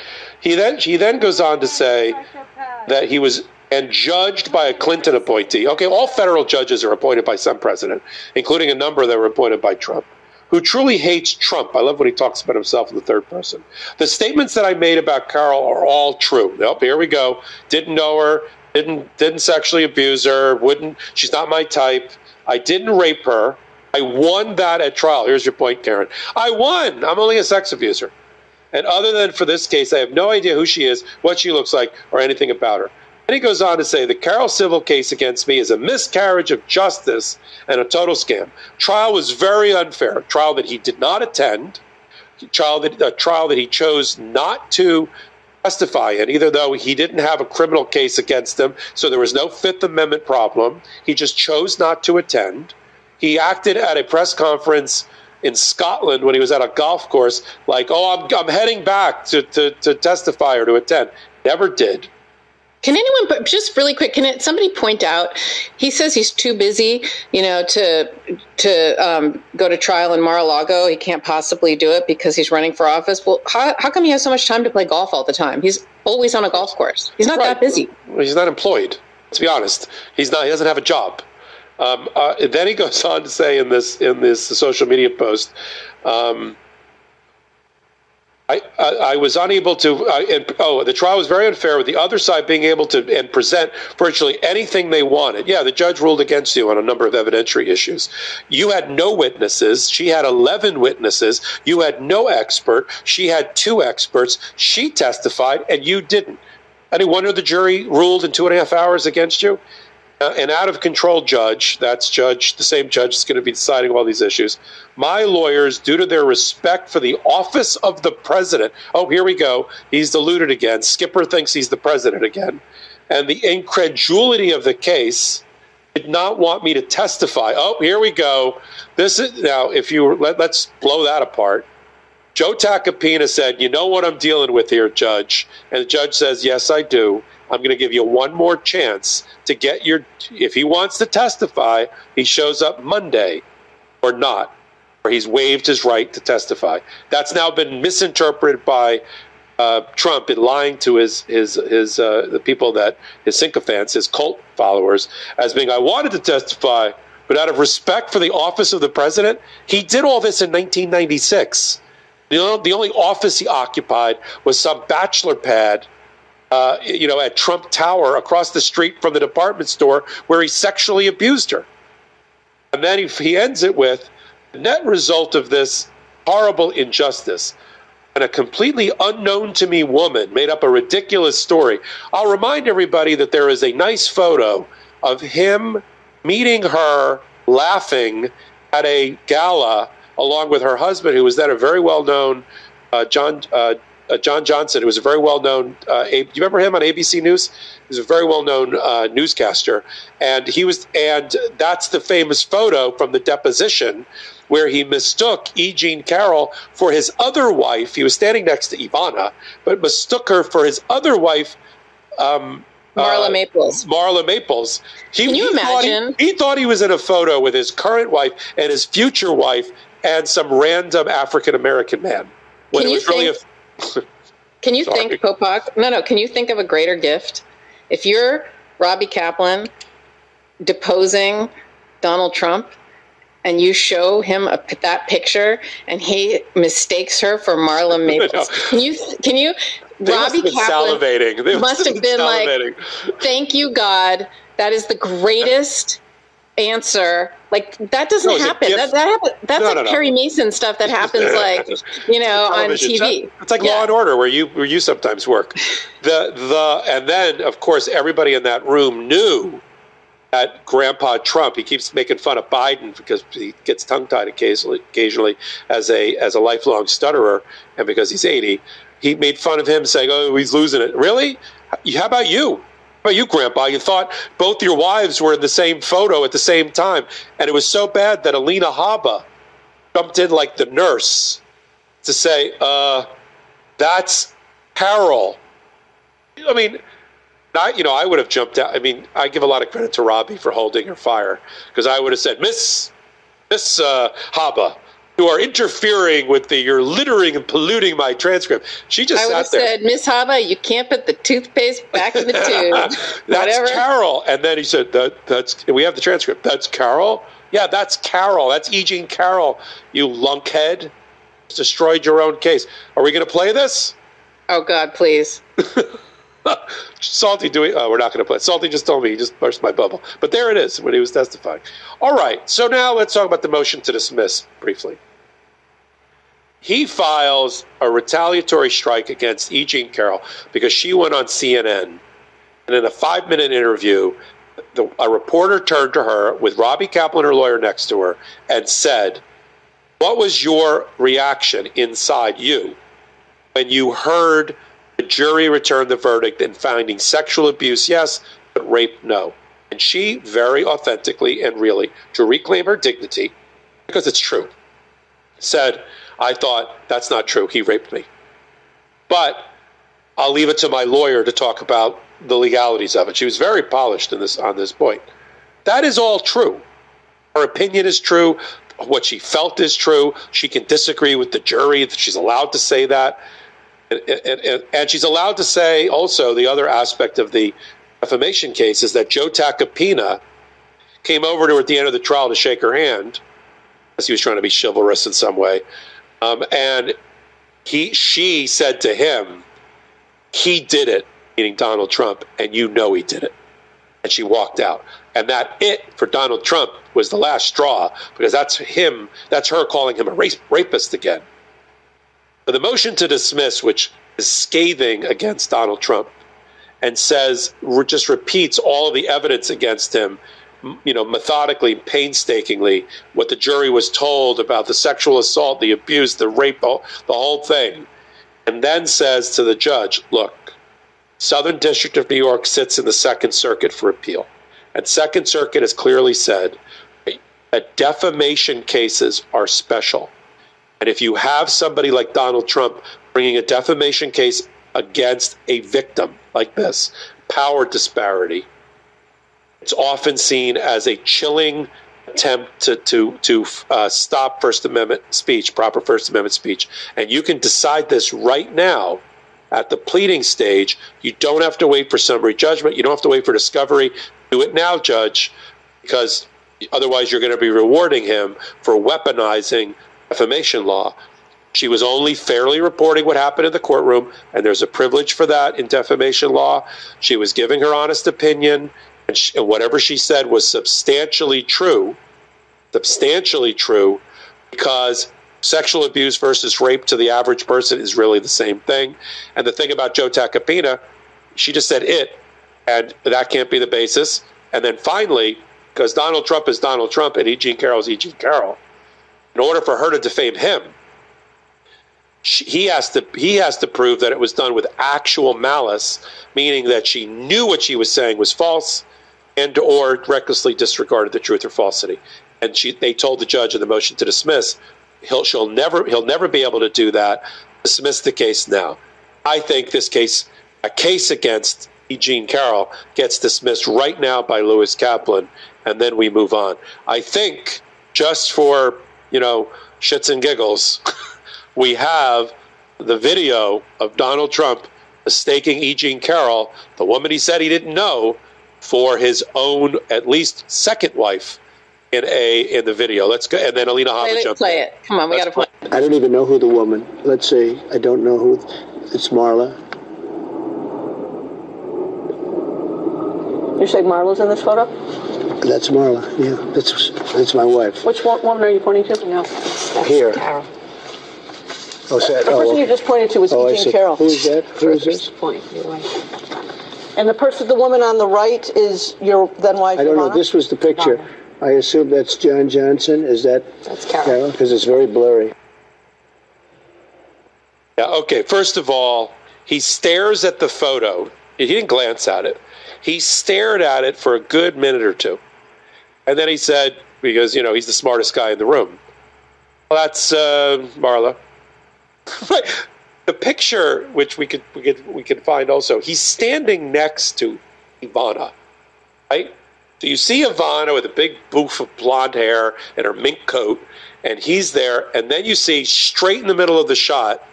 He then he then goes on to say [LAUGHS] that he was and judged by a Clinton appointee. Okay, all federal judges are appointed by some president, including a number that were appointed by Trump. Who truly hates Trump? I love when he talks about himself in the third person. The statements that I made about Carroll are all true. Nope, here we go. Didn't know her. Didn't didn't sexually abuse her. Wouldn't. She's not my type. I didn't rape her. I won that at trial. Here's your point, Karen. I won. I'm only a sex abuser. And other than for this case, I have no idea who she is, what she looks like, or anything about her. And he goes on to say the Carroll civil case against me is a miscarriage of justice and a total scam. Trial was very unfair. Trial that he did not attend, trial that, a trial that he chose not to testify in, either though he didn't have a criminal case against him, so there was no Fifth Amendment problem. He just chose not to attend. He acted at a press conference in Scotland when he was at a golf course, like, oh, I'm, I'm heading back to, to, to testify or to attend. Never did. Can anyone, but just really quick, can it, somebody point out? He says he's too busy, you know, to to um, go to trial in Mar-a-Lago. He can't possibly do it because he's running for office. Well, how, how come he has so much time to play golf all the time? He's always on a golf course. He's not that busy. He's not employed. To be honest, he's not. He doesn't have a job. Um, uh, then he goes [LAUGHS] on to say in this in this social media post, um, I, I, I was unable to. And, oh, the trial was very unfair with the other side being able to and present virtually anything they wanted. Yeah, the judge ruled against you on a number of evidentiary issues. You had no witnesses. She had 11 witnesses. You had no expert. She had two experts. She testified, and you didn't. Any wonder the jury ruled in two and a half hours against you? Uh, an out of control judge, that's judge, the same judge is going to be deciding all these issues. My lawyers, due to their respect for the office of the president, oh, here we go. He's deluded again. Skipper thinks he's the president again. And the incredulity of the case did not want me to testify. Oh, here we go. This is now, if you let, let's blow that apart. Joe Tacopina said, You know what I'm dealing with here, Judge? And the judge says, Yes, I do. I'm going to give you one more chance to get your. If he wants to testify, he shows up Monday or not, or he's waived his right to testify. That's now been misinterpreted by uh, Trump in lying to his his his uh, the people that his sycophants, his cult followers, as being I wanted to testify, but out of respect for the office of the president, he did all this in 1996. The the only office he occupied was some bachelor pad uh, you know, at Trump Tower across the street from the department store where he sexually abused her. And then he, he ends it with the net result of this horrible injustice and a completely unknown to me woman made up a ridiculous story. I'll remind everybody that there is a nice photo of him meeting her laughing at a gala along with her husband, who was then a very well known uh, John uh, uh, John Johnson, who was a very well known. Uh, do you remember him on ABC News? He was a very well known uh, newscaster, and he was, and that's the famous photo from the deposition where he mistook E. Jean Carroll for his other wife. He was standing next to Ivana, but mistook her for his other wife. Um, Marla uh, Maples. Marla Maples. He, Can you he thought he- imagine? he thought he was in a photo with his current wife and his future wife and some random African American man. When Can it you was really a [LAUGHS] Can you Sorry. think, Popok? No, no. Can you think of a greater gift? If you're Robbie Kaplan deposing Donald Trump, and you show him a, that picture, and he mistakes her for Marla [LAUGHS] Maples. Can you? Can you? They must Robbie have been Kaplan salivating. Must have been like, "Thank you, God. That is the greatest." Answer like that doesn't No, happen that, that happen, that's No, like no, perry mason stuff that [LAUGHS] happens like you know on tv It's like Law and Order, where you where you sometimes work. [LAUGHS] The the and then of course everybody in that room knew that Grandpa Trump. He keeps making fun of Biden because he gets tongue tied occasionally, occasionally as a as a lifelong stutterer, and because he's eighty, he made fun of him, saying, "Oh, he's losing it." Really? How about you? About you, Grandpa? You thought both your wives were in the same photo at the same time, and it was so bad that Alina Habba jumped in like the nurse to say, uh, that's Carroll. I mean, I, you know, I would have jumped out. I mean, I give a lot of credit to Robbie for holding her fire because I would have said, Miss, Miss uh, Habba, you are interfering with the, you're littering and polluting my transcript. She just I would have sat there. said, Miss Habba, you can't put the toothpaste back in the [LAUGHS] tube. That's Whatever. Carroll. And then he said, that, that's, we have the transcript. That's Carroll? Yeah, that's Carroll. That's E. Jean Carroll, you lunkhead. Destroyed your own case. Are we going to play this? Oh, God, please. [LAUGHS] Salty doing. Oh, we're not going to play. Salty just told me he just burst my bubble. But there it is when he was testifying. All right. So now let's talk about the motion to dismiss briefly. He files a retaliatory strike against E. Jean Carroll because she went on CNN and in a five minute interview, the, a reporter turned to her with Robbie Kaplan, her lawyer, next to her, and said, What was your reaction inside you when you heard the jury return the verdict in finding sexual abuse, yes, but rape, no? And she very authentically and really, to reclaim her dignity, because it's true, said, I thought that's not true. He raped me. But I'll leave it to my lawyer to talk about the legalities of it. She was very polished in this on this point. That is all true. Her opinion is true. What she felt is true. She can disagree with the jury. She's allowed to say that. And, and, and, she's allowed to say also the other aspect of the defamation case is that Joe Tacopina came over to her at the end of the trial to shake her hand, as he was trying to be chivalrous in some way. Um, and he she said to him, he did it, meaning Donald Trump, and you know he did it. And she walked out. And that it for Donald Trump was the last straw because that's him, that's her calling him a rape, rapist again. But the motion to dismiss, which is scathing against Donald Trump and says, just repeats all the evidence against him, you know, methodically, painstakingly, what the jury was told about the sexual assault, the abuse, the rape, the whole thing, and then says to the judge, look, Southern District of New York sits in the Second Circuit for appeal. And Second Circuit has clearly said that defamation cases are special. And if you have somebody like Donald Trump bringing a defamation case against a victim like this, power disparity, it's often seen as a chilling attempt to to to uh, stop First Amendment speech, proper First Amendment speech, and you can decide this right now at the pleading stage. You don't have to wait for summary judgment. You don't have to wait for discovery. Do it now, Judge, because otherwise you're going to be rewarding him for weaponizing defamation law. She was only fairly reporting what happened in the courtroom, and there's a privilege for that in defamation law. She was giving her honest opinion, and, she, and whatever she said was substantially true. Substantially true, because sexual abuse versus rape to the average person is really the same thing. And the thing about Joe Tacopina, she just said it, and that can't be the basis. And then finally, because Donald Trump is Donald Trump and E. Jean Carroll is E. Jean Carroll, in order for her to defame him, she, he has to he has to prove that it was done with actual malice, meaning that she knew what she was saying was false, and or recklessly disregarded the truth or falsity. And she they told the judge in the motion to dismiss, he'll she'll never he'll never be able to do that. Dismiss the case now. I think this case, a case against E. Jean Carroll, gets dismissed right now by Lewis Kaplan, and then we move on. I think just for you know shits and giggles. [LAUGHS] we have the video of Donald Trump mistaking E. Jean Carroll, the woman he said he didn't know, for his own at least second wife in a in the video. Let's go, and then Alina Habba Play, it, play it. Come on, we got to play. I don't even know who the woman. Let's see. I don't know who. It's Marla. You say Marla's in this photo? That's Marla. Yeah, that's that's my wife. Which one, woman are you pointing to? No. Here. Carroll. Oh, is that? The person oh, you just pointed to was oh, I E. Jean see. Carroll. Who is that? Who is this? Point. You're right. And the person, the woman on the right, is your then wife. I don't know. Ivana? This was the picture. I assume that's John Johnson. Is that That's Carroll. Because it's very blurry. Yeah, okay. First of all, he stares at the photo. He didn't glance at it. He stared at it for a good minute or two. And then he said, because, you know, he's the smartest guy in the room, well, that's uh, Marla. [LAUGHS] The picture, which we could, we could we could find also, he's standing next to Ivana, right? So you see Ivana with a big boof of blonde hair and her mink coat, and he's there, and then you see straight in the middle of the shot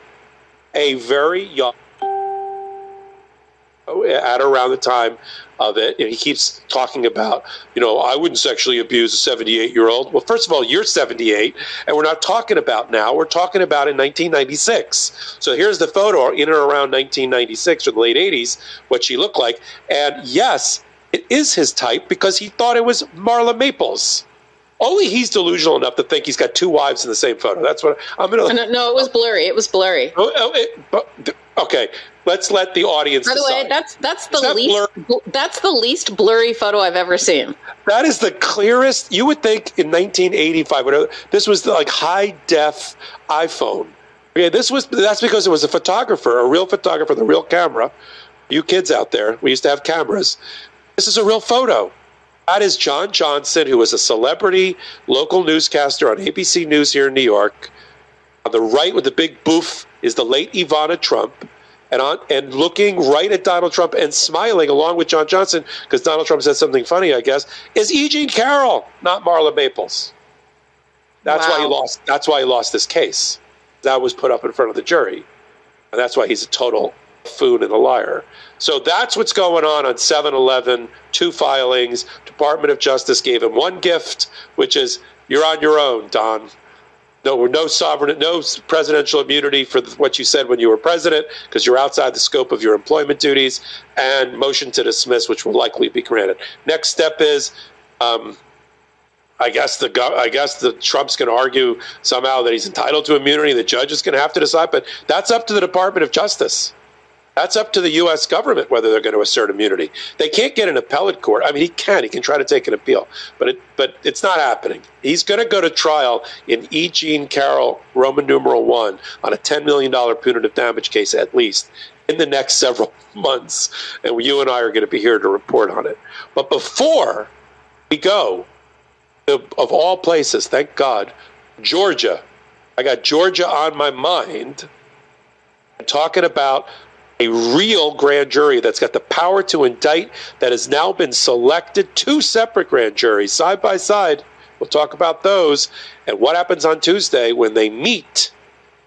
a very young Oh, at around the time of it and he keeps talking about you know i wouldn't sexually abuse a 78 year old well first of all you're 78 and we're not talking about now. We're talking about in 1996 so here's the photo in and around 1996 or the late 80s what she looked like. And yes it is his type because he thought it was marla maples. Only he's delusional enough to think he's got two wives in the same photo. That's what i'm gonna No, no, it was blurry. It was blurry. Oh, oh, it- but- okay, let's let the audience. By the way, decide. that's that's the that least that's the least blurry photo I've ever seen. that is the clearest. You would think in 1985, whatever. Uh, this was the, like high def iPhone. Okay, this was that's because it was a photographer, a real photographer, the real camera. You kids out there, we used to have cameras. This is a real photo. That is John Johnson, who was a celebrity local newscaster on ABC News here in New York. On the right with the big boof is the late Ivana Trump. And on and looking right at Donald Trump and smiling along with John Johnson, because Donald Trump said something funny, I guess, is E. Jean Carroll, not Marla Maples. That's why he lost that's why he lost this case. That was put up in front of the jury. And that's why he's a total fool and a liar. So that's what's going on on 7 Eleven, two filings. Department of Justice gave him one gift, which is you're on your own, Don. No, no sovereign, no presidential immunity for what you said when you were president because you're outside the scope of your employment duties, and motion to dismiss, which will likely be granted. Next step is, um, I guess the I guess the Trump's going to argue somehow that he's entitled to immunity. The judge is going to have to decide, but that's up to the Department of Justice. That's up to the U.S. government whether they're going to assert immunity. They can't get an appellate court. I mean, he can. He can try to take an appeal, but it, but it's not happening. He's going to go to trial in E. Jean Carroll, Roman numeral one, on a $10 million punitive damage case at least in the next several [LAUGHS] months. And you and I are going to be here to report on it. But before we go, of all places, thank God, Georgia. I got Georgia on my mind talking about a real grand jury that's got the power to indict that has now been selected. Two separate grand juries side by side. We'll talk about those and what happens on tuesday when they meet.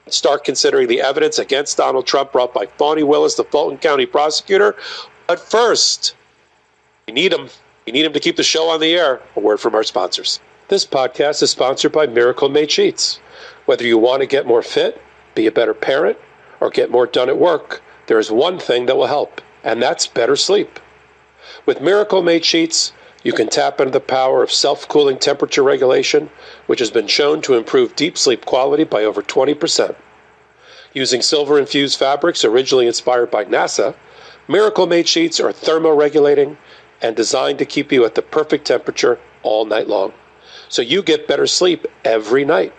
And start considering the evidence against donald trump brought by fani willis the fulton county prosecutor. But first we need him we need him to keep the show on the air. A word from our sponsors. This podcast is sponsored by miracle made sheets. Whether you want to get more fit be a better parent or get more done at work there is one thing that will help, and that's better sleep. With Miracle Made Sheets, you can tap into the power of self cooling temperature regulation, which has been shown to improve deep sleep quality by over 20%. Using silver infused fabrics originally inspired by NASA, Miracle Made Sheets are thermoregulating and designed to keep you at the perfect temperature all night long. So you get better sleep every night.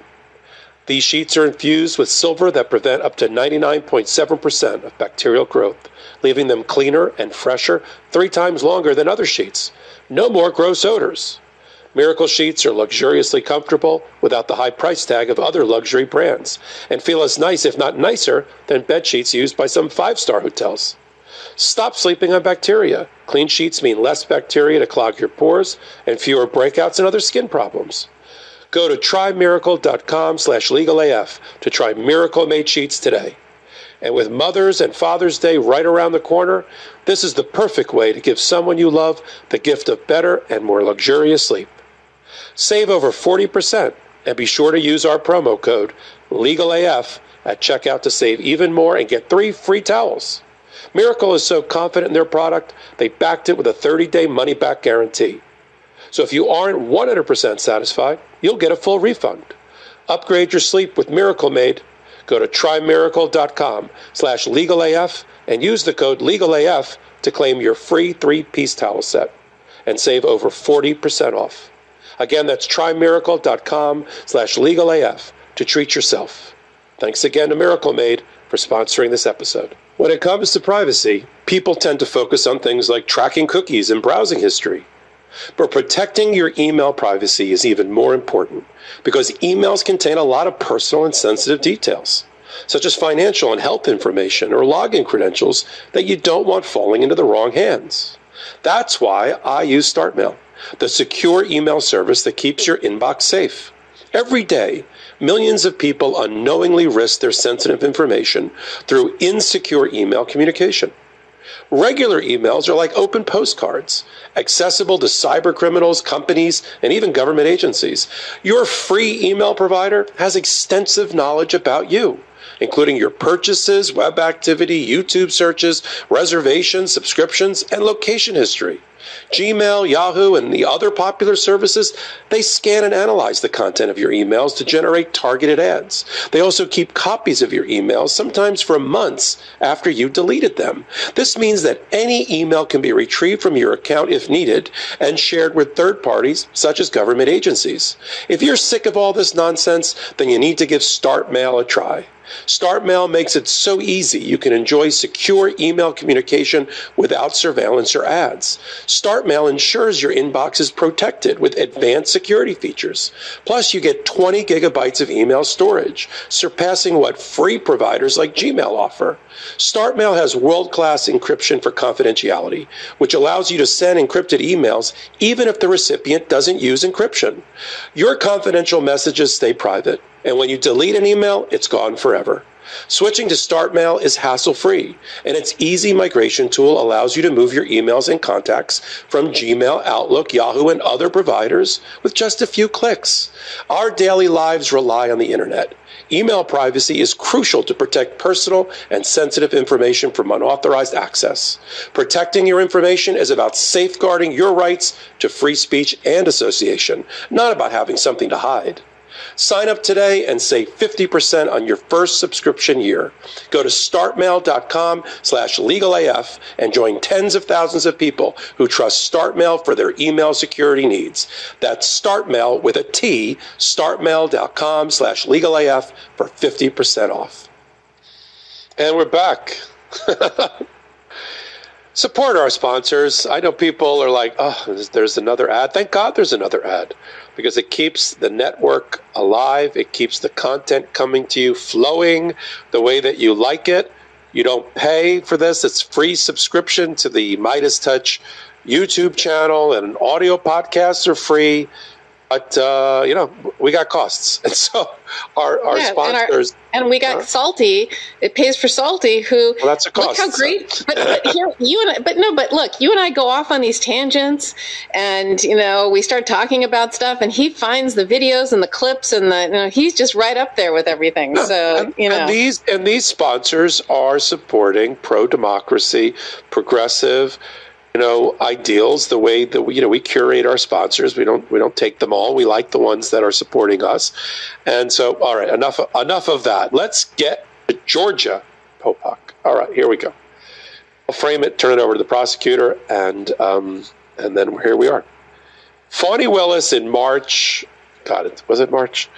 These sheets are infused with silver that prevent up to 99.7% of bacterial growth, leaving them cleaner and fresher three times longer than other sheets. No more gross odors. Miracle sheets are luxuriously comfortable without the high price tag of other luxury brands and feel as nice, if not nicer, than bed sheets used by some five star hotels. Stop sleeping on bacteria. Clean sheets mean less bacteria to clog your pores and fewer breakouts and other skin problems. Go to trymiracle.com slash legalaf to try Miracle Made Sheets today. And with Mother's and Father's Day right around the corner, this is the perfect way to give someone you love the gift of better and more luxurious sleep. Save over 40% and be sure to use our promo code LEGALAF at checkout to save even more and get three free towels. Miracle is so confident in their product, they backed it with a 30 day money back guarantee. So if you aren't 100% satisfied, you'll get a full refund. Upgrade your sleep with Miracle Made. Go to trymiracle.com slash legalaf and use the code legalaf to claim your free three-piece towel set and save over 40% off. Again, that's trymiracle.com slash legalaf to treat yourself. Thanks again to Miracle Made for sponsoring this episode. When it comes to privacy, people tend to focus on things like tracking cookies and browsing history. But protecting your email privacy is even more important because emails contain a lot of personal and sensitive details, such as financial and health information or login credentials that you don't want falling into the wrong hands. That's why I use StartMail, the secure email service that keeps your inbox safe. Every day, millions of people unknowingly risk their sensitive information through insecure email communication. Regular emails are like open postcards, accessible to cyber criminals, companies, and even government agencies. Your free email provider has extensive knowledge about you, including your purchases, web activity, YouTube searches, reservations, subscriptions, and location history. Gmail, Yahoo, and the other popular services, they scan and analyze the content of your emails to generate targeted ads. They also keep copies of your emails, sometimes for months after you deleted them. This means that any email can be retrieved from your account if needed and shared with third parties, such as government agencies. If you're sick of all this nonsense, then you need to give StartMail a try. StartMail makes it so easy you can enjoy secure email communication without surveillance or ads. StartMail ensures your inbox is protected with advanced security features. Plus, you get 20 gigabytes of email storage, surpassing what free providers like Gmail offer. StartMail has world class encryption for confidentiality, which allows you to send encrypted emails even if the recipient doesn't use encryption. Your confidential messages stay private, and when you delete an email, it's gone forever. Switching to StartMail is hassle free, and its easy migration tool allows you to move your emails and contacts from Gmail, Outlook, Yahoo, and other providers with just a few clicks. Our daily lives rely on the internet. Email privacy is crucial to protect personal and sensitive information from unauthorized access. Protecting your information is about safeguarding your rights to free speech and association, not about having something to hide. Sign up today and save 50% on your first subscription year. Go to startmail.com slash legalaf and join tens of thousands of people who trust StartMail for their email security needs. That's StartMail with a T, startmail.com slash legalaf for 50% off. And we're back. [LAUGHS] Support our sponsors. I know people are like, oh, there's- there's another ad. Thank God there's another ad because it keeps the network alive. It keeps the content coming to you flowing the way that you like it. You don't pay for this. It's free subscription to the MeidasTouch YouTube channel and audio podcasts are free. But uh, you know, we got costs, [LAUGHS] and so our our Yeah, and our- sponsors. And we got Salty. It pays for Salty, who Well, that's a cost. look how great. But, but here, you and I, but no, but look, you and I go off on these tangents, and you know we start talking about stuff, and he finds the videos and the clips, and the you know he's just right up there with everything. So you know, And these and these sponsors are supporting pro democracy, progressive, you know, ideals. The way that we, you know we curate our sponsors. We don't we don't take them all. We like the ones that are supporting us. And so, all right, enough enough of that. Let's get to Georgia, Popok. All right, here we go. I'll frame it, turn it over to the prosecutor, and um, and then here we are. Fani Willis in March. God, it- was it March?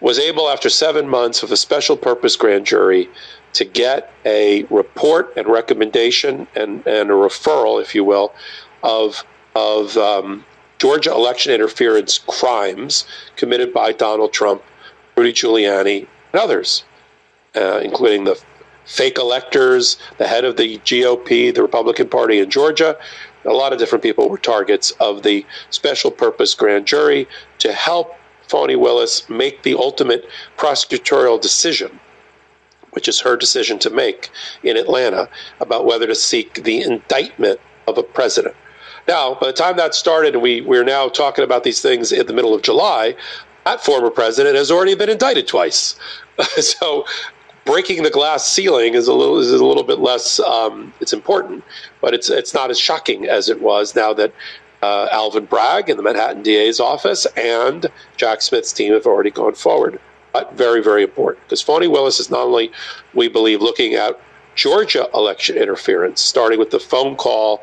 was able, after seven months of a special purpose grand jury, to get a report and recommendation and, and a referral, if you will, of of um, Georgia election interference crimes committed by Donald Trump, Rudy Giuliani, and others, uh, including the fake electors, the head of the GOP, the Republican Party in Georgia. A lot of different people were targets of the special purpose grand jury to help Fani Willis make the ultimate prosecutorial decision, which is her decision to make in Atlanta about whether to seek the indictment of a president. Now, by the time that started, we, we're now talking about these things in the middle of July, that former president has already been indicted twice. [LAUGHS] so breaking the glass ceiling is a little is a little bit less. Um, it's important, but it's it's not as shocking as it was now that uh, Alvin Bragg in the Manhattan DA's office and Jack Smith's team have already gone forward. Very very important because Fani Willis is not only we believe looking at Georgia election interference, starting with the phone call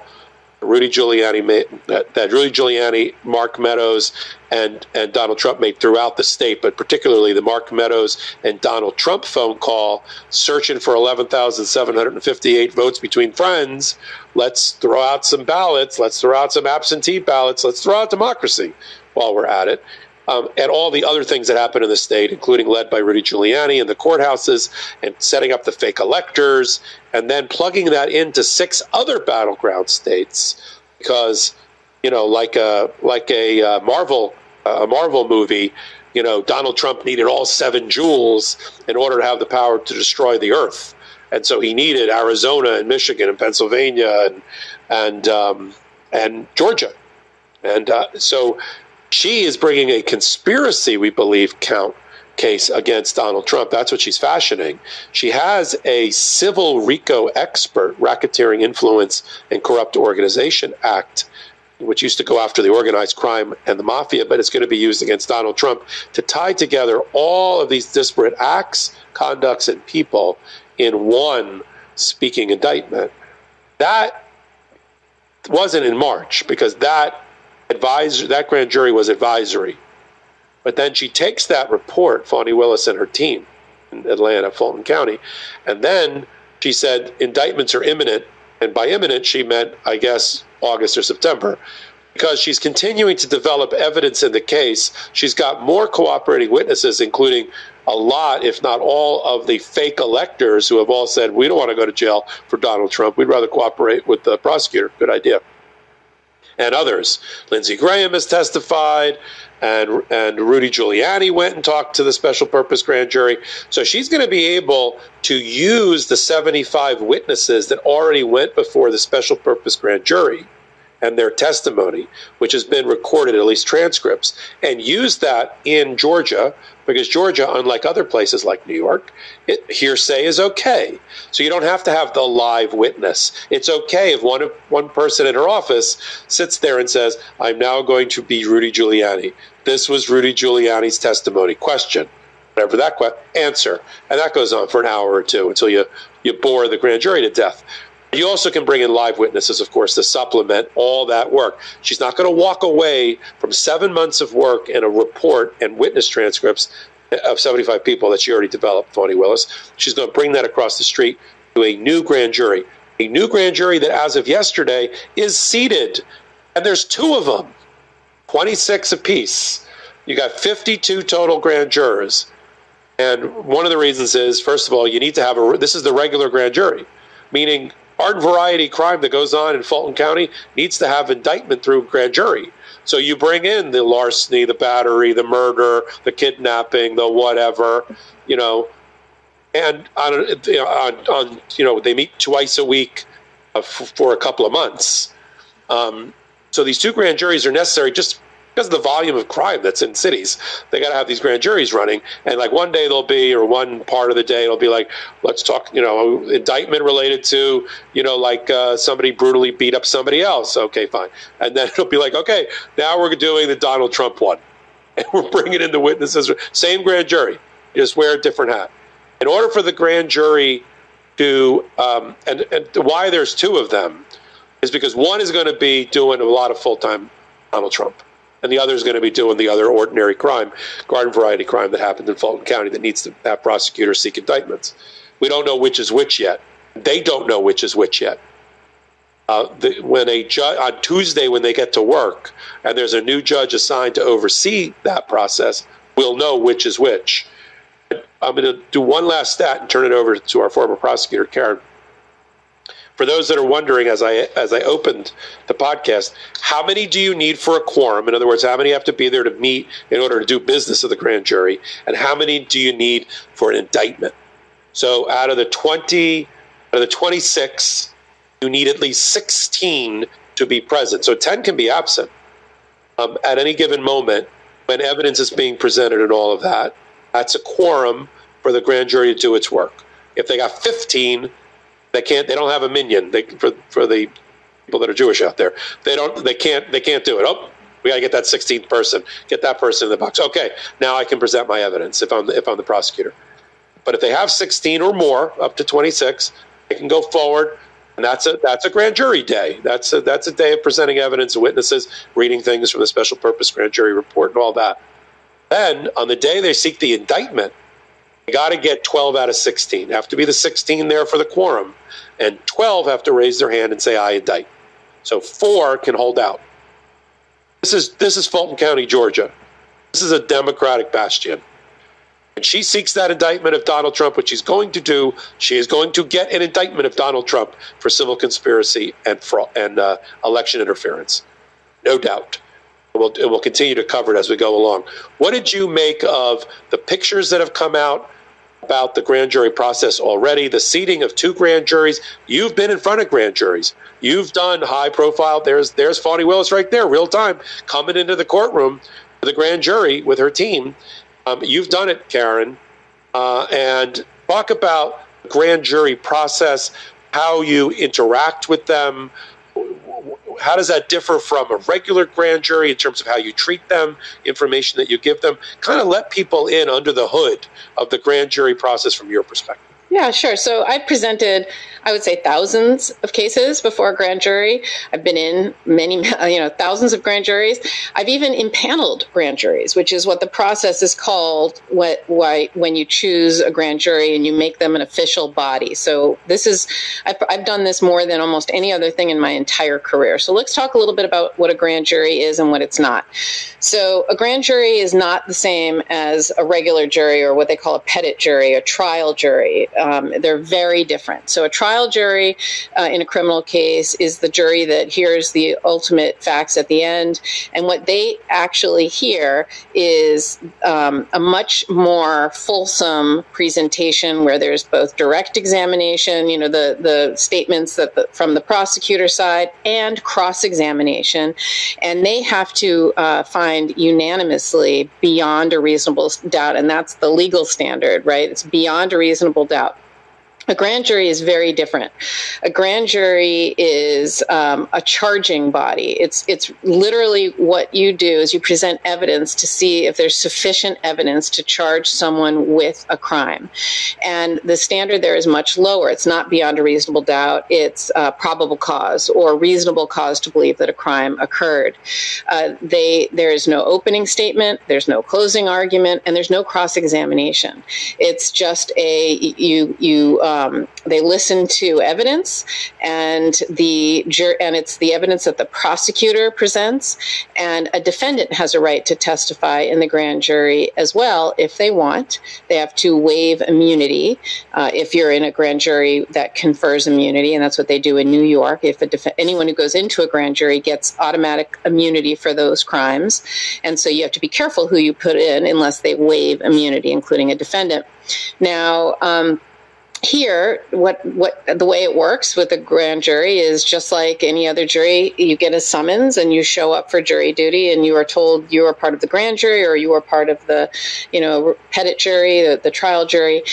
Rudy Giuliani made, that, that Rudy Giuliani, Mark Meadows, and and Donald Trump made throughout the state, but particularly the Mark Meadows and Donald Trump phone call, searching for 11,758 votes between friends. Let's throw out some ballots. Let's throw out some absentee ballots. Let's throw out democracy while we're at it. Um, and all the other things that happened in the state, including led by Rudy Giuliani in the courthouses and setting up the fake electors, and then plugging that into six other battleground states, because you know, like a like a uh, Marvel a Marvel movie, you know, Donald Trump needed all seven jewels in order to have the power to destroy the Earth, and so he needed Arizona and Michigan and Pennsylvania and and um, and Georgia, and uh, so she is bringing a conspiracy, we believe, count case against Donald Trump. That's what she's fashioning. She has a civil RICO expert, Racketeering Influence and Corrupt Organization Act, which used to go after the organized crime and the mafia, but it's going to be used against Donald Trump to tie together all of these disparate acts, conducts, and people in one speaking indictment. That wasn't in March because that advisor that grand jury was advisory. But then she takes that report, Fani Willis and her team in Atlanta, Fulton County, and then she said indictments are imminent. And by imminent, she meant, I guess, August or September. Because she's continuing to develop evidence in the case. She's got more cooperating witnesses, including a lot, if not all, of the fake electors who have all said, we don't want to go to jail for Donald Trump. We'd rather cooperate with the prosecutor. Good idea. And others. Lindsey Graham has testified, and and Rudy Giuliani went and talked to the special purpose grand jury. So she's going to be able to use the 75 witnesses that already went before the special purpose grand jury and their testimony, which has been recorded, at least transcripts, and use that in Georgia because Georgia, unlike other places like New York, it, hearsay is okay. So you don't have to have the live witness. It's okay if one one person in her office sits there and says, "I'm now going to be Rudy Giuliani. This was Rudy Giuliani's testimony." Question. Whatever that que- answer, and that goes on for an hour or two until you you bore the grand jury to death. You also can bring in live witnesses, of course, to supplement all that work. She's not going to walk away from seven months of work and a report and witness transcripts of 75 people that she already developed, Fani Willis. She's going to bring that across the street to a new grand jury. A new grand jury that, as of yesterday, is seated. And there's two of them, 26 apiece. You got 52 total grand jurors. And one of the reasons is, first of all, you need to have a, this is the regular grand jury, meaning art variety crime that goes on in Fulton County needs to have indictment through grand jury. So you bring in the larceny, the battery, the murder, the kidnapping, the whatever, you know, and on, on, on you know they meet twice a week uh, for a couple of months. Um, so these two grand juries are necessary just because of the volume of crime that's in cities. They got to have these grand juries running, and like one day they'll be, or one part of the day it'll be like, let's talk, you know, indictment related to, you know, like uh, somebody brutally beat up somebody else. Okay, fine, and then it'll be like, okay, now we're doing the Donald Trump one, [LAUGHS] and we're bringing in the witnesses. Same grand jury, just wear a different hat. In order for the grand jury to, um, and, and why there's two of them, is because one is going to be doing a lot of full time Donald Trump and the other is going to be doing the other ordinary crime, garden variety crime that happened in Fulton County that needs to have prosecutors seek indictments. We don't know which is which yet. They don't know which is which yet. Uh, the, when a judge on Tuesday, when they get to work, and there's a new judge assigned to oversee that process, we'll know which is which. I'm going to do one last stat and turn it over to our former prosecutor, Karen for those that are wondering as I as I opened the podcast, how many do you need for a quorum? In other words, how many have to be there to meet in order to do business of the grand jury, and how many do you need for an indictment? So out of the twenty, out of the twenty six, you need at least sixteen to be present. So ten can be absent um, at any given moment when evidence is being presented and all of that. That's a quorum for the grand jury to do its work. If they got fifteen they can't. They don't have a minyan. They for for the people that are Jewish out there. They don't. They can't. They can't do it. Oh, we got to get that 16th person. Get that person in the box. Okay, now I can present my evidence if I'm if I'm the prosecutor. But if they have 16 or more, up to 26, they can go forward, and that's a that's a grand jury day. That's a that's a day of presenting evidence, witnesses, reading things from the special purpose grand jury report, and all that. Then on the day they seek the indictment, got to get 12 out of 16. Have to be the 16 there for the quorum and 12 have to raise their hand and say, I indict. So four can hold out. This is, this is Fulton County, Georgia. This is a Democratic bastion. And she seeks that indictment of Donald Trump, which she's going to do. She is going to get an indictment of Donald Trump for civil conspiracy and, fraud, and uh, election interference. No doubt. We'll, we'll continue to cover it as we go along. What did you make of the pictures that have come out about the grand jury process already, the seating of two grand juries. You've been in front of grand juries. You've done high profile. There's there's Fani Willis right there, real time, coming into the courtroom for the grand jury with her team. Um, you've done it, Karen, uh, and talk about grand jury process, how you interact with them, how does that differ from a regular grand jury in terms of how you treat them, information that you give them? Kind of let people in under the hood of the grand jury process from your perspective. Yeah, sure. So I presented, I would say, thousands of cases before a grand jury. I've been in many, [LAUGHS] you know, thousands of grand juries. I've even impaneled grand juries, which is what the process is called. What, why, when you choose a grand jury and you make them an official body. So this is, I've, I've done this more than almost any other thing in my entire career. So let's talk a little bit about what a grand jury is and what it's not. So a grand jury is not the same as a regular jury or what they call a petit jury, a trial jury um, they're very different. So a trial trial jury uh, in a criminal case is the jury that hears the ultimate facts at the end. And what they actually hear is um, a much more fulsome presentation where there's both direct examination, you know, the, the statements that the, from the prosecutor side, and cross examination. And they have to uh, find unanimously beyond a reasonable doubt. And that's the legal standard, right? It's beyond a reasonable doubt. A grand jury is very different. A grand jury is um, a charging body. It's it's literally what you do is you present evidence to see if there's sufficient evidence to charge someone with a crime, and the standard there is much lower. It's not beyond a reasonable doubt. It's uh, probable cause or reasonable cause to believe that a crime occurred. Uh, they there is no opening statement. There's no closing argument, and there's no cross examination. It's just a you you. Uh, um, they listen to evidence and the jur- and it's the evidence that the prosecutor presents. And a defendant has a right to testify in the grand jury as well if they want. They have to waive immunity uh, if you're in a grand jury that confers immunity and that's what they do in new york. If def- anyone who goes into a grand jury gets automatic immunity for those crimes. And so you have to be careful who you put in unless they waive immunity including a defendant. Now um, here what what the way it works with a grand jury is just like any other jury you get a summons and you show up for jury duty and you are told you are part of the grand jury or you are part of the you know petit jury the, the trial jury.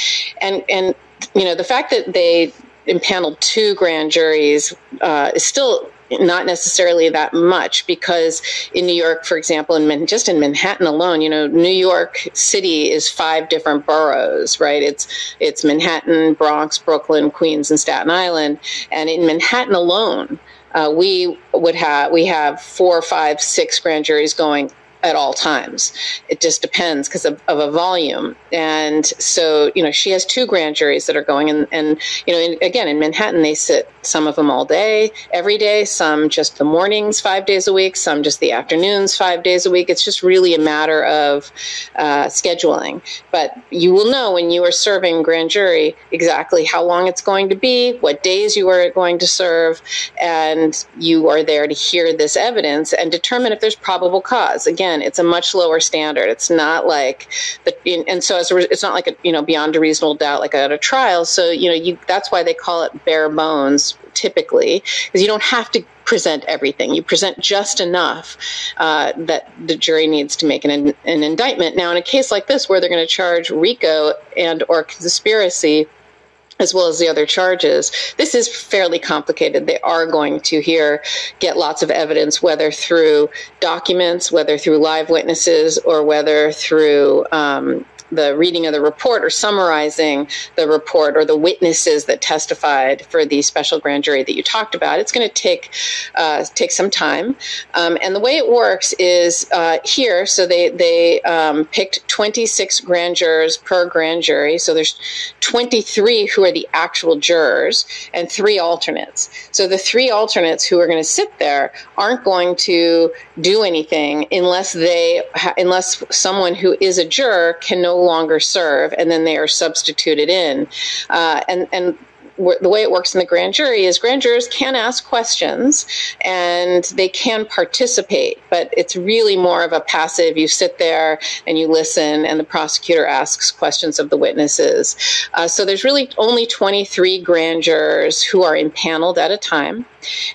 And and you know the fact that they impaneled two grand juries uh, is still not necessarily that much because in New York, for example, in just in Manhattan alone, you know, New York City is five different boroughs, right? It's it's Manhattan, Bronx, Brooklyn, Queens, and Staten Island, and in Manhattan alone. Uh, we would have we have four, five, six grand juries going at all times. It just depends because of, of, a volume. And so, you know, she has two grand juries that are going. And, and you know, in, again, in Manhattan, they sit some of them all day, every day, some just the mornings five days a week, some just the afternoons five days a week. It's just really a matter of uh, scheduling. But you will know when you are serving grand jury exactly how long it's going to be, what days you are going to serve, and you are there to hear this evidence and determine if there's probable cause. Again, again, it's a much lower standard. It's not like the, and so as a, it's not like a, you know beyond a reasonable doubt like at a trial. So you know you that's why they call it bare bones typically because you don't have to present everything. You present just enough uh, that the jury needs to make an, an indictment. Now, in a case like this, where they're going to charge RICO and or conspiracy as well as the other charges. This is fairly complicated. They are going to here get lots of evidence, whether through documents, whether through live witnesses, or whether through um, the reading of the report or summarizing the report or the witnesses that testified for the special grand jury that you talked about. It's going to take uh, take some time, um, and the way it works is uh, here. So they they um, picked 26 grand jurors per grand jury. So there's 23 who are the actual jurors and three alternates. So the three alternates who are going to sit there aren't going to do anything unless they unless someone who is a juror can no longer serve, and then they are substituted in. Uh, and and the way it works in the grand jury is grand jurors can ask questions and they can participate, but it's really more of a passive. You sit there and you listen, and the prosecutor asks questions of the witnesses. Uh, so there's really only 23 grand jurors who are impaneled at a time.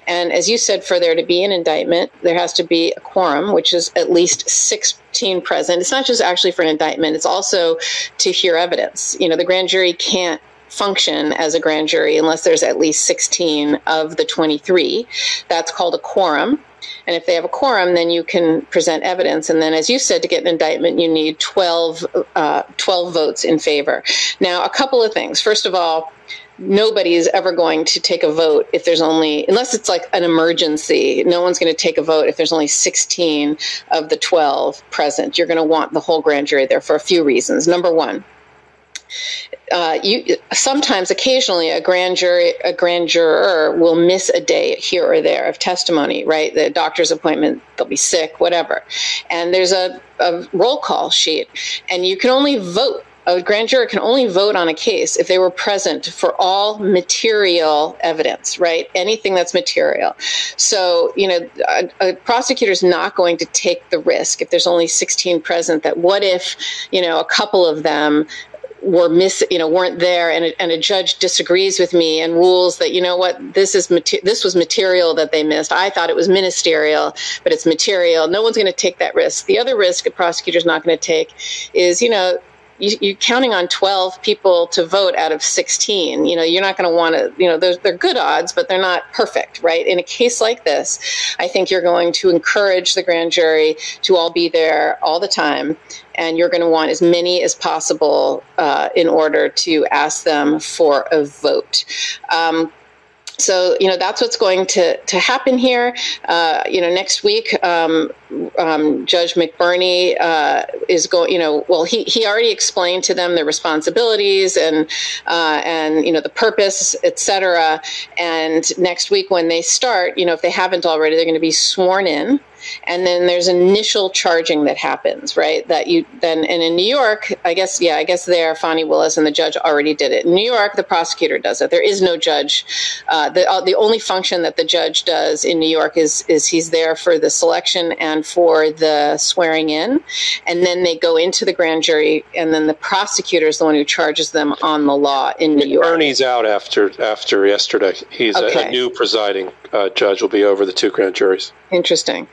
And as you said, for there to be an indictment, there has to be a quorum, which is at least 16 present. It's not just actually for an indictment, it's also to hear evidence. You know, the grand jury can't function as a grand jury unless there's at least 16 of the 23. That's called a quorum. And if they have a quorum, then you can present evidence. And then, as you said, to get an indictment, you need 12, uh, 12 votes in favor. Now, a couple of things. First of all, nobody is ever going to take a vote if there's only, unless it's like an emergency, no one's going to take a vote if there's only 16 of the 12 present. You're going to want the whole grand jury there for a few reasons. Number one, uh, you sometimes occasionally a grand jury a grand juror will miss a day here or there of testimony right the doctor's appointment they'll be sick whatever and there's a, a roll call sheet and you can only vote a grand juror can only vote on a case if they were present for all material evidence, right? Anything that's material. So, you know, a, a prosecutor's not going to take the risk if there's only 16 present that what if, you know, a couple of them were miss you know weren't there and a, and a judge disagrees with me and rules that you know what this is mater- this was material that they missed. I thought it was ministerial but it's material. No one's going to take that risk. The other risk a prosecutor's not going to take is you know you, you're counting on 12 people to vote out of 16. You know, you're not going to want to, you know, they're, they're good odds, but they're not perfect, right? In a case like this, I think you're going to encourage the grand jury to all be there all the time. And you're going to want as many as possible uh, in order to ask them for a vote. Um, so you know that's what's going to to happen here. Uh, you know, next week, um, um, Judge McBurney uh, is going. You know, well, he he already explained to them their responsibilities and uh, and you know the purpose, etc. And next week, when they start, you know, if they haven't already, they're going to be sworn in and then there's initial charging that happens, right? That you then, and in New York, I guess, yeah, I guess there, Fani Willis and the judge already did it. In New York, the prosecutor does it. There is no judge. Uh, the uh, the only function that the judge does in New York is is he's there for the selection and for the swearing in, and then they go into the grand jury, and then the prosecutor is the one who charges them on the law in New York. Ernie's out after after yesterday. He's a, a new presiding uh, judge. Will be over the two grand juries. Interesting.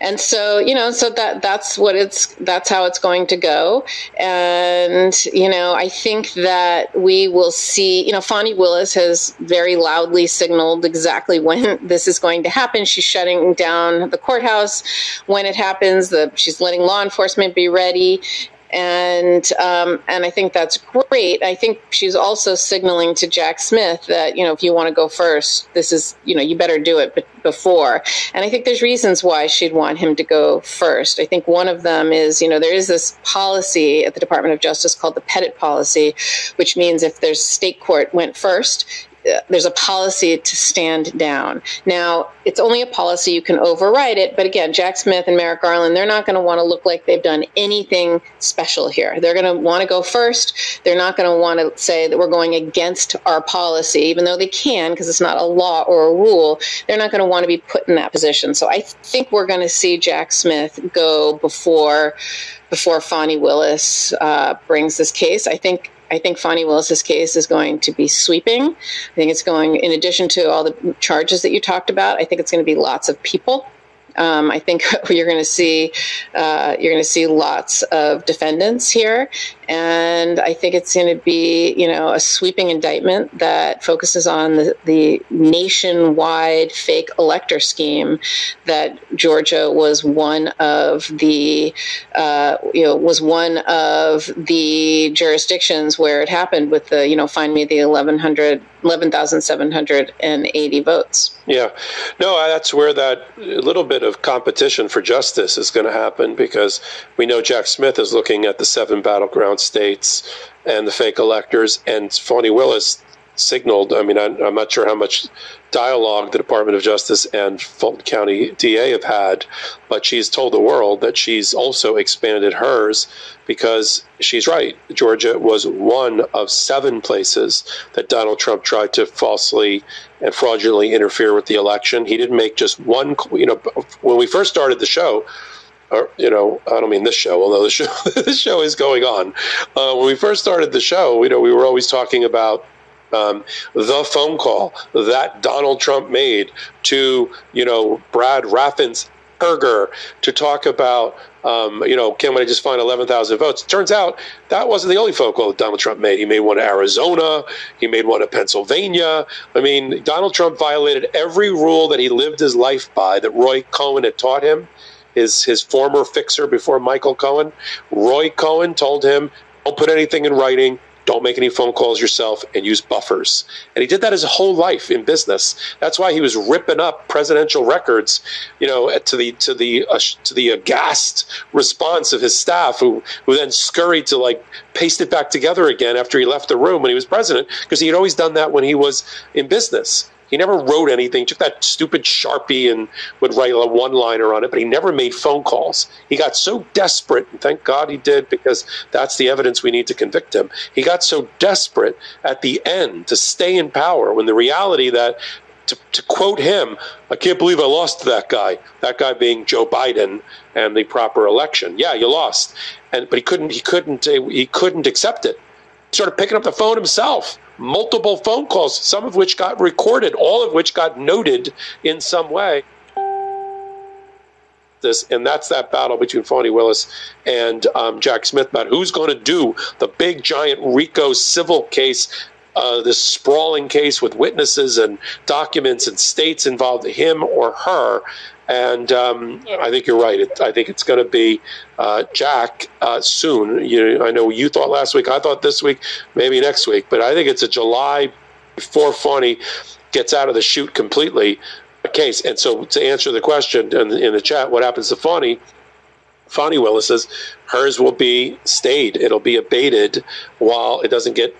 And so, you know, so that that's what it's that's how it's going to go. And, you know, I think that we will see, you know, Fani Willis has very loudly signaled exactly when [LAUGHS] this is going to happen. She's shutting down the courthouse when it happens. The she's letting law enforcement be ready and um, and I think that's great. I think she's also signaling to Jack Smith that you know if you want to go first, this is you know you better do it b- before. And I think there's reasons why she'd want him to go first. I think one of them is you know there is this policy at the Department of Justice called the Petite policy, which means if there's state court went first. There's a policy to stand down. Now, it's only a policy, you can override it, but again, Jack Smith and Merrick Garland, they're not going to want to look like they've done anything special here. They're going to want to go first. They're not going to want to say that we're going against our policy, even though they can because it's not a law or a rule. They're not going to want to be put in that position. So I think we're going to see Jack Smith go before before Fani Willis uh, brings this case. I think I think Fani Willis's case is going to be sweeping. I think it's going, in addition to all the charges that you talked about, I think it's going to be lots of people. Um, I think [LAUGHS] you're going to see uh, you're going to see lots of defendants here, and I think it's going to be you know a sweeping indictment that focuses on the, the nationwide fake elector scheme that Georgia was one of the uh, you know was one of the jurisdictions where it happened with the you know find me the 1100 11,780 votes. Yeah, no, that's where that little bit of competition for justice is going to happen because we know Jack Smith is looking at the seven battleground states and the fake electors, and Fani Willis signaled. I mean, I, I'm not sure how much dialogue the Department of Justice and Fulton County DA have had, but she's told the world that she's also expanded hers because she's right. Georgia was one of seven places that Donald Trump tried to falsely and fraudulently interfere with the election. He didn't make just one, you know, when we first started the show, or you know, I don't mean this show, although the show [LAUGHS] this show is going on. Uh, when we first started the show, you know, we were always talking about um, the phone call that Donald Trump made to you know Brad Raffensperger to talk about. Um, you know, can we just find 11,000 votes? Turns out that wasn't the only phone call that Donald Trump made. He made one to Arizona. He made one to Pennsylvania. I mean, Donald Trump violated every rule that he lived his life by that Roy Cohn had taught him his his former fixer before Michael Cohen. Roy Cohn told him, "Don't put anything in writing. Don't make any phone calls yourself, and use buffers." And he did that his whole life in business. That's why he was ripping up presidential records, you know, to the to the uh, to the aghast response of his staff, who who then scurried to like paste it back together again after he left the room when he was president, because he had always done that when he was in business. He never wrote anything. Took that stupid sharpie and would write a one-liner on it, but he never made phone calls. He got so desperate, and thank God he did, because that's the evidence we need to convict him. He got so desperate at the end to stay in power when the reality that to, to quote him, I can't believe I lost to that guy. That guy being Joe Biden and the proper election. Yeah, you lost, and but he couldn't. He couldn't. He couldn't accept it. Started picking up the phone himself. Multiple phone calls, some of which got recorded, all of which got noted in some way. This and that's that battle between Fani Willis and um, Jack Smith about who's going to do the big giant RICO civil case uh, this sprawling case with witnesses and documents and states involved, him or her. And um, I think you're right. It, I think it's going to be uh, Jack uh, soon. You I know you thought last week. I thought this week, maybe next week. But I think it's a July before Fani gets out of the shoot completely case. And so to answer the question in the, in the chat, what happens to Fani? Fani Willis says hers will be stayed. It'll be abated while it doesn't get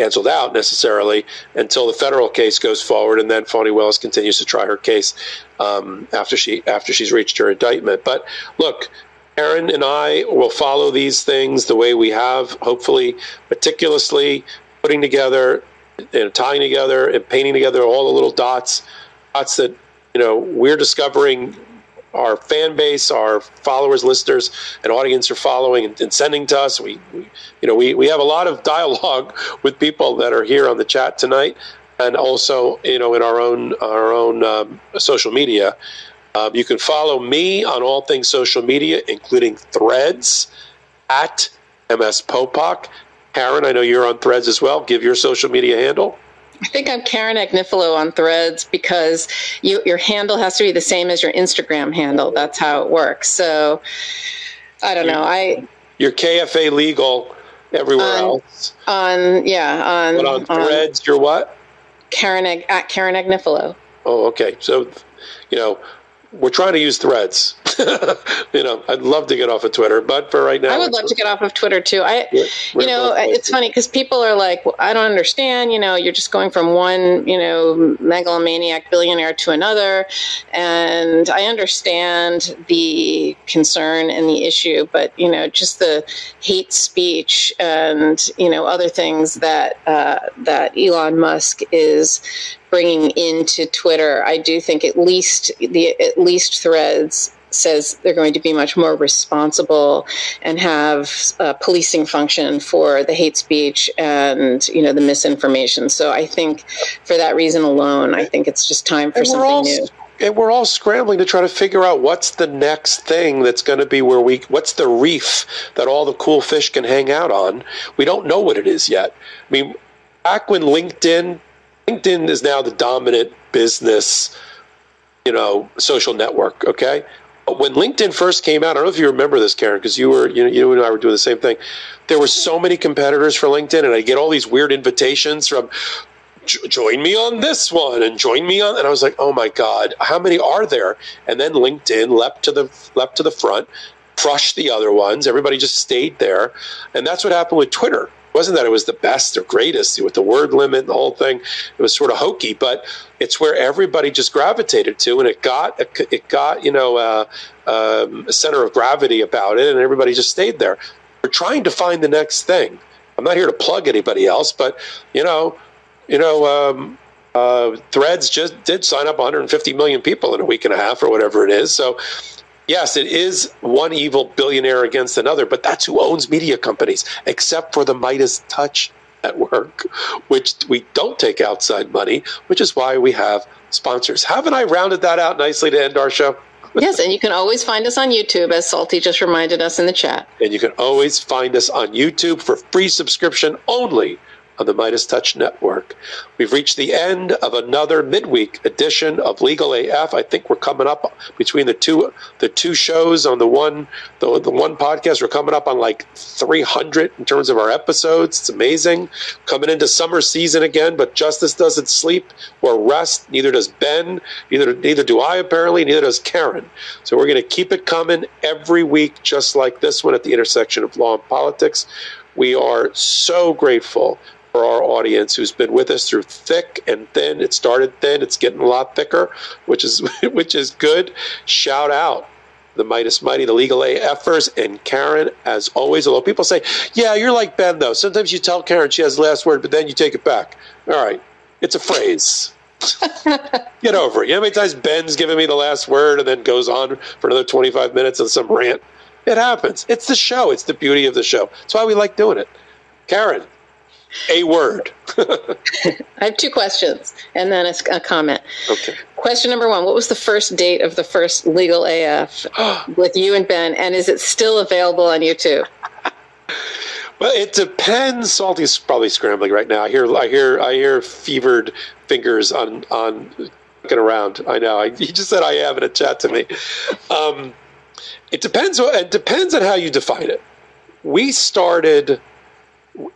canceled out necessarily until the federal case goes forward, and then Fani Willis continues to try her case um, after she after she's reached her indictment. But look. Aaron and I will follow these things the way we have, hopefully meticulously putting together and tying together and painting together all the little dots, dots that you know we're discovering our fan base, our followers, listeners, and audience are following and, and sending to us. We, we, you know, we, we have a lot of [LAUGHS] dialogue with people that are here on the chat tonight, and also, you know, in our own our own um, social media. Um, you can follow me on all things social media, including Threads at MS Popok. Karen, I know you're on Threads as well. Give your social media handle. I think I'm Karen Agnifilo on Threads because you, your handle has to be the same as your Instagram handle. That's how it works. So I don't know. I You're KFA legal everywhere on, else. on yeah on But on Threads, you're what? Karen at Karen Agnifilo. Oh, okay. So, you know, we're trying to use Threads. [LAUGHS] you know, I'd love to get off of Twitter, but for right now, I would love to get off of Twitter too. I, you know, it's funny because people are like, well, I don't understand. You know, you're just going from one, you know, megalomaniac billionaire to another, and I understand the concern and the issue, but you know, just the hate speech and you know other things that uh, that Elon Musk is bringing into Twitter. I do think at least the at least Threads says they're going to be much more responsible and have a policing function for the hate speech and you know the misinformation. So I think for that reason alone, I think it's just time for something all new. and we're all scrambling to try to figure out what's the next thing that's going to be where we what's the reef that all the cool fish can hang out on we don't know what it is yet i mean back when linkedin linkedin is now the dominant business you know social network okay when linkedin first came out i don't know if you remember this karen because you were you know you and i were doing the same thing there were so many competitors for linkedin and i get all these weird invitations from join me on this one and join me on and I was like, "Oh my god, how many are there?" And then LinkedIn leapt to the leapt to the front, crushed the other ones. Everybody just stayed there. And that's what happened with Twitter. Wasn't that it was the best or greatest with the word limit and the whole thing. It was sort of hokey, but it's where everybody just gravitated to, and it got it got you know uh, um, a center of gravity about it, and everybody just stayed there. We're trying to find the next thing. I'm not here to plug anybody else, but you know, you know, um, uh, Threads just did sign up 150 million people in a week and a half or whatever it is. So, yes, it is one evil billionaire against another, but that's who owns media companies, except for the MeidasTouch network, which we don't take outside money, which is why we have sponsors. Haven't I rounded that out nicely to end our show? [LAUGHS] yes, and you can always find us on YouTube, as Salty just reminded us in the chat. And you can always find us on YouTube for free subscription only on the MeidasTouch Network. We've reached the end of another midweek edition of Legal AF. I think we're coming up between the two the two shows on the one the, the one podcast. We're coming up on like 300 in terms of our episodes. It's amazing. Coming into summer season again, but Justice doesn't sleep or rest. Neither does Ben. Neither neither do I apparently. Neither does Karen. So we're going to keep it coming every week, just like this one at the intersection of law and politics. We are so grateful for our audience who's been with us through thick and thin. It started thin, it's getting a lot thicker, which is [LAUGHS] which is good. Shout out the Meidas Mighty, the Legal AFers, and Karen, as always. Although people say, yeah, you're like Ben, though. Sometimes you tell Karen she has the last word, but then you take it back. All right. It's a phrase. [LAUGHS] Get over it. You know how many times Ben's giving me the last word and then goes on for another 25 minutes of some rant? It happens. It's the show. It's the beauty of the show. That's why we like doing it. Karen, a word. [LAUGHS] I have two questions and then a, a comment. Okay. Question number one What was the first date of the first Legal AF [GASPS] with you and Ben? And is it still available on YouTube? Well, it depends. Salty's probably scrambling right now. I hear, I hear, I hear fevered fingers on on looking around. I know. I, he just said I am in a chat to me. Um, it depends. It depends on how you define it. We started.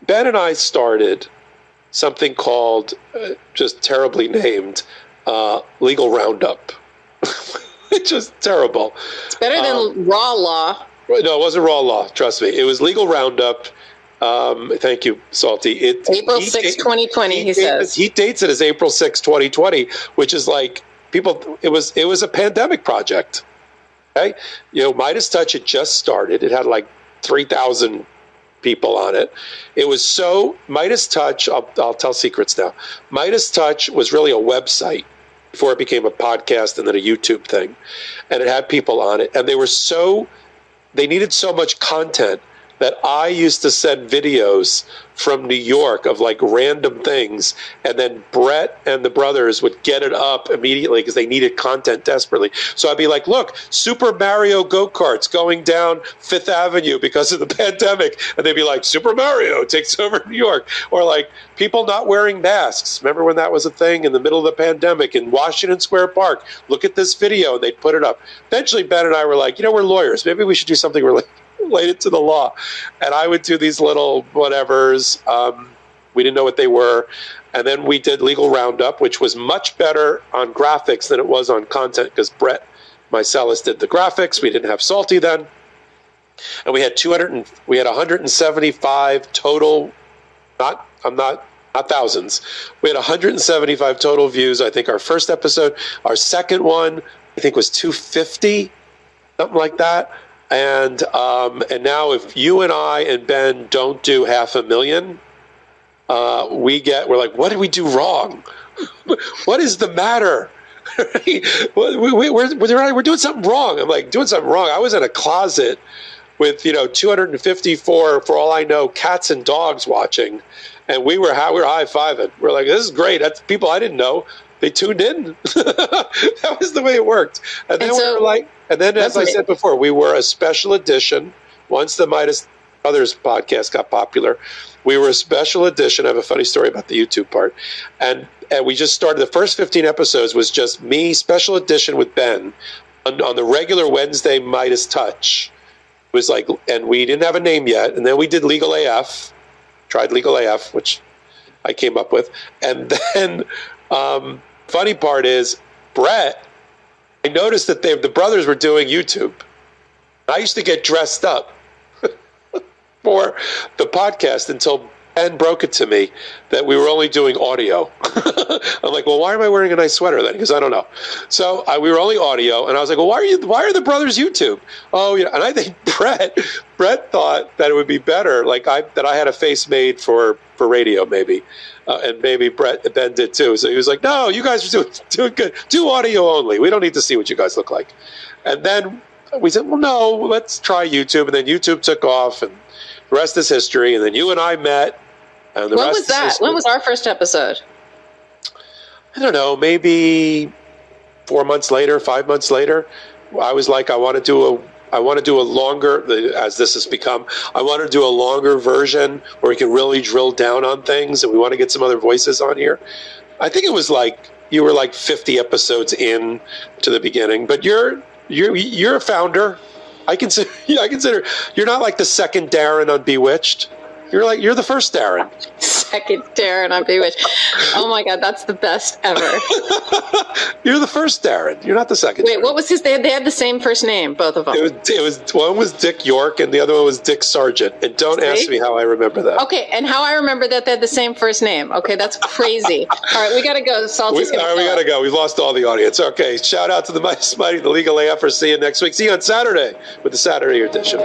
Ben and I started something called, uh, just terribly named, uh, Legal Roundup. [LAUGHS] it's just terrible. It's better than Um, raw law. no, it wasn't raw law. Trust me. It was Legal Roundup. Um, thank you, Salty. It, April he 6, 2020, he dates- says. He dates it as April 6, 2020, which is like people. It was it was a pandemic project. Okay, you know, MeidasTouch had just started. It had like three thousand people on it. It was so MeidasTouch. I'll, I'll tell secrets now. MeidasTouch was really a website before it became a podcast and then a YouTube thing, and it had people on it, and they were so they needed so much content that I used to send videos from New York of like random things, and then Brett and the brothers would get it up immediately because they needed content desperately. So I'd be like, "Look, Super Mario go karts going down Fifth Avenue because of the [LAUGHS] pandemic," and they'd be like, "Super Mario takes [LAUGHS] over New York," or like people not wearing masks. Remember when that was a thing in the middle of the pandemic in Washington Square Park? Look at this video, and they'd put it up. Eventually, Ben and I were like, "You know, we're lawyers. Maybe we should do something related." Related to the law. And I would do these little whatevers. Um, we didn't know what they were. And then we did Legal Roundup, which was much better on graphics than it was on content because Brett Meiselas did the graphics. We didn't have Salty then. And we had 200 and, we had 175 total not I'm not not thousands. We had 175 total views. I think our first episode, our second one, I think was 250, something like that. And um, and now if you and I and Ben don't do half a million, uh, we get we're like, what did we do wrong? [LAUGHS] what is the matter? [LAUGHS] we, we, we're doing something wrong. I'm like doing something wrong. I was in a closet with you know 254 for all I know cats and dogs watching, and we were we were high fiving. We're like, this is great. That's people I didn't know. They tuned in. [LAUGHS] that was the way it worked. And then And we were like, and then as I said before, we were a special edition. Once the Meidas Brothers podcast got popular, we were a special edition. I have a funny story about the YouTube part, and and we just started. The first fifteen episodes was just me, special edition with Ben, on, on the regular Wednesday MeidasTouch. It was like, and we didn't have a name yet, and then we did Legal AF, tried Legal AF, which I came up with, and [LAUGHS] then um, funny part is Brett. I noticed that they, the brothers were doing YouTube. I used to get dressed up [LAUGHS] for the podcast until Ben broke it to me that we were only doing audio. [LAUGHS] I'm like, well, why am I wearing a nice sweater then? Because I don't know. So we were only audio, and I was like, well, why are you? Why are the brothers YouTube? Oh, yeah. And I think [LAUGHS] Brett Brett thought that it would be better, like I that I had a face made for for radio, maybe. Uh, and maybe Brett Ben did too. So he was like, "No, you guys are doing doing good. Do audio only. We don't need to see what you guys look like." And then we said, "Well, no, let's try YouTube." And then YouTube took off, and the rest is history. And then you and I met, and the when was that? history. When was our first episode? I don't know, maybe four months later, five months later, I was like, I want to do a, I want to do a longer, as this has become, I want to do a longer version where we can really drill down on things, and we want to get some other voices on here. I think it was like you were like 50 episodes in to the beginning, but you're you're you're a founder. I consider [LAUGHS] I consider you're not like the second Darrin on Bewitched. You're like you're the first Darrin. Second Darrin on Bewitched. Oh my god, that's the best ever. [LAUGHS] You're the first Darrin. You're not the second. Wait, what was his? They had, they had the same first name, both of them. It was, it was one was Dick York and the other one was Dick Sargent. And don't ask me how I remember that. Okay, and how I remember that they had the same first name. Okay, that's crazy. [LAUGHS] all right, we gotta go. We, Salty's all gonna we gotta go. We've lost all the audience. Okay, shout out to the Mighty the Legal AFers. See you next week. See you on Saturday with the Saturday edition.